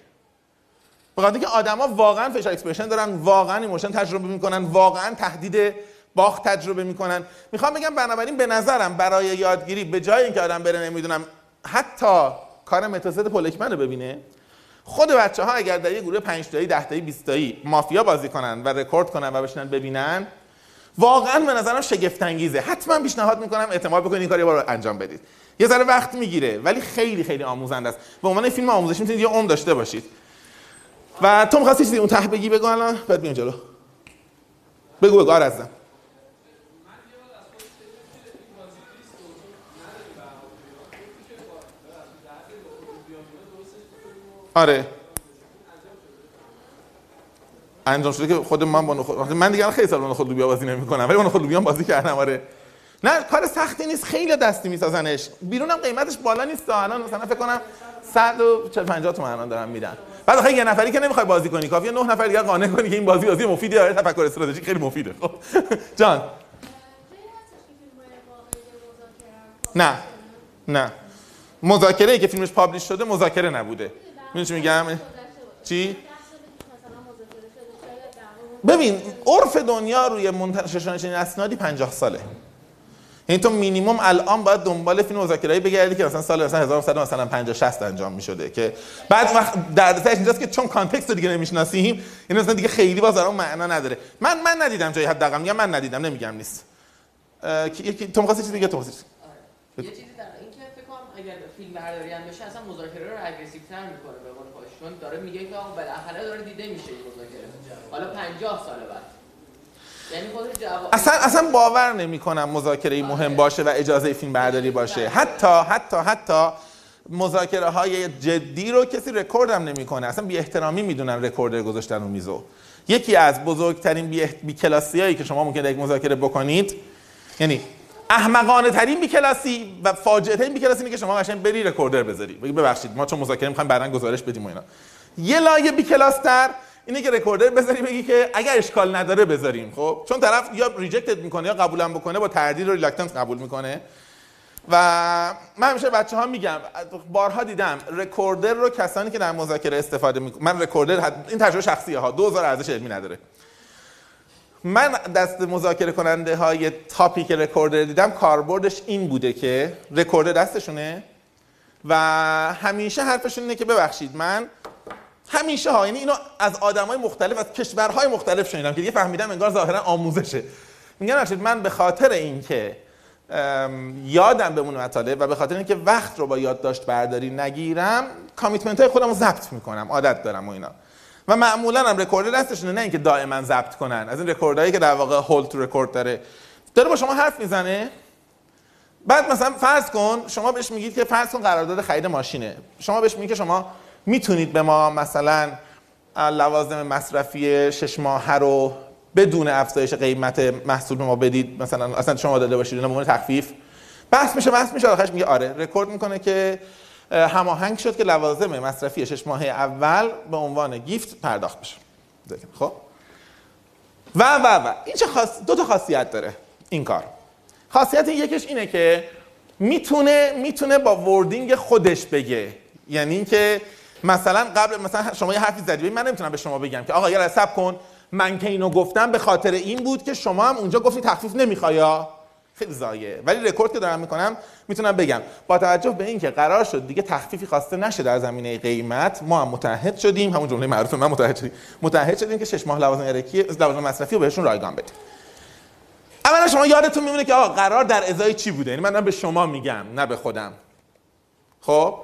به که آدما واقعا facial expression دارن واقعا emotion تجربه می‌کنن واقعا تهدید باخت تجربه می‌کنن. می‌خوام بگم بنابراین به نظرم برای یادگیری به جای اینکه آدم بره نمی‌دونم حتی کار متوسط پولکمن رو ببینه خود بچه ها اگر در یه گروه 5 تایی 10 تایی 20 تایی مافیا بازی کنن و رکورد کنن و بشنن ببینن واقعا به نظرم شگفت انگیزه حتما پیشنهاد می‌کنم اعتماد بکنید این کاری رو انجام بدید. یه ذره وقت می‌گیره ولی خیلی خیلی آموزنده است. به عنوان فیلم آموزشی می‌تونید یه عمر داشته باشید. و تو می‌خواستی چیزی اون ته بگی؟ بگو الان. بعد بیام جلو. بگو بگو. آره آره. انجام شده که خود من با خود من دیگه خیلی سال خود لوبیا بازی نمی‌کنم ولی اون خود لوبیا بازی کردم آره. نه کار سختی نیست خیلی دستی میسازنش. بیرونم قیمتش بالا نیست الان مثلا فکر کنم 140 50 تومن الان دارن میدن بعد آخه یه نفری که نمی‌خوای بازی کنی کافیه نه نفر دیگه قانع کنی که این بازی بازی مفیدی داره. تفکر استراتژیک خیلی مفیده خب. جان. نه. نه. مذاکره ای که فیلمش publish شده مذاکره نبوده. می‌دونی میگم؟ چی؟ ببین عرف دنیا روی منتشر چنین اسنادی 50 ساله. یعنی تو مینیمم الان باید دنبال فیلم مذاکره‌ای بگردی که مثلا سال مثلا 1950 مثلا 50 60 انجام می‌شده که بعد وقت دردسرش اینجاست که چون context رو دیگه نمی‌شناسیم این مثلا دیگه خیلی باز اون معنا نداره. من من ندیدم جایی حداقل میگم من ندیدم نمیگم نیست. یکی تو می‌خواستی چیزی دیگه تو می‌خواستی یه چیزی در این که فکر کنم اگر فیلم برداری هم بشه اصلا مذاکره رو aggressive تر می‌کنه به قول خودش. چون داره میگه که آقا بالاخره داره دیده میشه این مذاکره. حالا 50 سال بعد. یعنی اصلا اصلا باور نمی کنم مذاکره مهم باشه و اجازه فیلم برداری باشه. حتی حتی حتی مذاکره های جدی رو کسی رکورد هم نمی‌کنه. اصلا بی احترامی می‌دونن recorder گذاشتن رو میزو. یکی از بزرگترین بی, بی کلاسی هایی که شما ممکنه یک مذاکره بکنید یعنی احمقانه ترین بی کلاسی و فاجعه ترین بی کلاسی اینه که شما قشنگ بری recorder بذاری. بگی ببخشید ما چون مذاکره می‌خوایم بعدن گزارش بدیم و اینا. یه لایه بی کلاس تر اینه که recorder بذاری بگی که اگر اشکال نداره بذاریم. خب؟ چون طرف یا reject ت می‌کنه یا قبولم بکنه با تردید و reluctance قبول می‌کنه. و من همیشه بچه ها میگم بارها دیدم recorder رو کسانی که در مذاکره استفاده می‌کنن من recorder این تجربه شخصیه ها. 2000 ارزش علمی نداره. من دست مذاکره کننده های تاپیک رکوردر دیدم کاربردش این بوده که رکوردر دستشونه و همیشه حرفشون اینه که ببخشید من همیشه ها یعنی اینو از آدمای مختلف از کشورهای مختلف شنیدم که دیگه فهمیدم انگار ظاهرا آموزشه. میگن من به خاطر اینکه یادم بمونه مطالب و به خاطر اینکه وقت رو با یادداشت برداری نگیرم کامیتمنت های خودم رو ضبط می‌کنم عادت دارم و اینا. و معمولا هم recorder دستشونه نه اینکه دائما ضبط کنن. از این recorder هایی که در واقع hold record داره. داره با شما حرف می‌زنه. بعد مثلا فرض کن شما بهش میگید که فرض کن قرارداد خرید ماشینه. شما بهش میگید که شما می‌تونید به ما مثلا لوازم مصرفی شش ماه رو بدون افزایش قیمت محصول به ما بدید. مثلا اصلا شما داده باشید یه تخفیف. بحث میشه بحث میشه. آخرش میگه آره رکورد می‌کنه که هماهنگ شد که لوازم مصرفی شش ماهه اول به عنوان گیفت پرداخت بشه. خب؟ و و و. این چه خاص... دو تا خاصیت داره این کار. خاصیت یکش اینه که می‌تونه می‌تونه با وردینگ خودش بگه. یعنی اینکه مثلا قبل مثلا شما یه حرفی زدی من نمی‌تونم به شما بگم که آقا یه صبر کن. من که اینو گفتم به خاطر این بود که شما هم اونجا گفتی تخفیف نمی‌خوای خیلی زایه. ولی رکورد که دارم می‌کنم می‌تونم بگم. با توجه به اینکه قرار شد دیگه تخفیفی خواسته نشه در زمینه قیمت ما هم متحد شدیم. همون جمله معروف من متحد شدیم. متحد شدیم که شش ماه لوازم ارکی لوازم مصرفی رو بهشون رایگان بدیم. اولا شما یادتون میمونه که آقا قرار در ازای چی بوده؟ یعنی من به شما میگم نه به خودم. خب؟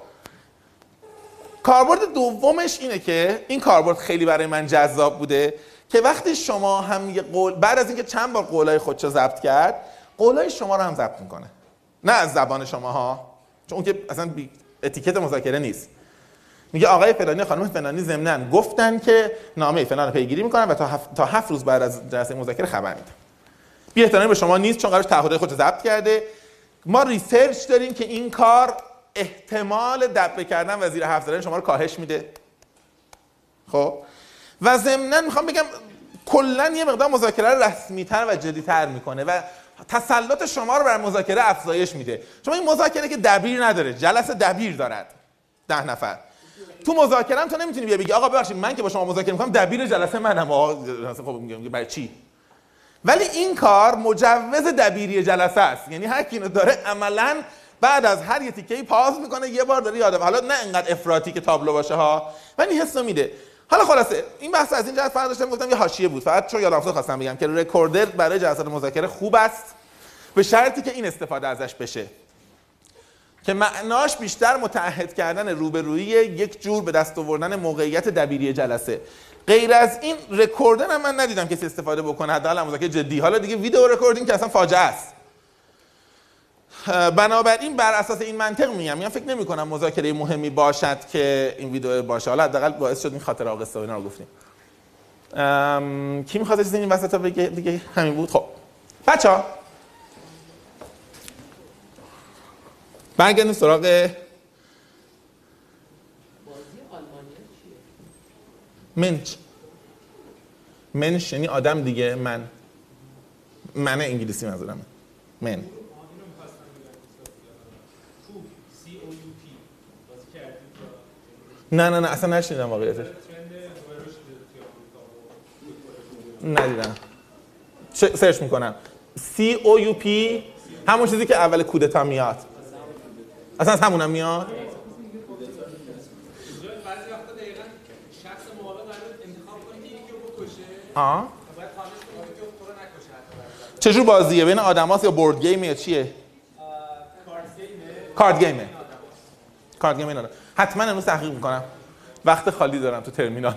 کاربرد دومش اینه که این کاربرد خیلی برای من جذاب بوده که وقتی شما هم یه قول بعد از اینکه چند بار قولای خودشو ضبط کرد قولای شما رو هم ضبط می‌کنه. نه از زبان شما ها چون اون که اصلا بی... اتیکت مذاکره نیست. میگه آقای فلانی خانم فلانی ضمناً گفتن که نامه فلان پیگیری می‌کنن و تا هفت, تا هفت روز بعد از جلسه مذاکره خبر میدن. بی احترامی به شما نیست چون قرارش تعهدات خودش ضبط کرده. ما research داریم که این کار احتمال دبه کردن و زیر زدن شما رو کاهش میده. خب؟ و ضمنا می‌خوام بگم کلا یه مقدار مذاکره رو رسمیتر و جدیتر می‌کنه و تسلط شما رو بر مذاکره افزایش میده. چون این مذاکره که دبیر نداره جلسه دبیر دارد. ده نفر. تو مذاکره هم تو نمی‌تونی بیا بگی آقا ببخشید من که با شما مذاکره می‌کنم دبیر جلسه منم. آقا خب میگم برای چی؟ ولی این کار مجوز دبیری جلسه است. یعنی هر کی داره عملا بعد از هر یه تیکه پاز می‌کنه یه بار داره یادم. حالا نه انقدر افراطی که تابلو باشه ها ولی حس میده. حالا خلاصه این بحث از این جهت فقط داشتم گفتم یه حاشیه بود. فقط چون یادم افتاد خواستم بگم که recorder برای جلسات مذاکره خوب است. به شرطی که این استفاده ازش بشه. که معناش بیشتر متعهد کردن روبرویی یک جور به دست آوردن موقعیت دبیری جلسه. غیر از این recorder هم من ندیدم کسی استفاده بکنه. حداقل مذاکره جدی. حالا دیگه video recording که اصلا فاجعه است. بنابراین بر اساس این منطق میگم من فکر نمی کنم مذاکره مهمی باشد که این ویدیو باشه. حالا حداقل باعث شد این خاطر آقا اینا رو گفتیم. کی می‌خواد چیزی این وسط بگه؟ دیگه همین بود. خب. بچه ها. سراغ؟ منچ. منش یعنی آدم دیگه من. من انگلیسی منظورمه. من. نه نه نه اصلا نشنیدم واقعیتش. ندیدم. چه- سرچ می‌کنم. C O U P همون چیزی که اول کودتا میاد. اصلا از همونم میاد؟ آه. چجور بازیه؟ بین آدماست یا بورد گیم یا چیه؟ کارت گیمه. کارد گیمه. گیم اینا حتما امروز تحقیق می‌کنم. وقت خالی دارم تو ترمینال.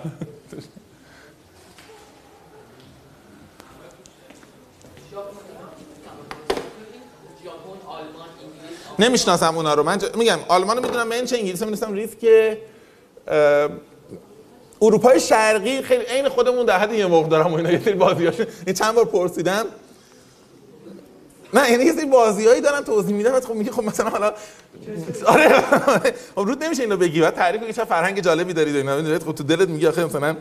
نمی‌شناسم اونا رو. من میگم آلمان رو می‌دونم من چه انگلیسی می‌دونستم. که اروپای شرقی خیلی عین خودمون در حد یه موقع دارم و اینا یه سری بازیاشون این چند بار پرسیدم. نه یعنی یه سری بازیایی دارن توضیح بعد خب میگه خب مثلا حالا آره. خب رود نمیشه اینو بگی بعد تعریف کنی چه فرهنگ جالبی دارید اینا. می‌دونید خب تو دلت میگه آخه مثلا